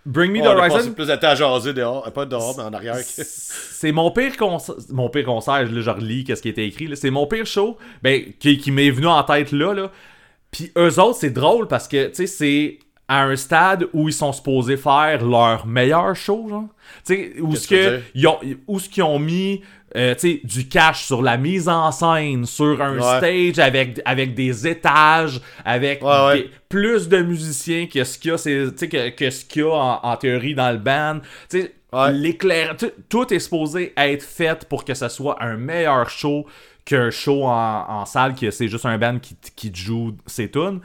Bring Me Ouais, the on Horizon, plus de temps à jaser dehors. Euh, Pas dehors, mais en arrière. c'est mon pire concert. Mon pire concert, là, je relis qu'est-ce qui était écrit. C'est mon pire show ben, qui, qui m'est venu en tête là. là. Puis eux autres, c'est drôle parce que, tu sais, c'est à un stade où ils sont supposés faire leur meilleur show, genre. Tu sais, où ce que ils ont, où ce qu'ils ont mis, euh, du cash sur la mise en scène, sur un Ouais. stage avec, avec des étages, avec Ouais, ouais. des- plus de musiciens que ce qu'il y a, que, que ce qu'il y a en, en théorie dans le band. L'éclair, tout est supposé être fait pour que ce soit un meilleur show qu'un show en, en salle que c'est juste un band qui, qui joue ses tunes.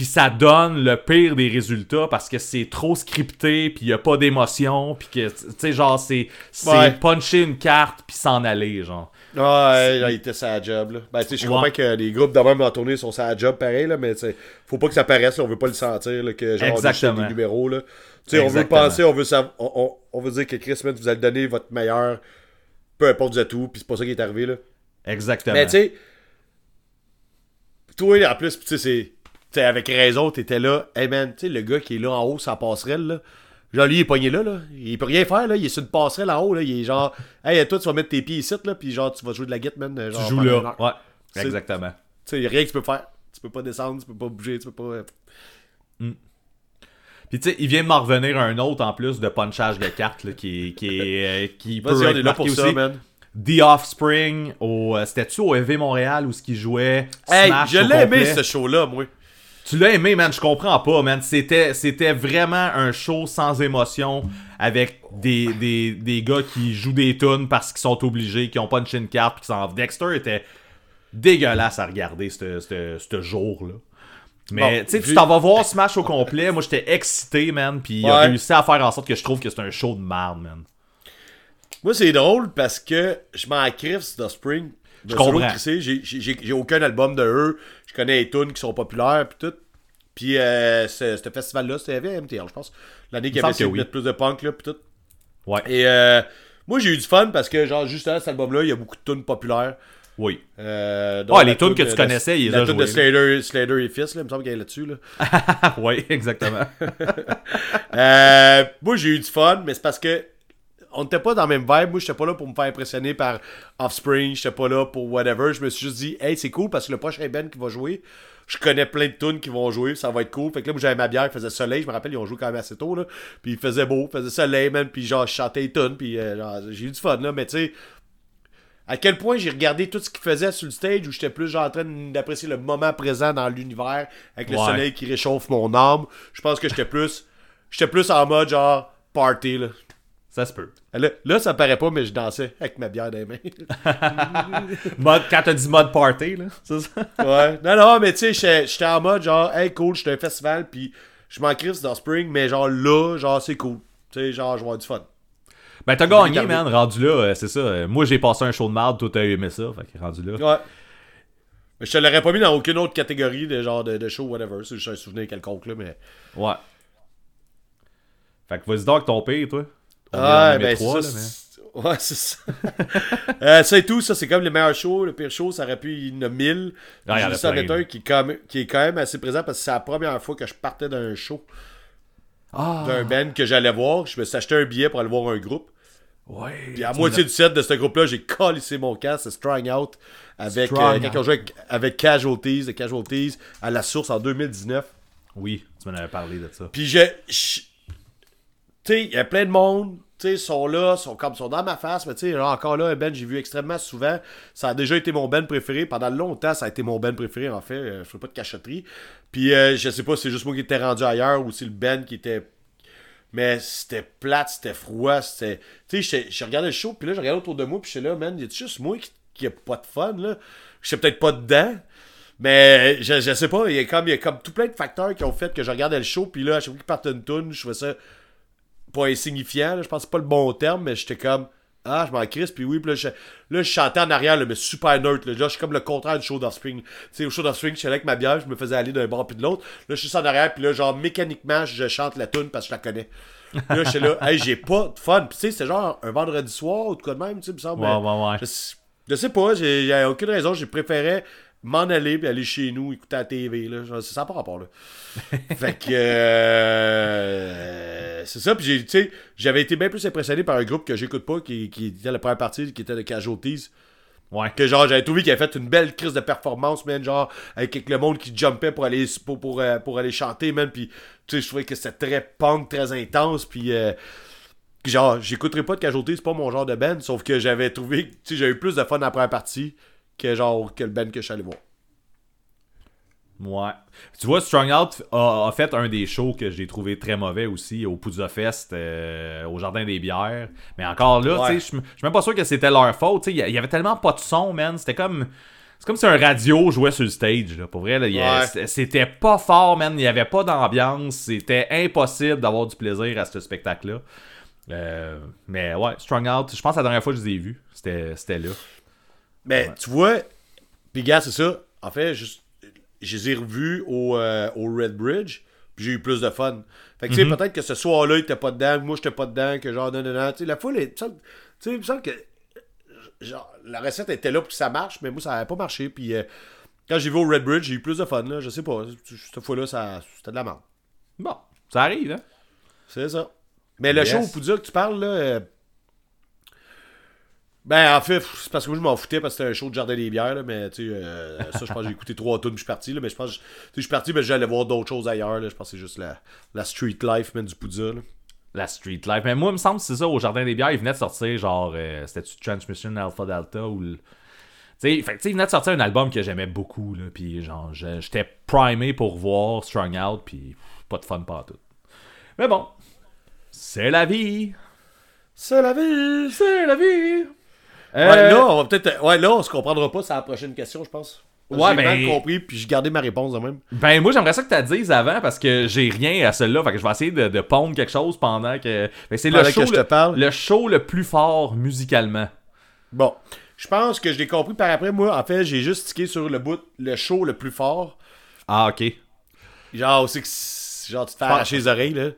Puis ça donne le pire des résultats parce que c'est trop scripté, puis il a pas d'émotion, puis que, tu sais, genre, c'est c'est Ouais. puncher une carte, puis s'en aller, genre. Ouais, il était sa job, là. Ben, tu sais, je Ouais. comprends que les groupes de même en tournée sont sa job pareil, là, mais tu sais, faut pas que ça paraisse, là, on veut pas le sentir, là, que genre, on Exactement. déchire des numéros, là. Tu sais, on veut penser, on veut savoir, on, on, on veut dire que Chris Smith, vous allez donner votre meilleur, peu importe êtes où, puis c'est pas ça qui est arrivé, là. Exactement. Mais tu sais, toi, en plus, tu sais, c'est. Tu sais, avec raison, t'étais là. Hey man, tu sais, le gars qui est là en haut, sa passerelle, là. Genre, lui, il est pogné là, là. Il peut rien faire, là. Il est sur une passerelle en haut, là. Il est genre, hey, toi, tu vas mettre tes pieds ici, là. Puis genre, tu vas jouer de la guitare, man. tu Genre, joues pendant une là. Ouais, exactement. Tu sais, rien que tu peux faire. Tu peux pas descendre, tu peux pas bouger, tu peux pas. euh, Puis tu sais, il vient de m'en revenir un autre en plus de punchage de cartes là, qui, qui, euh, qui peut être là ça, aussi. man. The Offspring, au, euh, c'était-tu au EV Montréal où ce qu'il jouait Hey, je l'ai aimé, ce show-là, moi. Tu l'as aimé, man, je comprends pas, man. C'était, c'était vraiment un show sans émotion avec des, des, des gars qui jouent des tunes parce qu'ils sont obligés, qui ont pas une carte, puis qui s'en Dexter était dégueulasse à regarder ce jour-là. Mais Bon, tu sais, tu t'en vas voir Smash au complet. Moi, j'étais excité, man. Puis il a réussi à faire en sorte que je trouve que c'est un show de merde, man. Moi, c'est drôle parce que je m'en crisse de Spring. De Je comprends. j'ai aucun album de eux. Je connais les tunes qui sont populaires puis tout. Puis euh, ce ce festival-là, c'était MTL, je pense. L'année qu'il y avait essayé de oui. mettre plus de punk là puis tout. Ouais. Et euh, moi, j'ai eu du fun parce que, genre, juste à cet album-là, il y a beaucoup de tunes populaires. Oui. Euh, Ouais, les la tunes que tu connaissais, il les La a tune de Slater, Slater et Fils, là, il me semble qu'elle est là-dessus. Là. Oui, exactement. Euh, moi, j'ai eu du fun, mais c'est parce que on n'était pas dans le même vibe. Moi, j'étais pas là pour me faire impressionner par Offspring. J'étais pas là pour whatever. Je me suis juste dit, hey, c'est cool parce que le prochain band qui va jouer, je connais plein de tunes qui vont jouer. Ça va être cool. Fait que là, moi, j'avais ma bière, il faisait soleil. Je me rappelle, ils ont joué quand même assez tôt. Là. Puis il faisait beau, il faisait soleil, man. Puis genre, je chantais les tunes. Puis euh, genre, j'ai eu du fun, là. Mais tu sais, à quel point j'ai regardé tout ce qu'il faisait sur le stage où j'étais plus genre en train d'apprécier le moment présent dans l'univers avec le Ouais. soleil qui réchauffe mon âme. Je pense que j'étais plus j'étais plus en mode genre party là. Ça se peut. Là, là, ça paraît pas mais je dansais avec ma bière dans les mains. Mode, quand t'as dit mode party, là, c'est ça? ouais. Non non, mais tu sais j'étais en mode genre hey cool, j'étais un festival puis je m'en crisse dans Spring mais genre là, genre c'est cool. Tu sais genre je vais avoir du fun. Ben, t'as gagné, man. Rendu là, euh, c'est ça. Moi, j'ai passé un show de merde. Toi, t'as aimé ça. Fait que rendu là. Ouais. Mais je te l'aurais pas mis dans aucune autre catégorie de genre de, de show whatever, c'est juste un souvenir quelconque là mais Ouais. Fait que vas-y donc ton pire, toi. Ah, ben c'est ça. c'est- Ouais, c'est ça. euh, tout, ça c'est comme les meilleurs shows. Le pire show, ça aurait pu y en a mille. Ah, il y en a plein, un qui est, quand même, qui est quand même assez présent parce que c'est la première fois que je partais d'un show, Ah, d'un band que j'allais voir. Je me suis acheté un billet pour aller voir un groupe. ouais. Puis à moitié du set de ce groupe-là, j'ai collissé mon casque, c'est Strang Out, avec, euh, quand on jouait avec, avec Casualties, de Casualties à la source en 2019. as- Oui, tu m'en avais parlé de ça. Puis je. je- Tu sais, il y a plein de monde, tu sais, sont là, sont comme sont dans ma face, mais tu sais, encore là, un Ben, j'ai vu extrêmement souvent. Ça a déjà été mon Ben préféré. Pendant longtemps, ça a été mon Ben préféré, en fait. Euh, je fais pas de cachotterie. Puis euh, je sais pas si c'est juste moi qui étais rendu ailleurs ou si le Ben qui était. Mais c'était plate, c'était froid, c'était. Tu sais, je regardais le show, puis là, je regardais autour de moi, puis j'étais là, man, y a juste moi qui, qui a pas de fun, là? Je sais peut-être pas dedans. Mais je, je sais pas, il y, a comme, y a comme tout plein de facteurs qui ont fait que je regardais le show, puis là, à chaque fois qu'il partait une tune, je trouvais ça pas insignifiant, là, je pense que c'est pas le bon terme, mais j'étais comme, Ah, je m'en crisse, puis oui, puis là, je, là, je chantais en arrière, là, mais super neutre, là. Je suis comme le contraire du show d'Offspring. Tu sais, au show d'Offspring, je suis allé avec ma bière, je me faisais aller d'un bord puis de l'autre. Là, je suis en arrière, puis là, genre, mécaniquement, je chante la tune parce que je la connais. Là, je suis là, hey, j'ai pas de fun. Puis, tu sais, c'est genre un vendredi soir ou de quoi de même, tu sais, me semble. Ouais, ouais, ouais. Je, je sais pas, j'ai aucune raison, j'ai préféré m'en aller puis aller chez nous écouter la TV là. C'est ça pas rapport là. Fait que euh, c'est ça. Puis j'ai tu sais j'avais été bien plus impressionné par un groupe que j'écoute pas qui, qui était la première partie qui était de Casualties. Ouais. que genre j'avais trouvé qu'il avait fait une belle crise de performance man genre avec, avec le monde qui jumpait pour aller pour, pour, euh, pour aller chanter man. Puis tu sais je trouvais que c'était très punk très intense. Puis euh, genre j'écouterai pas de Casualties c'est pas mon genre de band sauf que j'avais trouvé tu sais j'avais eu plus de fun dans la première partie que genre que le band que je suis allé voir Ouais. Tu vois, Strong Out a, a fait un des shows que j'ai trouvé très mauvais aussi au Poudza Fest, euh, au Jardin des Bières. Mais encore là, Ouais. tu sais, je suis même pas sûr que c'était leur faute. Il y avait tellement pas de son, man. C'était comme. C'est comme si un radio jouait sur le stage. Là. Pour vrai, Ouais. c'était- pas fort, man. Il n'y avait pas d'ambiance. C'était impossible d'avoir du plaisir à ce spectacle-là. Euh, mais ouais, Strong Out, je pense que la dernière fois que je les ai vus, c'était là. Mais tu vois puis gars c'est ça. En fait je les ai revus au, euh, au Red Bridge puis j'ai eu plus de fun. Fait que tu sais peut-être que ce soir-là il était pas dedans moi j'étais pas dedans que genre non non non. Tu sais la foule est- tu sais il me semble que genre la recette était là pour que ça marche mais moi ça avait pas marché. Puis euh, quand j'ai vu au Red Bridge j'ai eu plus de fun là. Je sais pas. Cette fois-là ça c'était de la merde. Bon, ça arrive, hein? C'est ça. Mais le show au Poudja que tu parles, là. Ben, en fait, c'est parce que moi, je m'en foutais parce que c'était un show de Jardin des Bières, là, mais tu sais, euh, ça, je pense que j'ai écouté trois tunes, puis je suis parti, là, mais je pense, que tu sais, je suis parti, mais j'allais voir d'autres choses ailleurs, là, je pense que c'est juste la, la street life, man, du Poudja, là. La street life. Mais moi, il me semble que c'est ça, au Jardin des Bières, il venait de sortir, genre, euh, c'était-tu Transmission Alpha Delta ou le. Tu sais, il venait de sortir un album que j'aimais beaucoup, là, puis genre, je- j'étais primé pour voir Strung Out, puis pas de fun partout. Mais bon, c'est la vie. C'est la vie! C'est la vie. Ouais, Euh, là, on va peut-être. Ouais, là, on se comprendra pas, c'est la prochaine question, je pense. Ouais, j'ai ben- mal compris, puis j'ai gardé ma réponse de même. Ben moi j'aimerais ça que tu la dises avant parce que j'ai rien à celle-là. Fait que je vais essayer de, de pondre quelque chose pendant que. Que c'est le show, que je te le, parle. le show le plus fort musicalement. Bon, je pense que je l'ai compris par après. Moi, en fait, j'ai juste tiqué sur le bout, le show le plus fort. Ah ok. Genre, c'est que. Genre, tu te fais arracher les oreilles, là.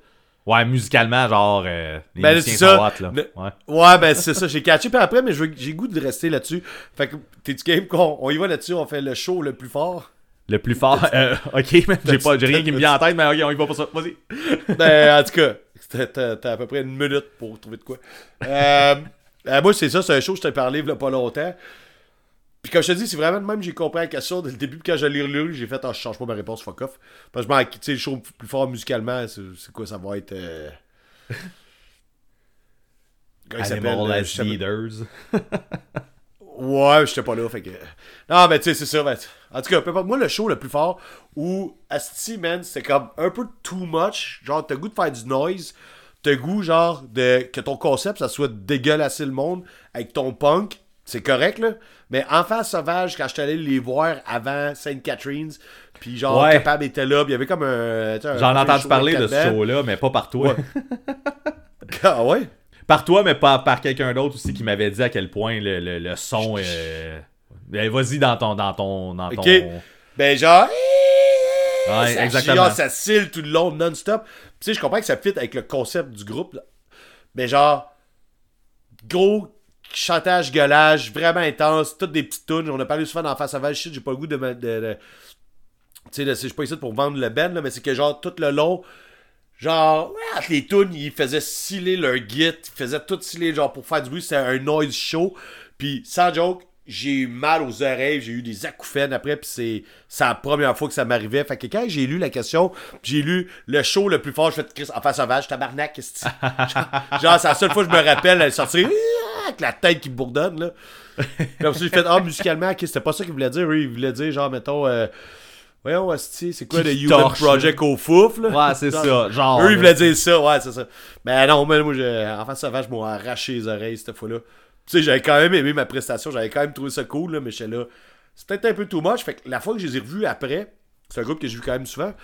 Ouais, musicalement, genre. Euh, les Ben, musiciens ça. sont hot, là. Ouais. Ouais, ben c'est ça, j'ai catché. Puis après, mais j'ai goût de rester là-dessus. Fait que, t'es-tu game qu'on on y va là-dessus, on fait le show le plus fort? Le plus fort. euh, ok, mais j'ai pas, j'ai rien qui me vient en tête, mais ok, on y va pour ça. Vas-y. Ben, en tout cas, t'as à peu près une minute pour trouver de quoi. Euh, euh, moi, c'est ça, c'est un show, je t'ai parlé il y a pas longtemps. Puis comme je te dis, c'est vraiment de même j'ai compris la question dès le début. Puis quand je l'ai relu, j'ai fait, ah, je change pas ma réponse, fuck off. Parce que je m'en- tu sais, le show plus fort musicalement, c'est quoi, ça va être. Euh... Il s'appelle, euh, as je sais pas. Leaders. Ouais, j'étais pas là, fait que. Non, mais tu sais, c'est ça. ben, en tout cas, peu importe. moi, le show le plus fort où Asti, man, c'était comme un peu too much. Genre, t'as goût de faire du noise. T'as goût, genre, de que ton concept, ça soit dégueulasser le monde avec ton punk. C'est correct, là. Mais Enfant Sauvage, quand j'étais allé les voir avant Sainte Catherine's, puis genre, Ouais. Capable était là, puis il y avait comme un. J'en ai entendu parler de ce show-là, mais pas par toi. Ah ouais? par toi, mais pas par quelqu'un d'autre aussi qui m'avait dit à quel point le, le, le son. Euh... ben, Vas-y dans ton. Dans ton, dans ton... Ok. Ben genre. Ouais, ça, exactement. ça cille tout le long, non-stop. Tu sais, je comprends que ça fit avec le concept du groupe. là. Mais genre, gros chantage, gueulage, vraiment intense, toutes des petites tunes. On a parlé souvent dans Face Sauvage, shit, j'ai pas le goût de. tu sais, je suis pas ici pour vendre le ben, là, mais c'est que genre, tout le long. Genre, les tunes, ils faisaient sciller leur git, ils faisaient tout sciller, genre, pour faire du bruit, c'était un noise show. Puis, sans joke, j'ai eu mal aux oreilles, j'ai eu des acouphènes après, puis c'est c'est la première fois que ça m'arrivait. Fait que quand j'ai lu la question, j'ai lu le show le plus fort, je fais Chris, enfin sauvage, tabarnak, qu'est-ce que c'est? Genre, c'est la seule fois que je me rappelle, elle sortir avec la tête qui bourdonne, là. Puis j'ai fait, ah, musicalement, ok, c'était pas ça qu'il voulait dire, oui, il voulait dire, genre, mettons, euh, voyons, c'est quoi le Human torche, Project au fouf, là? Ouais, c'est ça. Genre. Eux, ils voulaient dire ça, ouais, c'est ça. Mais non, mais moi, j'ai- enfant sauvage, m'ont arraché les oreilles cette fois-là. Tu sais, j'avais quand même aimé ma prestation, j'avais quand même trouvé ça cool, là, mais j'étais là. C'est peut-être un peu too much. Fait que la fois que je les ai revus après, c'est un groupe que j'ai vu quand même souvent.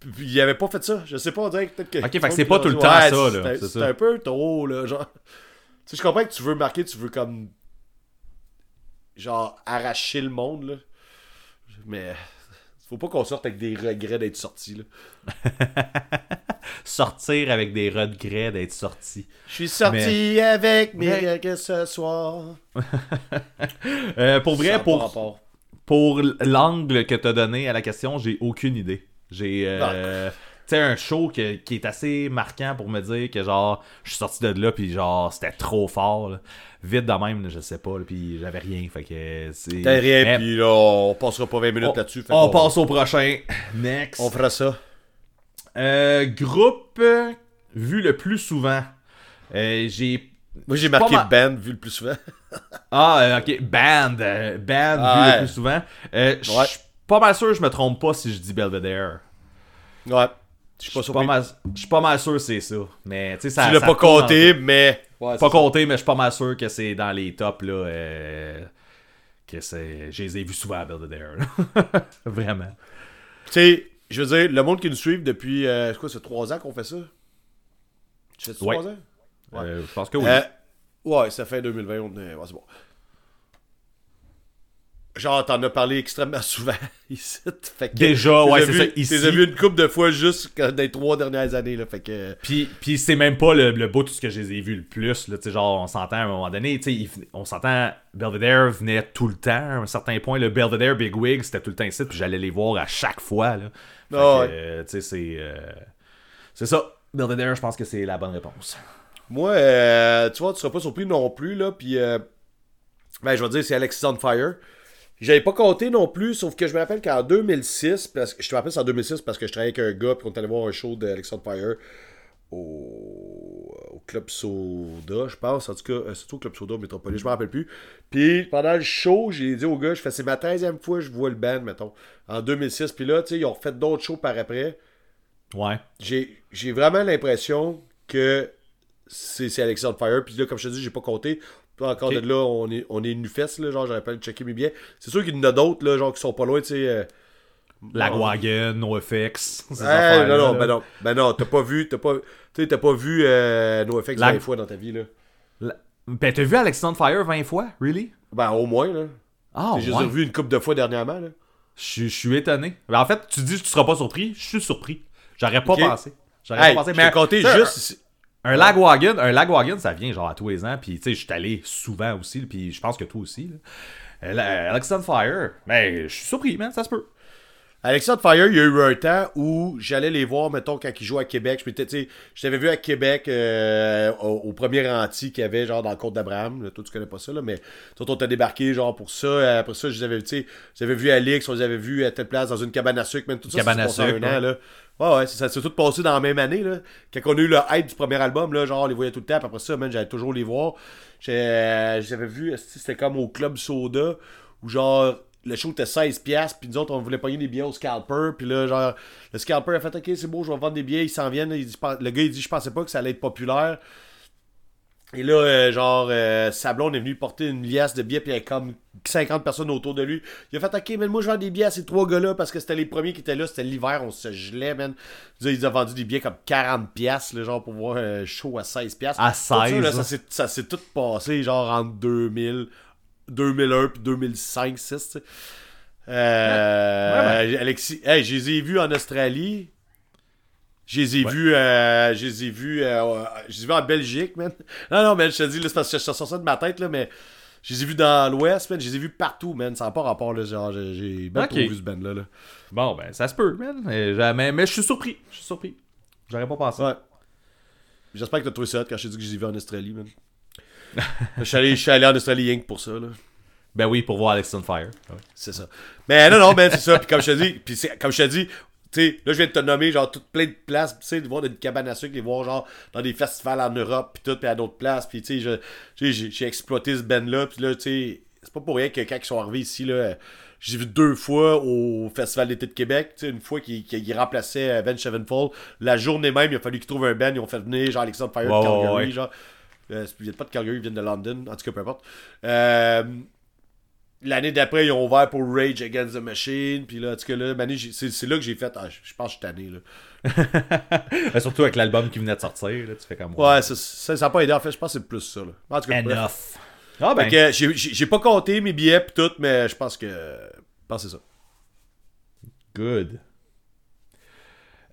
Puis il avait pas fait ça. Je sais pas, on dirait que peut-être que. Ok, fait que c'est pas tout le temps Ouais, ça, là, c'est un peu trop, là, genre. sais, je comprends que tu veux marquer, tu veux comme. Genre, arracher le monde, là. Mais. Faut pas qu'on sorte avec des regrets d'être sorti, là. Sortir avec des regrets d'être sorti. Je suis sorti avec mes regrets ce soir. Euh, pour vrai, pour, pour l'angle que t'as donné à la question, j'ai aucune idée. J'ai. euh, Ah. Tu sais, un show que- qui est assez marquant pour me dire que genre, je suis sorti de là, puis genre, c'était trop fort. là. Vite de même, là, je sais pas, là, puis j'avais rien. Fait que c'est. T'as rien, Mais puis là, on passera pas 20 minutes on, là-dessus. on passe au prochain. Next. On fera ça. Euh, groupe euh, vu le plus souvent. Euh, j'ai. Moi, j'ai marqué band vu le plus souvent. Ah, ok. Band. band Ah, vu ouais. le plus souvent. Euh, Je suis pas mal sûr je me trompe pas si je dis Belvedere. Ouais. Je suis pas suis surpris. pas mal, je suis pas mal sûr que c'est ça. Mais ça. Tu l'as pas compté, mais. Ouais, Pas ça. compté, mais je suis pas mal sûr que c'est dans les tops là. euh, que c'est. Je les ai vus souvent à Belvedere. là. Vraiment. Tu sais, je veux dire, le monde qui nous suit depuis. Euh, c'est quoi, c'est 3 ans qu'on fait ça? Tu fais Ouais. 3 ans? Ouais. Euh, je pense que oui. Euh, ouais, ça fait 2020. On est... Ouais, c'est bon. Genre, t'en as parlé extrêmement souvent ici. Fait que, Déjà, ouais, c'est ça, ici. t'es vu une couple de fois juste dans les trois dernières années. Là, fait que. Puis, puis c'est même pas le, le bout de ce que je les ai vus le plus. Là, Tu genre, on s'entend à un moment donné, tu on s'entend, Belvedere venait tout le temps à un certain point. Le Belvedere Big Wig, c'était tout le temps ici, puis j'allais les voir à chaque fois. Là. Fait Ah ouais. euh, tu sais, c'est. euh, c'est ça. Belvedere, je pense que c'est la bonne réponse. Moi, euh, tu vois, tu seras pas surpris non plus, là. Puis, euh, ben, je vais dire, c'est Alexis on Fire. J'avais pas compté non plus, sauf que je me rappelle qu'en 2006, parce que je te rappelle c'est en 2006 parce que je travaillais avec un gars, puis on est allé voir un show d'Alexis on Fire au, au Club Soda, je pense. En tout cas, euh, c'est au Club Soda Métropolis, je me rappelle plus. Puis pendant le show, j'ai dit au gars, je fais, c'est ma 13e fois que je vois le band, mettons, en 2006. Puis là, tu sais, ils ont refait d'autres shows par après Ouais. j'ai vraiment l'impression que c'est on Fire. Puis là, comme je te dis, j'ai pas compté. Encore Ok. de là, on est, on est nu fesse, là, genre, j'aurais pas checker mes billets. C'est sûr qu'il y en a d'autres, là, genre, qui sont pas loin, tu sais. euh, NoFX. ces hey, affaires-là, non, non, ben non, ben non, t'as pas vu, t'as pas, t'as pas vu euh, NoFX La- 20 fois dans ta vie, là. La- Ben, t'as vu Alexandre Fire 20 fois? Really? Ben, au moins, là. Ah, J'ai ouais. revu une couple de fois dernièrement, là. Je suis- étonné. Ben, en fait, tu dis que tu seras pas surpris. Je suis surpris. J'aurais pas pensé. J'aurais Hey, pas pensé. t'ai compté juste... Un lagwagon, un lagwagon, ça vient genre à tous les ans. Puis tu sais, je suis allé souvent aussi. Puis je pense que toi aussi. Euh, Alexandre Fire, ben je suis surpris, man, ça se peut. Alexandre Fire, il y a eu un temps où j'allais les voir, mettons, quand ils jouaient à Québec. Je t'avais vu à Québec euh, au, au premier anti qu'il y avait, genre, dans le Côte d'Abraham. Toi, tu connais pas ça, là, mais toi, on t'a débarqué, genre, pour ça. Euh, Après ça, je les avais, tu sais, j'avais vu Alix, on les avait vus à telle place, dans une cabane à sucre, même tout ça. Cabane à sucre, un an, là. Ouais, ouais, ça s'est tout passé dans la même année, là. Quand on a eu le hype du premier album, là, genre, on les voyait tout le temps. Après ça, man, j'allais toujours les voir. Euh, J'avais vu, c'était comme au Club Soda, où genre, le show était 16$, piastres, puis nous autres, on voulait pogner des billets au scalper, puis là, genre, le scalper a fait, ok, c'est beau, je vais vendre des billets, ils s'en viennent. Le gars, il dit, je pensais pas que ça allait être populaire. Et là, euh, genre, euh, Sablon est venu porter une liasse de billets, puis il y avait comme 50 personnes autour de lui. Il a fait, ok, mais moi, je vends des billets à ces trois gars-là, parce que c'était les premiers qui étaient là, c'était l'hiver, on se gelait, man. Ils ont vendu des billets comme 40$, piastres, là, genre, pour voir un show à 16$. piastres. À Tout ça, 16, là, là. ça s'est- ça s'est tout passé, genre, entre 2000, 2001 puis 2005, 6, tu sais. Euh, Alexis, hey, je les ai vus en Australie. Je les ai vus, euh, je les ai vus, euh, je les ai vus en Belgique, man. Non, non, mais je te dis, là, c'est parce que je sors ça de ma tête, là, mais je les ai vus dans l'Ouest, man. Je les ai vus partout, man. Ça n'a pas rapport, là. Genre, j'ai- bien vu ce band-là, là. Bon, ben ça se peut, man. Mais, jamais- mais je suis surpris. Je suis surpris. J'aurais pas pensé. Ouais. J'espère que t'as trouvé ça hot quand je t'ai dit que je les ai vus en Australie, man. je, suis allé, je suis allé en Australie rien que pour ça, là. Ben oui, pour voir Alexandre Fire. Ouais. C'est ça. Mais non, non, ben c'est ça. Puis comme je te dis, puis comme je te dis, sais, là je viens de te nommer genre toutes plein de places, tu sais, de voir des cabanes à sucre, les voir genre dans des festivals en Europe, puis tout, puis à d'autres places, puis tu sais, j'ai exploité ce band là, puis là, tu sais, c'est pas pour rien que quand ils sont arrivés ici là, j'ai vu deux fois au Festival d'été de Québec, tu sais, une fois qu'ils qu'ils remplaçaient euh, Ben Sevenfold, la journée même, il a fallu qu'ils trouvent un band, ils ont fait venir genre Alexandre Fire de Calgary, ouais. genre. Euh, ils viennent pas de Calgary, ils viennent de London, en tout cas peu importe. Euh, l'année d'après, ils ont ouvert pour Rage Against the Machine. Puis là, en tout cas, là, c'est c'est là que j'ai fait. Ah, je pense que je suis tanné, là. Surtout avec l'album qui venait de sortir, là, tu fais comme Ouais, ça, ça, ça a pas aidé. En fait, je pense que c'est plus ça, là. En tout cas. Enough. Ah ben, j'ai- pas compté mes billets pis tout, mais je pense que. Je pense que c'est ça. good.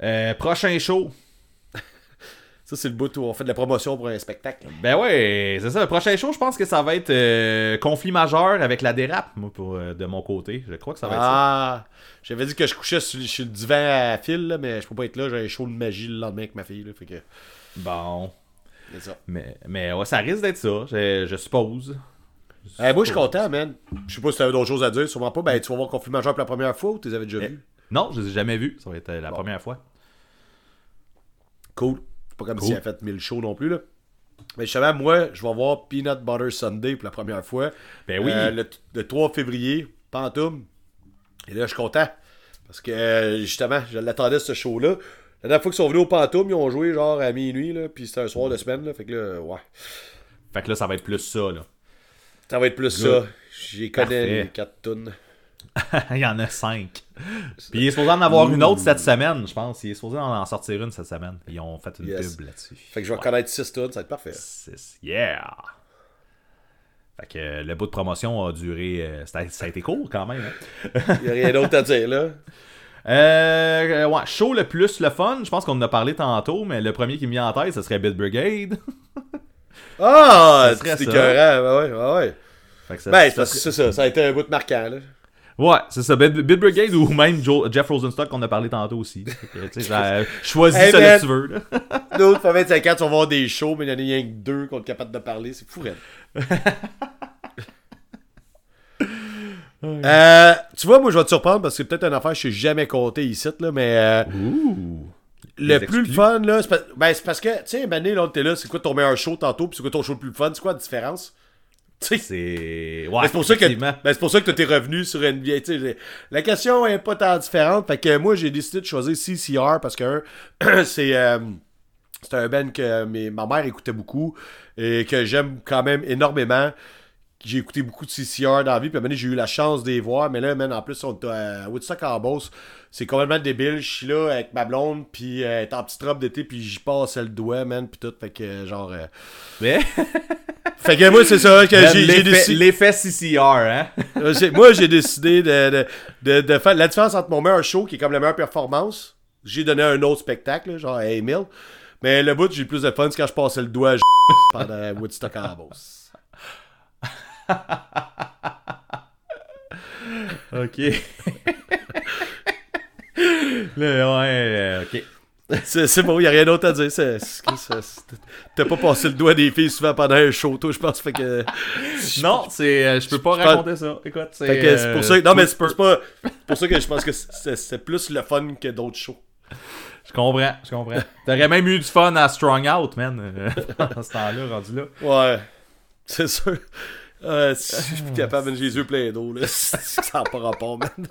Euh, prochain show. Ça, c'est le bout où on fait de la promotion pour un spectacle. Ben ouais, c'est ça. Le prochain show, je pense que ça va être euh, conflit majeur avec la dérape, moi, pour, euh, de mon côté. Je crois que ça va être ça. Ah, j'avais dit que je couchais sur, sur le divan à fil, là, mais je peux pas être là. J'ai un show de magie le lendemain avec ma fille. Là, fait que. Bon. C'est ça. Mais, mais ouais, ça risque d'être ça, je, je suppose. Eh, moi, je suis content, man. Je sais pas si t'avais d'autres choses à dire, sûrement pas. Ben, tu vas voir Conflit Majeur pour la première fois ou tu les avais déjà Eh. vus? Non, je les ai jamais vus. Ça va être euh, la Bon. première fois. Cool. Pas comme Cool. s'il a fait 1000 shows non plus, là. Mais justement, moi, je vais voir Peanut Butter Sunday pour la première fois. Ben oui. Euh, le, le 3 février, Pantoum. Et là, je suis content. Parce que, euh, justement, je l'attendais, ce show-là. La dernière fois qu'ils sont venus au Pantoum, ils ont joué genre à minuit, là. Puis c'était un soir de semaine, là. Fait que là, ouais. Fait que là, ça va être plus ça, là. Ça va être plus Good. ça. J'y connais les 4 tonnes. Il y en a cinq. Puis il est supposé en avoir une autre cette semaine, je pense. Il est supposé en en sortir une cette semaine. Ils ont fait une Yes. pub là-dessus. Fait que je vais connaître 6 tonnes, ça va être parfait. Six. Yeah! Fait que euh, le bout de promotion a duré. euh, ça, a, ça a été court quand même. hein. Il y a rien d'autre à dire, là. Euh, ouais, show le plus le fun. Je pense qu'on en a parlé tantôt, mais le premier qui me vient en tête, ce serait Bit Brigade. Ah! C'est écœurant, ben ouais, ouais, ouais. Fait que ça- Ben, c'est ça ça, ça a été un bout de marquant, là. Ouais, c'est ça. Bit, Bit Brigade ou même Joe- Jeff Rosenstock qu'on a parlé tantôt aussi. Que, ça- choisis Hey, celui que tu veux. Nous, fait 25 ans, vas voir des shows, mais il y en a rien que deux qu'on est capable de parler. C'est fou. Euh, tu vois, moi, je vais te surprendre parce que c'est peut-être une affaire que je n'ai jamais compté ici, là, mais euh, Ouh. le plus exclus. fun, là, c'est ben, c'est parce que, tu sais, Mané, là, t'es là, c'est quoi ton meilleur show tantôt, puis c'est quoi ton show le plus fun, c'est quoi la différence? Tu C'est. Ouais, c'est pour ça que ben, c'est pour ça que t'es revenu sur une vieille. tu sais, La question est pas tant différente. Fait que moi j'ai décidé de choisir CCR parce que c'est euh, c'est un band que mes- ma mère écoutait beaucoup et que j'aime quand même énormément. J'ai écouté beaucoup de CCR dans la vie, puis à j'ai eu la chance de les voir, mais là, man, en plus, on est à Woodstock en Beauce. C'est complètement débile. Je suis là avec ma blonde, puis euh, elle est en petite robe d'été, puis j'y passe le doigt, man, puis tout. Fait que, euh, genre. euh, Mais. Fait que moi, c'est ça que j'ai décidé. l'effet CCR, hein? Euh, moi, j'ai décidé de, de, de, de faire la différence entre mon meilleur show, qui est comme la meilleure performance. J'ai donné un autre spectacle, genre à Emile. Mais le bout, j'ai le plus de fun, c'est quand je passais le doigt à pendant Woodstock en Beauce. Ok. Là, ouais, euh, ok. C'est bon, y a rien d'autre à dire. T'as pas passé le doigt des filles souvent pendant un show, toi, je pense. Fait que. Non, c'est. euh, je peux pas je raconter ça. Écoute, c'est. Pour ça. euh, Non, mais c'est pas, pour ça que je pense que c'est plus le fun que d'autres shows. Je comprends, je comprends. T'aurais même eu du fun à Strong Out, man. euh, à ce temps-là, rendu là. Ouais, c'est sûr. Euh, je suis plus capable, j'ai les yeux pleins d'eau, là. Ça n'a pas rapport, man.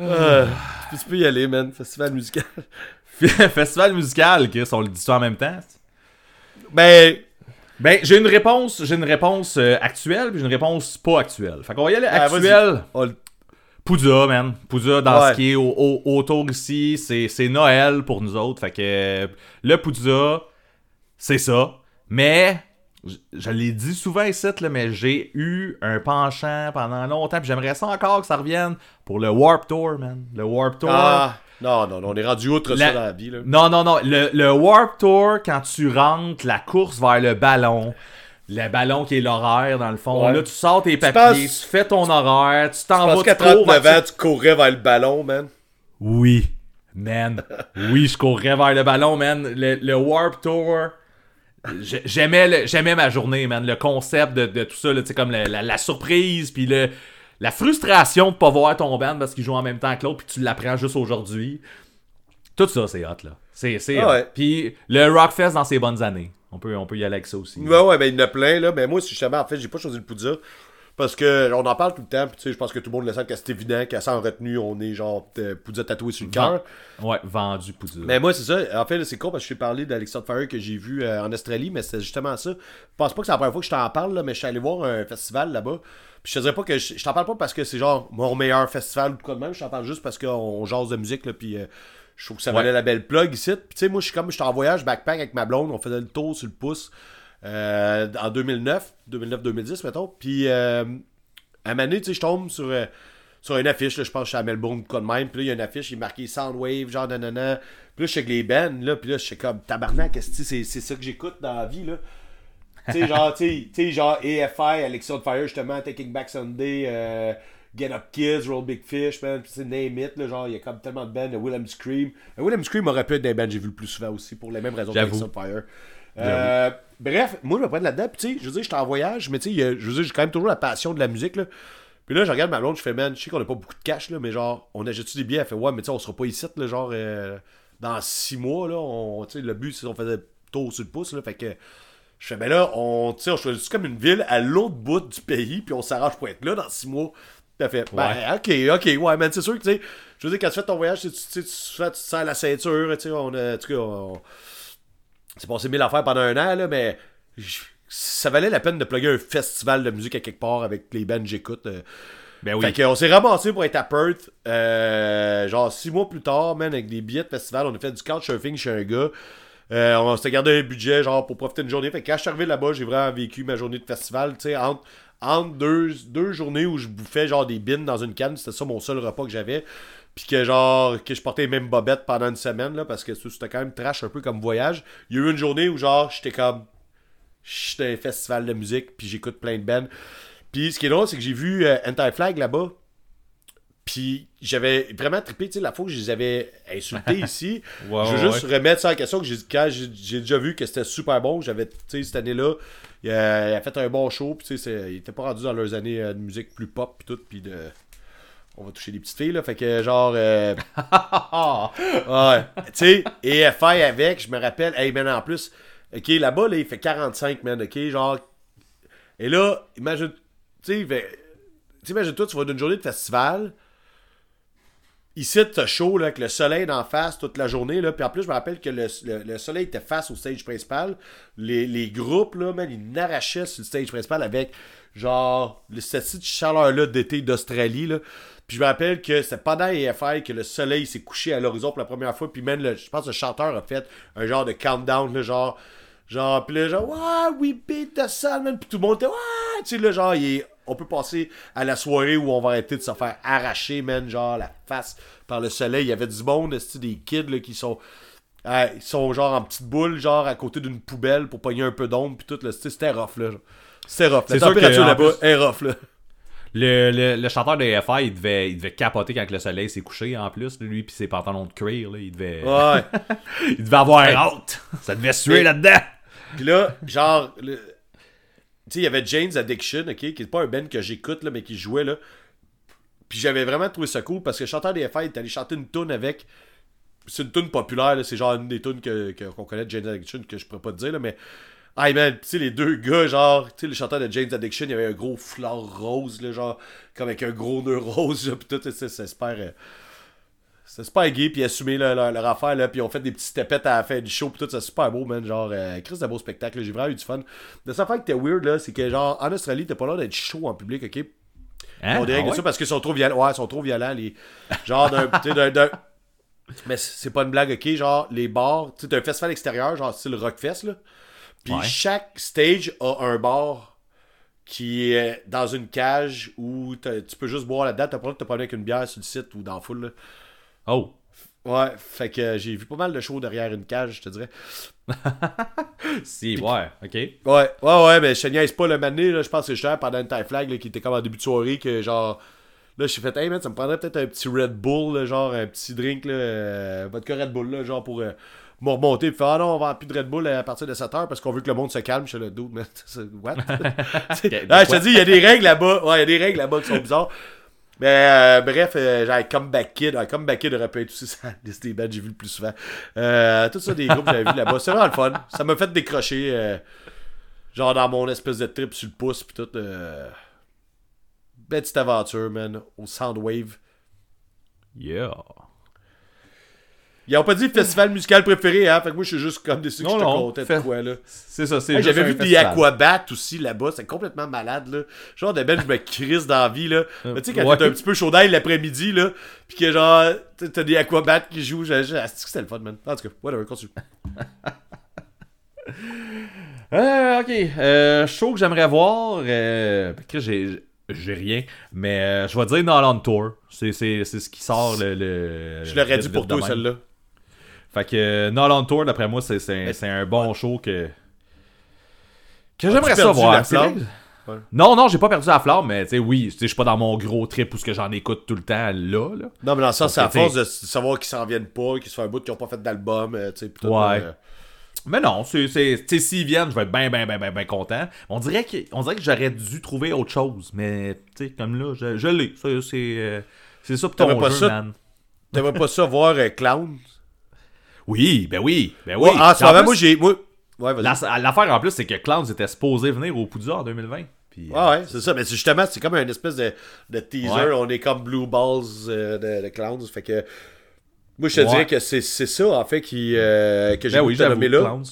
Euh, tu peux- y aller, man? Festival musical. Festival musical, Chris, on le dit ça en même temps? Ben, Ben, j'ai une réponse, j'ai une réponse euh, actuelle, puis j'ai une réponse pas actuelle. Fait qu'on va y aller Ah, actuelle. Pouza, man. Pouza, dans Ouais. ce qui est au- au- autour ici, c'est Noël pour nous autres. Fait que le Pouza, c'est ça. Mais, je, je l'ai dit souvent ici, là, mais j'ai eu un penchant pendant longtemps, j'aimerais ça encore que ça revienne pour le Warp Tour, man. Le Warp Tour. Ah, non, non, non, on est rendu outre La- ça dans la vie, là. Non, non, non. Le, le Warp Tour, quand tu rentres, la course vers le ballon, le ballon qui est l'horaire, dans le fond, Ouais. là, tu sors tes papiers, penses- tu fais ton horaire, tu t'en vas, tu cours, 39 tu- ans, tu courais vers le ballon, man? Oui, man. Oui, je courrais vers le ballon, man. Le, le Warp Tour. J'ai- J'aimais, j'aimais ma journée, man. Le concept de, de tout ça, là, tu sais, comme la, la- la surprise, puis le, la frustration de pas voir ton band parce qu'ils jouent en même temps que l'autre, puis tu l'apprends juste aujourd'hui. Tout ça, c'est hot, là. C'est, c'est Ah ouais. Puis le Rockfest dans ses bonnes années. On peut, on peut y aller avec ça aussi. Ouais, ouais, ben il y en a plein, là. Mais moi, justement, en fait, j'ai pas choisi le Poudza. Parce que on en parle tout le temps, puis tu sais, je pense que tout le monde le sait que c'est évident qu'à ça en retenue, on est genre euh, Poudre tatoué sur le cœur. Ouais, vendu poudre. Mais moi, c'est ça. En fait, c'est con parce que je t'ai parlé d'Alexandre Fire que j'ai vu euh, en Australie, mais c'est justement ça. Je pense pas que c'est la première fois que je t'en parle, là, mais je suis allé voir un festival là-bas. Puis je te dirais pas que je, je t'en parle pas parce que c'est genre mon meilleur festival ou quoi de même. Je t'en parle juste parce qu'on jase de musique, là, puis euh, je trouve que ça valait la belle plug ici. Puis tu sais, moi, je suis comme, je suis en voyage backpack avec ma blonde. On faisait le tour sur le pouce euh, en 2009, 2009-2010, mettons. Puis euh, à un moment donné, tu sais, je tombe sur, euh, sur une affiche, là, je pense que je suis à Melbourne, quoi de même. Puis là, il y a une affiche, il est marqué Soundwave, genre nanana. Puis là, je sais que les bands, là, puis là, je suis comme tabarnak, que c'est c'est ça que j'écoute dans la vie, là? tu sais, genre, tu sais, genre AFI, Alexion Fire, justement, Taking Back Sunday, Get Up Kids, Roll Big Fish, man, puis c'est Name It, là, genre, il y a comme tellement de bands, Willem Scream. Willem Scream aurait pu être des bands que j'ai vu le plus souvent aussi, pour les mêmes raisons J'avoue. qu'Alexion Fire. Euh, bref, moi, je me prends là-dedans, puis tu sais, je veux dire, j'étais en voyage, mais tu sais, je veux dire, j'ai quand même toujours la passion de la musique, là. Puis là, je regarde ma blonde, je fais, man, je sais qu'on a pas beaucoup de cash, là, mais genre, on achète-tu des billets? Elle fait, ouais, mais tu sais, on sera pas ici, là, genre, euh, dans six mois, là, on, tu sais, le but, c'est qu'on faisait tour sur le pouce, là, fait que, je fais, ben là, on, tu sais, on choisit comme une ville à l'autre bout du pays, puis on s'arrange pour être là dans six mois. Elle fait, ben, ok, ok, ouais, man, c'est sûr que, tu sais, je veux dire, quand tu fais ton voyage, tu tu, tu, tu, te sers la ceinture, tu sais, on a, en tout cas, on, c'est passé mille affaires pendant un an, là, mais ça valait la peine de plugger un festival de musique à quelque part avec les bands que j'écoute. euh. Ben oui. Fait qu'on s'est ramassé pour être à Perth, euh, genre six mois plus tard, man, avec des billets de festival. On a fait du couchsurfing chez un gars. Euh, on s'était gardé un budget, genre, pour profiter d'une journée. Fait que quand je suis arrivé là-bas, j'ai vraiment vécu ma journée de festival, tu sais, entre, entre deux, deux journées où je bouffais, genre, des bines dans une canne. C'était ça mon seul repas que j'avais. Puis que, genre, que je portais les mêmes bobettes pendant une semaine, là, parce que c'était quand même trash un peu comme voyage. Il y a eu une journée où, genre, j'étais comme. J'étais un festival de musique, puis j'écoute plein de bands. Puis ce qui est drôle, c'est que j'ai vu euh, Anti-Flag là-bas. Puis j'avais vraiment trippé, tu sais, la fois que je les avais insultés ici. Je veux ouais, juste remettre ça en question que j'ai quand j'ai déjà vu que c'était super bon. J'avais, tu sais, cette année-là, il a, il a fait un bon show. Puis tu sais, il était pas rendu dans leurs années euh, de musique plus pop, puis tout. Puis de. On va toucher des petites filles, là. Fait que genre. euh, Ouais. tu sais, et FI avec, je me rappelle, hey man, en plus, ok, là-bas, là, il fait 45, man, ok, genre. Et là, imagine, tu sais, sais, imagine-toi, tu vas d'une journée de festival. Ici, t'as chaud, là, avec le soleil d'en face toute la journée, là. Puis en plus, je me rappelle que le, le- le soleil était face au stage principal. Les, les groupes, là, man, ils n'arrachaient sur le stage principal avec, genre, cette petite chaleur-là d'été d'Australie, là. Puis je me rappelle que c'était pendant EFI que le soleil s'est couché à l'horizon pour la première fois. Puis même, le, je pense que le chanteur a fait un genre de countdown, là, genre. Genre, pis là, genre, ouais, we beat the sun, man. Pis tout le monde était, ouais, tu sais, là, genre, il est- on peut passer à la soirée où on va arrêter de se faire arracher, man, genre, la face par le soleil. Il y avait du monde, des kids, là, qui sont. euh, ils sont genre en petite boule, genre à côté d'une poubelle pour pogner un peu d'ombre, pis tout, là, c'était rough, là. C'était rough. La C'est température là-bas est rough, là. Le, le, le chanteur de FI, il devait, il devait capoter quand le soleil s'est couché en plus. Lui puis ses pantalons de cuir, là, il devait, Ouais. il devait avoir hâte. Ça devait suer là-dedans. Puis là, genre, le- tu sais, il y avait Jane's Addiction, ok, qui est pas un band que j'écoute, là, mais qui jouait, là. Puis j'avais vraiment trouvé ça cool parce que le chanteur des FI est allé chanter une tune avec. C'est une tune populaire, là, c'est genre une des tunes que, que- qu'on connaît de Jane's Addiction que je pourrais pas te dire, là, mais. Ah man, tu sais, les deux gars, genre, tu sais, le chanteur de Jane's Addiction, il y avait un gros fleur rose, là, genre, comme avec un gros nœud rose, là, pis tout, c'est c'est super. euh, c'est super gay, puis assumé leur, leur, leur affaire, là, puis on fait des petites tapettes à la fin du show, puis tout, c'est super beau, man. Genre, euh, Chris, de beau spectacle, là, j'ai vraiment eu du fun. De cette affaire qui était weird, là, c'est que, genre, en Australie, t'as pas l'air d'être chaud en public, ok? Hein? on dirait Ah que ouais? ça parce qu'ils sont trop violents. Ouais, ils sont trop violents, les. Genre, d'un. tu sais, d'un- d'un- Mais c'est pas une blague, ok? Genre, les bars, tu sais, t'as un festival extérieur, genre style Rockfest, là. Puis Ouais. chaque stage a un bar qui est dans une cage où t'as- tu peux juste boire là-dedans. T'as pas le de te avec une bière sur le site ou dans la foule, là. Oh. Ouais, fait que j'ai vu pas mal de shows derrière une cage, je te dirais. Si, ouais, ok. Ouais, ouais, ouais, mais je te niaise pas le mané, là, je pense que cher pendant une time flag, là, qui était comme en début de soirée, que genre, là, j'ai fait, hey man, ça me prendrait peut-être un petit Red Bull, là, genre, un petit drink, là, euh, vodka Red Bull, là, genre, pour euh, me remonter, puis faire, ah non, on vend plus de Red Bull à partir de 7 heures parce qu'on veut que le monde se calme chez le dos, mais, what? ah, je te dis, il y a des règles là-bas, ouais, il y a des règles là-bas qui sont bizarres. Mais euh, bref, euh, genre Comeback Kid, ah, Comeback Kid aurait pu être aussi ça, des bands que j'ai vu le plus souvent. Euh, tout ça, des groupes que j'avais vu là-bas. C'est vraiment le fun. Ça m'a fait décrocher, euh, genre dans mon espèce de trip sur le pouce, puis tout. euh, belle petite aventure, man, au Soundwave. Yeah. Ils ont pas dit festival musical préféré, hein? Fait que moi, je suis juste comme déçu que Non, j'étais non, content de quoi, là. C'est ça, c'est Hey, J'avais vu des aquabats aussi là-bas, c'est complètement malade là. Genre de belle, je me crisse dans la vie là. Mais tu sais, quand ouais. t'es un petit peu chaud d'ail l'après-midi là, pis que genre, t'as- des aquabats qui jouent, j'ai que c'était le fun, man? En tout cas, whatever, continue. Euh, ok. Euh, show que j'aimerais voir. Euh, que j'ai. J'ai rien, mais euh, je vais dire Nolan Tour. C'est, c'est, c'est ce qui sort le. le Je l'aurais dit pour toi celle-là. Fait que euh, Nolan Tour, d'après moi, c'est, un- un bon show que. Que j'aimerais ça perdu voir. la C'est flamme? vrai? Ouais. Non, non, j'ai pas perdu la flamme, mais tu sais, oui, je suis pas dans mon gros trip où ce que j'en écoute tout le temps là. là. Non, mais dans sens, c'est à force de savoir qu'ils s'en viennent pas, qu'ils se font un bout, qu'ils ont pas fait d'album, euh, tu sais, Ouais. euh, Mais non, c'est, s'ils viennent, je vais être bien, bien, bien, bien, bien content. On dirait que, on dirait que j'aurais dû trouver autre chose, mais tu sais, comme là, je, je l'ai. Ça, c'est, euh, c'est ça pour ton T'aimerais pas jeu, ça? man. T'aimerais pas ça voir Clown? Oui, ben oui, ben oui. Ouais, en plus, moi, j'ai. Moi... Ouais, la- L'affaire en plus, c'est que Clowns était supposé venir au Poudja en 2020. Puis, Ouais, ouais, c'est ça. Mais justement, c'est comme une espèce de, de teaser. Ouais. On est comme Blue Balls euh, de, de Clowns. Fait que. Moi, je te Ouais. dirais que c'est ça, en fait, qui, euh, que j'ai ben oui, là. Clowns.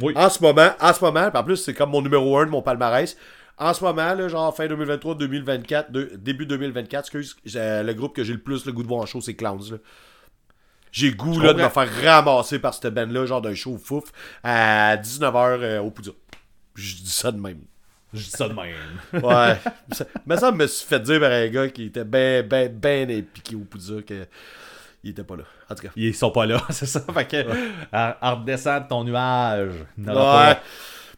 Oui. En ce moment, en ce moment, en plus, c'est comme mon numéro 1 de mon palmarès. En ce moment, là, genre fin 2023, 2024, de- début 2024, excuse, le groupe que j'ai le plus le goût de voir en show, c'est Clowns. Là. J'ai goût là, de me faire ramasser par cette band-là, genre d'un show fouf, à 19h au Poudre. Je dis ça de même. Je dis ça de même. Ouais. Mais ça me suis fait dire par un gars qui était ben, ben, ben impliqué au Poudre que il était pas là. En tout cas. Ils sont pas là, c'est ça. Fait que, en, en redescend de ton nuage. Ouais. pas.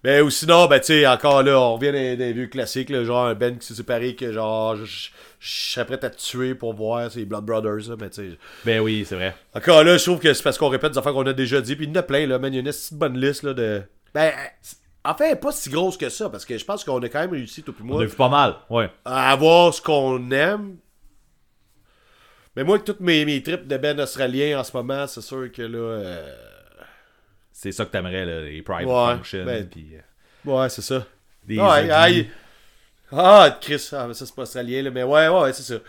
Mais ou sinon, ben tu sais, encore là, on revient des, des vieux classiques, là, genre un Ben qui s'est séparé que genre je serais prêt à te tuer pour voir c'est Blood Brothers, là, mais tu sais. Ben oui, c'est vrai. Encore là, je trouve que c'est parce qu'on répète des affaires qu'on a déjà dit, puis il y en a plein, là, man, il y a une petite bonne liste là de. Ben en fait, elle est pas si grosse que ça, parce que je pense qu'on a quand même réussi, puis On moi, a vu pas mal, ouais. à avoir ce qu'on aime. Mais moi, avec toutes mes, mes trips de Ben australien en ce moment, c'est sûr que là. euh, C'est ça que t'aimerais, là, les Private Ouais, Function. ben, euh, Ouais, c'est ça. des Ouais. Ah, Chris, ah, mais ça c'est pas australien, là, mais ouais, ouais, c'est ça.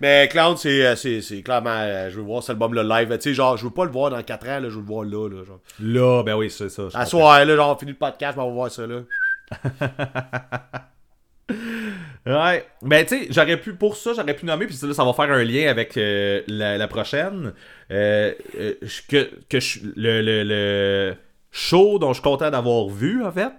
Mais Clown, c'est, euh, c'est, clairement, euh, je veux voir cet album-là live. Tu sais, genre, je veux pas le voir dans 4 ans, là, je veux le voir là, là, genre. Là, ben oui, c'est ça. À soir, là, genre, on finit le podcast, on va voir ça, là. Ouais. Ben, tu sais, j'aurais pu, pour ça, j'aurais pu nommer, puis là, ça va faire un lien avec euh, la, la prochaine. Euh, euh, que, que je- le, le, le show dont je suis content d'avoir vu, en fait.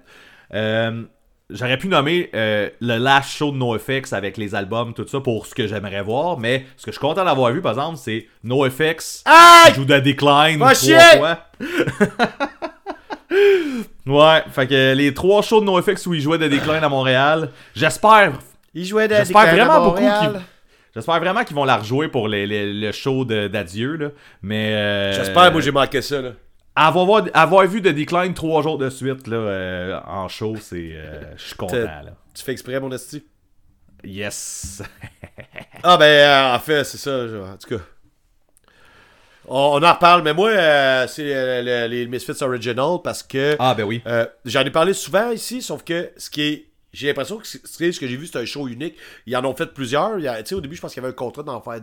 J'aurais pu nommer euh, le last show de NoFX avec les albums, tout ça, pour ce que j'aimerais voir, mais ce que je suis content d'avoir vu, par exemple, c'est NoFX Aïe! joue de Decline trois chier! fois. ouais, fait que les trois shows de NoFX où ils jouaient de Decline à Montréal, j'espère Il jouait de J'espère Decline à vraiment beaucoup Montréal. qu'ils J'espère vraiment qu'ils vont la rejouer pour les- les- le show d'adieu, là. Mais. euh, J'espère, moi, j'ai manqué ça, là. Avoir, avoir vu The Decline trois jours de suite, là, euh, en show, c'est. euh, Je suis content, là. Tu fais exprès, mon esti? Yes! Ah, ben, euh, en fait, c'est ça, en tout cas. On, on en reparle, mais moi, c'est le- les Misfits Original parce que. ah, ben oui. J'en ai parlé souvent ici, sauf que ce qui est. J'ai l'impression que ce que j'ai vu, c'est un show unique. Ils en ont fait plusieurs. Il y a- tu sais, au début, je pense qu'il y avait un contrat d'en faire.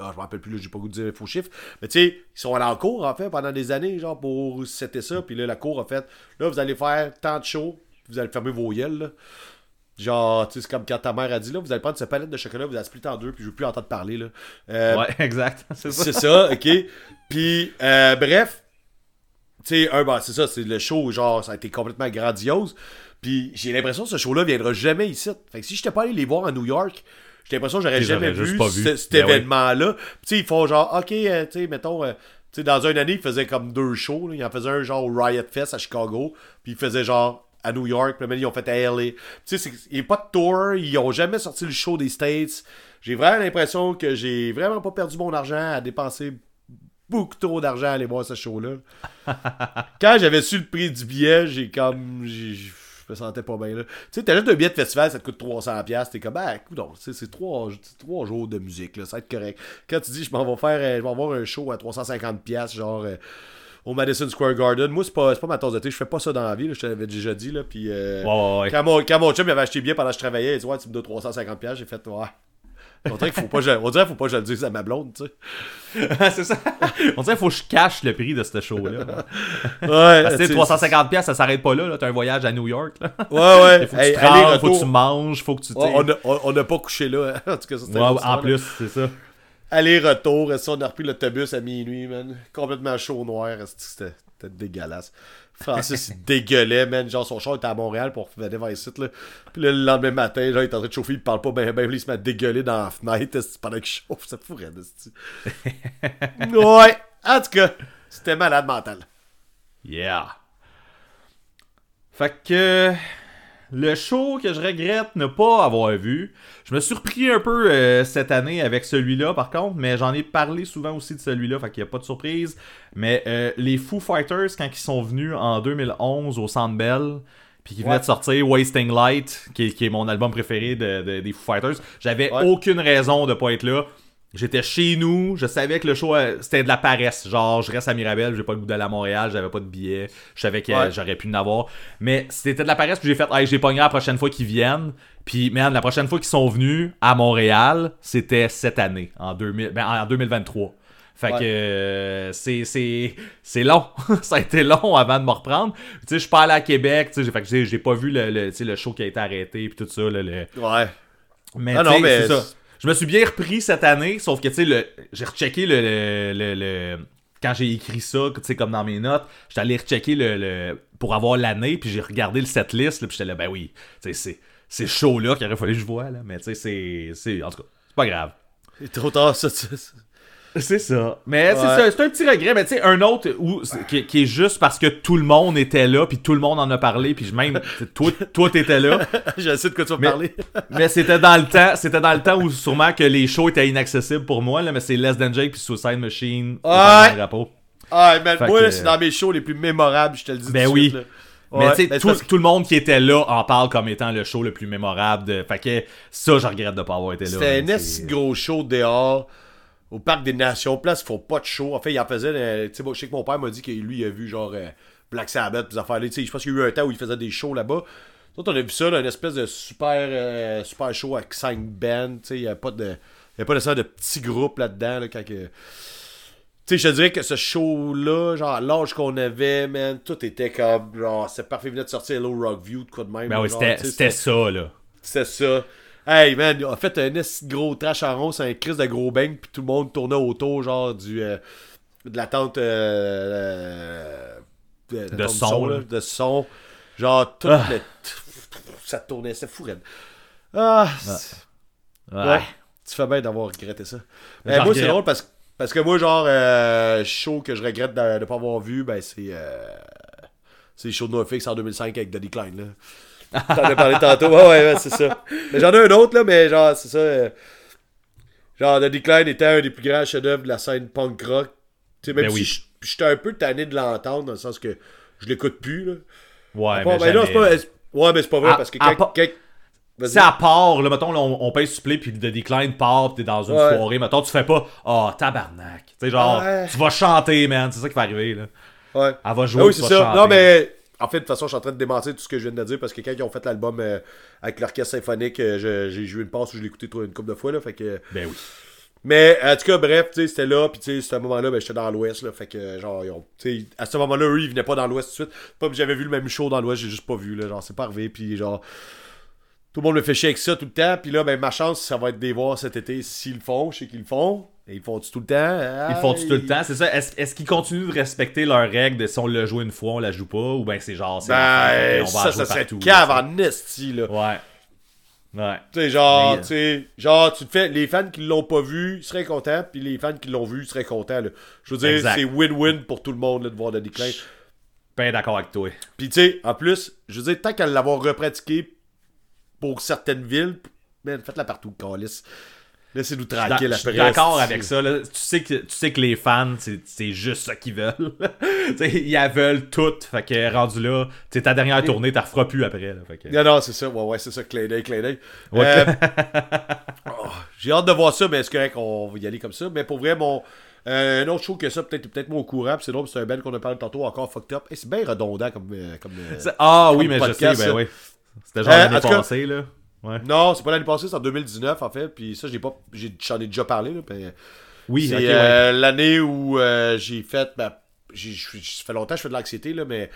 Ah, je me rappelle plus, là, j'ai pas goût de dire les faux chiffres. Mais tu sais, ils sont allés en cours, en fait, pendant des années, genre, pour c'était ça. Puis là, la cour a fait. Là, vous allez faire tant de shows, puis vous allez fermer vos yeux, là. Genre, tu sais, c'est comme quand ta mère a dit, là, vous allez prendre cette palette de chocolat, vous allez splitter en deux, puis je veux plus entendre parler, là. Euh, Ouais, exact. C'est ça. c'est ça, ok. Puis, euh, bref, tu sais, un, bah, c'est ça, c'est le show, genre, ça a été complètement grandiose. Puis, j'ai l'impression que ce show-là viendra jamais ici. Fait que si j'étais pas allé les voir à New York, j'ai l'impression que j'aurais jamais vu, pas vu. ce- cet Ben événement-là. Tu sais, ils font genre, ok, euh, tu sais, mettons. euh, tu sais, dans une année, ils faisaient comme deux shows. là. Ils en faisaient un genre au Riot Fest à Chicago. Puis ils faisaient genre à New York. Puis maintenant, ils ont fait à LA. Tu sais, il n'y a pas de tour. Ils ont jamais sorti le show des States. J'ai vraiment l'impression que j'ai vraiment pas perdu mon argent à dépenser beaucoup trop d'argent à aller voir ce show-là. Quand j'avais su le prix du billet, j'ai comme. j'ai- Je me sentais pas bien là. Tu sais, t'as juste un billet de festival, ça te coûte 300$. T'es comme, ah, écoute, c'est trois, trois jours de musique, là, ça va être correct. Quand tu dis, je m'en vais faire, euh, je vais avoir un show à 350$, genre, euh, au Madison Square Garden. Moi, c'est pas, pas ma tasse de thé. Je fais pas ça dans la vie. là, je te l'avais déjà dit. Là, puis, euh, Ouais, ouais, ouais. Quand, mon, quand mon chum il avait acheté bien pendant que je travaillais, il dit Ouais, tu me dois 350$. J'ai fait Ouais. On dirait qu'il faut pas, que je- on dirait qu'il faut pas que je le dise à ma blonde, tu sais. c'est ça. On dirait qu'il faut que je cache le prix de ce show-là. Ouais, Parce que tu sais, tu sais, 350$, piastres, ça s'arrête pas là. là. T'as un voyage à New York. Là. Ouais, ouais. Il faut que Hey, tu faut que tu manges, faut que tu. Ouais, on n'a pas couché là. En tout cas, ça, Ouais, en histoire, plus, c'est ça. Aller-retour, ça, on a repris l'autobus à minuit, man? Complètement chaud noir. c'était dégueulasse. Francis, il dégueulait, man. Genre, son char était à Montréal pour venir vers ici, là. Puis là, le lendemain matin, genre, il est en train de chauffer, il parle pas ben, ben, il se met à dégueuler dans la fenêtre, pendant qu'il chauffe. Ça fourrait, esti. Ouais. En tout cas, c'était malade mental. Yeah. Fait que le show que je regrette ne pas avoir vu, je me suis surpris un peu euh, cette année avec celui-là par contre, mais j'en ai parlé souvent aussi de celui-là, fait qu'il n'y a pas de surprise. Mais euh, les Foo Fighters, quand ils sont venus en 2011 au Centre Bell, puis qui venaient Ouais. de sortir Wasting Light, qui est, qui est mon album préféré de, de- des Foo Fighters, j'avais Ouais. aucune raison de pas être là. J'étais chez nous, je savais que le show euh, c'était de la paresse. Genre, je reste à Mirabel, j'ai pas le goût d'aller à Montréal, j'avais pas de billet, je savais que Ouais. j'aurais pu en avoir. Mais c'était de la paresse, puis j'ai fait, hey, j'ai pogné la prochaine fois qu'ils viennent. Puis, man, la prochaine fois qu'ils sont venus à Montréal, c'était cette année, en, 2000, ben, en 2023. Fait Ouais. que euh, c'est c'est c'est long. ça a été long avant de me reprendre. Tu sais, je suis pas allé à Québec, tu sais, j'ai fait que j'ai- j'ai pas vu le, le, tu sais, le show qui a été arrêté puis tout ça là, le, Ouais. mais, Ah non, mais c'est ça. C'est- Je me suis bien repris cette année, sauf que tu sais, j'ai rechecké le, le, le- quand j'ai écrit ça, tu sais, comme dans mes notes, j'étais allé rechecker le, le- pour avoir l'année, puis j'ai regardé le setlist, puis j'étais là, ben oui, tu sais, c'est c'est chaud là qu'il aurait fallu que je vois là, mais tu sais, c'est c'est en tout cas, c'est pas grave. Il est trop tard, ça. C'est ça. Mais c'est Ouais. ça, c'est un petit regret. Mais tu sais, un autre où, qui, qui est juste parce que tout le monde était là, puis tout le monde en a parlé, puis même toi, toi t'étais là. Je sais de quoi tu vas Mais- parler. Mais c'était dans le temps, c'était dans le temps où sûrement que les shows étaient inaccessibles pour moi là, mais c'est Less Than Jake puis Suicide Machine. Ouais. dans le drapeau. Ah, man, Fait moi, que- là, c'est dans mes shows les plus mémorables, je te le dis Ben tout oui. suite, là. Mais Ouais, tu sais, tout, parce tout le monde qui était là en parle comme étant le show le plus mémorable. De... Fait que ça, je regrette de pas avoir été là. C'était un c'est- de gros show dehors. Au parc des Nations, place, ils font pas de show. En fait, il en faisait. euh, tu sais, je sais que mon père m'a dit que lui, il a vu genre euh, Black Sabbath, des affaires là. Tu sais, je pense qu'il y a eu un temps où il faisait des shows là-bas. Nous, on a vu ça, là, une espèce de super, euh, super show avec 5 bands. Tu sais, il n'y a pas de. Il a pas nécessairement de petits groupes là-dedans, là, quand que. Tu sais, je te dirais que ce show-là, genre, l'âge qu'on avait, man, tout était comme, genre, c'est parfait, il venait de sortir Hello Rockview, de quoi de même. Ben oui, genre, c'était c'était ça, là. c'est ça. Hey man, il a fait un gros trash en rond, c'est un crise de gros bang, puis tout le monde tournait autour, genre du euh, de la tente euh, la De tente son, là. de son. Genre tout Ah. le ça tournait, c'est fou. Ah, c'est- Ouais. ouais. Tu fais bien d'avoir regretté ça. Mais moi c'est drôle parce, parce que moi genre euh, show que je regrette de ne pas avoir vu, ben c'est euh, c'est le show de NoFX en 2005 avec Daddy Klein là. T'en as parlé tantôt. Ouais, ouais, ouais, c'est ça. Mais j'en ai un autre, là, mais genre, c'est ça. euh, genre, The Decline était un des plus grands chefs-d'œuvre de la scène punk rock. Tu sais, même Ben si oui. j'étais un peu tanné de l'entendre, dans le sens que je l'écoute plus, là. Ouais, mais ben non, pas. Ouais, mais c'est pas vrai, À- parce que quand. C'est à part, là, mettons, là, on, on paye supplé, puis The Decline part, pis t'es dans une Ouais. soirée, mettons, tu fais pas « Oh, tabarnak ». Tu sais, genre, Ouais. tu vas chanter, man, c'est ça qui va arriver, là. Ouais. Elle va jouer, Ah oui, tu vas ça. chanter. Non, mais. En fait, de toute façon, je suis en train de démentir tout ce que je viens de dire parce que quand ils ont fait l'album euh, avec l'orchestre symphonique, euh, j'ai joué une passe où je l'ai écouté une couple de fois, là. Fait que. Ben oui. Mais en tout cas, bref, c'était là, puis tu sais, ce moment-là, ben, j'étais dans l'Ouest, là, fait que genre, ils ont- à ce moment-là, eux, ils venaient pas dans l'Ouest tout de suite. Pas que j'avais vu le même show dans l'Ouest, j'ai juste pas vu, là, genre, c'est pas arrivé, puis genre, tout le monde me fait chier avec ça tout le temps, puis là, ben, ma chance, ça va être de les voir cet été s'ils le font, je sais qu'ils le font, et ils le font tout le temps. Ils font tout le temps, c'est ça. Est-ce qu'ils continuent de respecter leurs règles de si on l'a joué une fois, on la joue pas, ou ben c'est genre, c'est Ben, on va ça, ça serait cave en esti, là. Ouais. Ouais. Tu sais, genre, Mais, tu sais, genre, tu te fais, les fans qui l'ont pas vu, ils seraient contents, puis les fans qui l'ont vu, ils seraient contents, là. Je veux dire, c'est win-win pour tout le monde, là, de voir le déclin. Ben d'accord avec toi. Puis tu sais, en plus, je veux dire, tant qu'à l'avoir repratiqué pour certaines villes, man, faites-la partout, Calis. Laissez-nous tranquille je suis d'accord avec ça. là. Tu, sais que, tu sais que les fans, c'est juste ça qu'ils veulent. Ils la veulent toutes. Fait que rendu là, ta dernière tournée, t'en referas plus après. Là, fait que... Non, non, c'est ça. Ouais, ouais, c'est ça. D'œil. Ouais. Euh, oh, J'ai hâte de voir ça, mais est-ce qu'on va y aller comme ça? Mais pour vrai, mon. Euh, un autre show que ça, peut-être peut moins au courant, c'est drôle, c'est un band qu'on a parlé tantôt, encore fucked up. Et c'est bien redondant comme. euh, comme euh, Ah oui, mais je sais, ben oui. C'était genre l'année tout passée, là. Ouais. Non, c'est pas l'année passée, c'est en 2019 en fait. Puis ça, j'ai pas, j'ai- j'en ai déjà parlé. Là, puis, Oui, c'est ouais. euh, l'année où euh, j'ai fait. Ben, j'ai, ça fait longtemps que je fais de l'anxiété, là, mais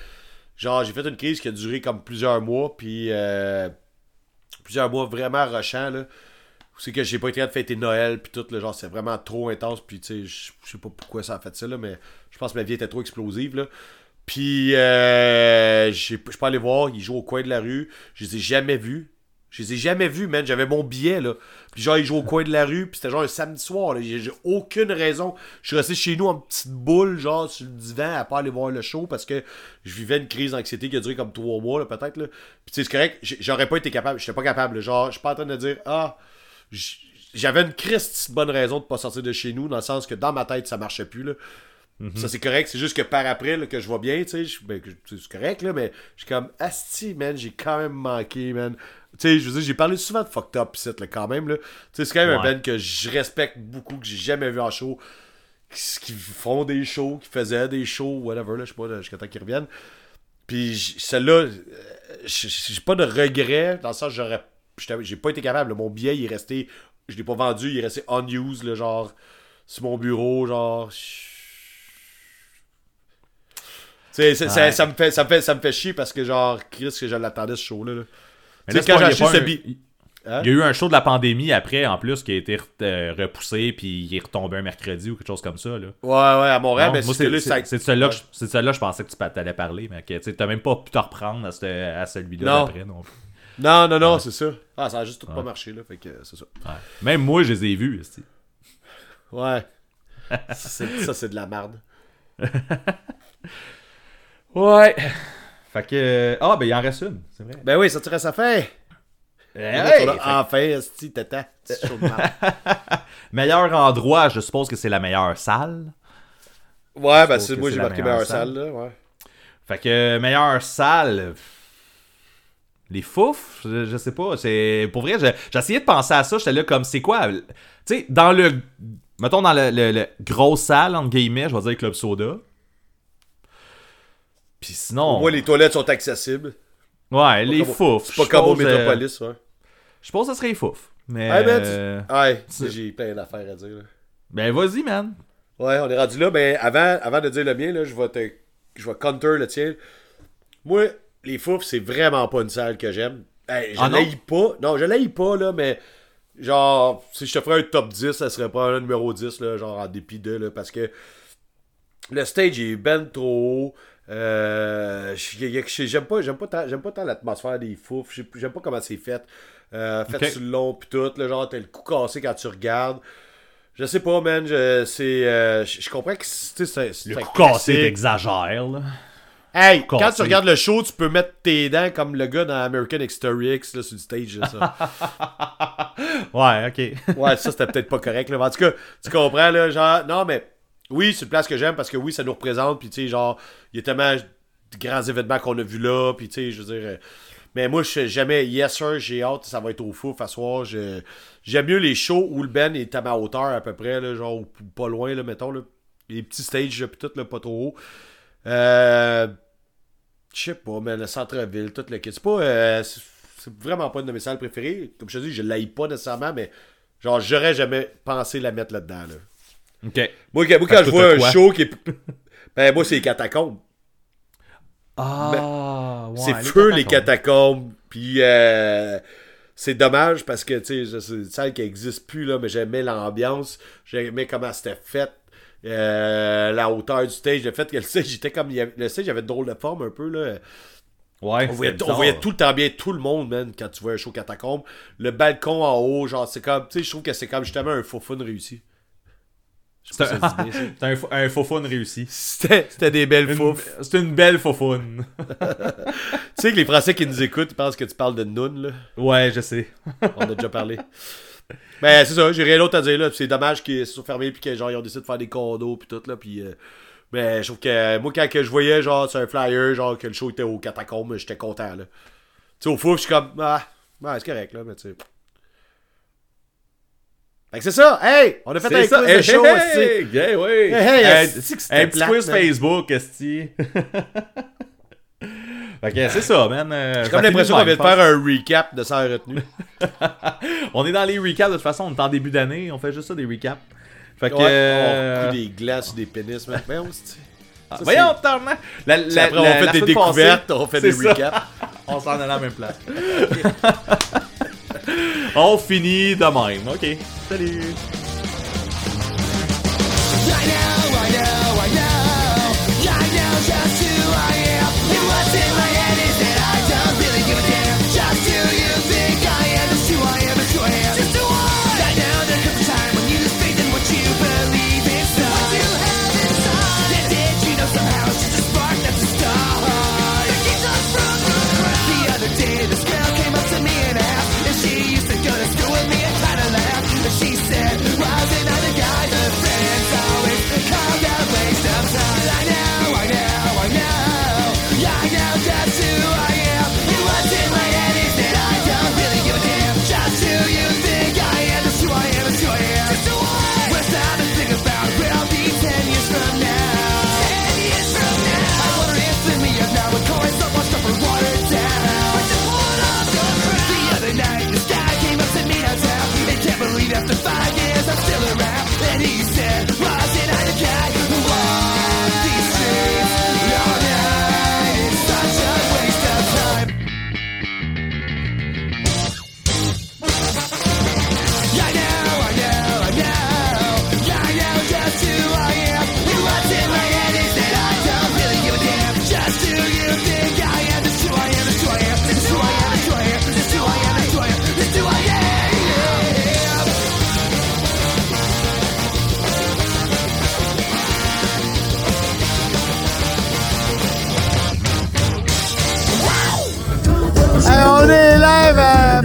genre, j'ai fait une crise qui a duré comme plusieurs mois. Puis euh, plusieurs mois vraiment rushant. Là, c'est que j'ai pas été capable de fêter Noël. Puis tout, là, genre, c'est vraiment trop intense. Puis tu sais, je sais pas pourquoi ça a fait ça, là, mais je pense que ma vie était trop explosive. Là. Puis, euh, je suis pas allé voir, ils jouent au coin de la rue. Je les ai jamais vus. Je les ai jamais vus, man. J'avais mon billet, là. Puis genre, ils jouent au coin de la rue, puis c'était genre un samedi soir, là. J'ai aucune raison. Je suis resté chez nous en petite boule, genre, sur le divan, à pas aller voir le show, parce que je vivais une crise d'anxiété qui a duré comme trois mois, là, peut-être, là. Puis tu sais, c'est correct, j'aurais pas été capable, j'étais pas capable, là. Genre, je suis pas en train de dire, ah, j'avais une Christ bonne raison de pas sortir de chez nous, dans le sens que dans ma tête, ça marchait plus, là. Ça, c'est correct. C'est juste que par après, là, que je vois bien, tu sais, ben, c'est correct, là, mais je suis comme, asti, man, j'ai quand même manqué, man. Tu sais, je veux dire, j'ai parlé souvent de fucked up, pis là, quand même, là. Tu sais, c'est quand même Ouais. un band que je respecte beaucoup, que j'ai jamais vu en show, qui, qui font des shows, qui faisaient des shows, whatever, là, je sais pas, jusqu'à temps qu'ils reviennent. Puis celle-là, euh, j'ai pas de regret, dans le sens, j'aurais, j'ai pas été capable, là. mon billet, il est resté, je l'ai pas vendu, il est resté unused, là, genre, sur mon bureau, genre... Ça, me fait, ça, me fait, ça me fait chier parce que, genre, Chris, que je l'attendais ce show-là. là. Tu sais, quand j'ai acheté ce billet. Hein? Il y a eu un show de la pandémie après, en plus, qui a été re- euh, repoussé, puis il est retombé un mercredi ou quelque chose comme ça. Là. Ouais, ouais, à Montréal, mais c'est de celle-là que Ouais. je- pensais que tu allais parler, mais que tu n'as même pas pu te reprendre à, ce- à celui-là Non. d'après non plus. Non, non, non, c'est ça. Ah, ça a juste tout pas marché, là, fait que euh, c'est ça. Ouais. Même moi, je les ai vus. esti. Ouais. Ça, c'est de la merde. Ouais. Fait que. Ah, ben il en reste une, c'est vrai. Ben oui, ça te reste à faire. Hey, enfin, de merde. Meilleur endroit, je suppose que c'est la meilleure salle. Ouais, ben c'est moi, j'ai marqué meilleure salle. là, ouais. Fait que meilleure salle. Les fouf, je, je sais pas. C'est pour vrai, je- j'ai essayé de penser à ça. J'étais là comme c'est quoi. Tu sais, dans le. Mettons dans le, le- le grosse salle, entre guillemets, je vais dire Club Soda. Puis sinon. Au moins, les toilettes sont accessibles. Ouais, les fouf. C'est pas comme au euh, Métropolis, ouais. Je pense que ça serait les fouf. Mais. Hey, man, tu- j'ai plein d'affaires à dire, là. Ben vas-y, man. Ouais, on est rendu là. Ben, avant, avant de dire le mien, là, je vais te. Je vais counter le tien. Moi, les fouf, c'est vraiment pas une salle que j'aime. Hey, je Ah l'haïs pas. Non, je l'haïs pas, là, mais. Genre, si je te ferais un top 10, ça serait pas un numéro 10, là, genre en dépit de, là, parce que le stage est ben trop haut. Euh, j'aime pas, j'aime pas tant, j'aime pas tant l'atmosphère des fouf. J'aime pas comment c'est fait. Euh, fait Ok. sur le long pis tout, là, genre t'as le cou cassé quand tu regardes. Je sais pas, man. Je, c'est, euh, je, je comprends que c'est, c'est, c'est Le un coup cassé, t'exagères, là. Hey, cassé. quand tu regardes le show, tu peux mettre tes dents comme le gars dans American History X là, sur le stage. là, ça. Ouais, ok. Ouais, ça c'était peut-être pas correct. Là. Mais En tout cas, tu comprends, là, genre, non, mais oui, c'est une place que j'aime parce que oui, ça nous représente. Puis tu sais, genre, il y a tellement de grands événements qu'on a vus là. Puis tu sais, je veux dire. euh, mais moi, je sais jamais, yes sir, j'ai hâte, ça va être au fou, à J'aime mieux les shows où le Ben est à ma hauteur à peu près, genre, pas loin, là, mettons. Là. Les petits stages, puis tout, là, pas trop haut. Euh. Je sais pas, mais le centre-ville, tout le kit. C'est pas. euh, c'est vraiment pas une de mes salles préférées. Comme je te dis, je l'aille pas nécessairement, mais genre, j'aurais jamais pensé la mettre là-dedans. Là. Ok. Moi, quand- moi, quand je vois un quoi? show qui est. Ben, moi, c'est les catacombes. Ah, ouais, c'est feu, les catacombes. Puis, euh, c'est dommage parce que, tu sais, c'est une salle qui n'existe plus, là, mais j'aimais l'ambiance. J'aimais comment c'était fait. euh, la hauteur du stage, le fait que le stage était comme. il y avait- Le stage avait drôle de forme un peu, là. Ouais, On voyait, on voyait tout le temps bien tout le monde, man, quand tu vois un show catacombe. Le balcon en haut, genre, c'est comme. Tu sais, je trouve que c'est comme justement un faux fun réussi. Pas un, faux- fun réussi. C'était c'était des belles foufs. C'est une belle faux fun. Tu sais que les Français qui nous écoutent, ils pensent que tu parles de Noun, là? Ouais, je sais. On a déjà parlé. Ben, c'est ça, j'ai rien d'autre à dire, là. C'est dommage qu'ils se sont fermés, puis que, genre, ils ont décidé de faire des condos, puis tout, là. Puis, euh, ben, je trouve que, moi, quand que je voyais, genre, sur un flyer, genre, que le show était au catacombe, j'étais content, là. Tu sais, au fouf, je suis comme, ah, ouais, c'est correct, là, mais tu sais. Fait que c'est ça, hey! On a fait un ça. quiz hey, de show, hey, hey, hey, Un petit quiz Facebook, esti. Ok, c'est ça, man. Euh, J'ai comme l'impression qu'on vient de faire un recap de ça retenue. on est dans les recaps, de toute façon, on est en début d'année, on fait juste ça, des recaps. Fait que... Ouais, euh, des glaces, des pénis, mais on oh, ah, voyons, la, la, après, on fait des découvertes, on fait des recaps. on s'en est à la même place. On finit de même. OK. Salut. I know, I know, I know.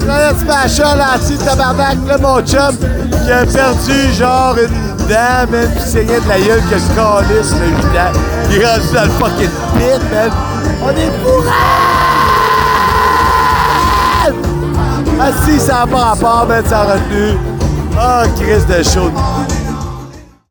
Planète Special assis tabarnak, là, mon chum, qui a perdu genre une dame, man, pis saignait de la gueule que je calisse, là, évidemment. Il est rendu dans le fucking pit, man. On est bourrés! Assis, ça n'a pas rapport, man, ça a. Oh, ah, crise de chaud.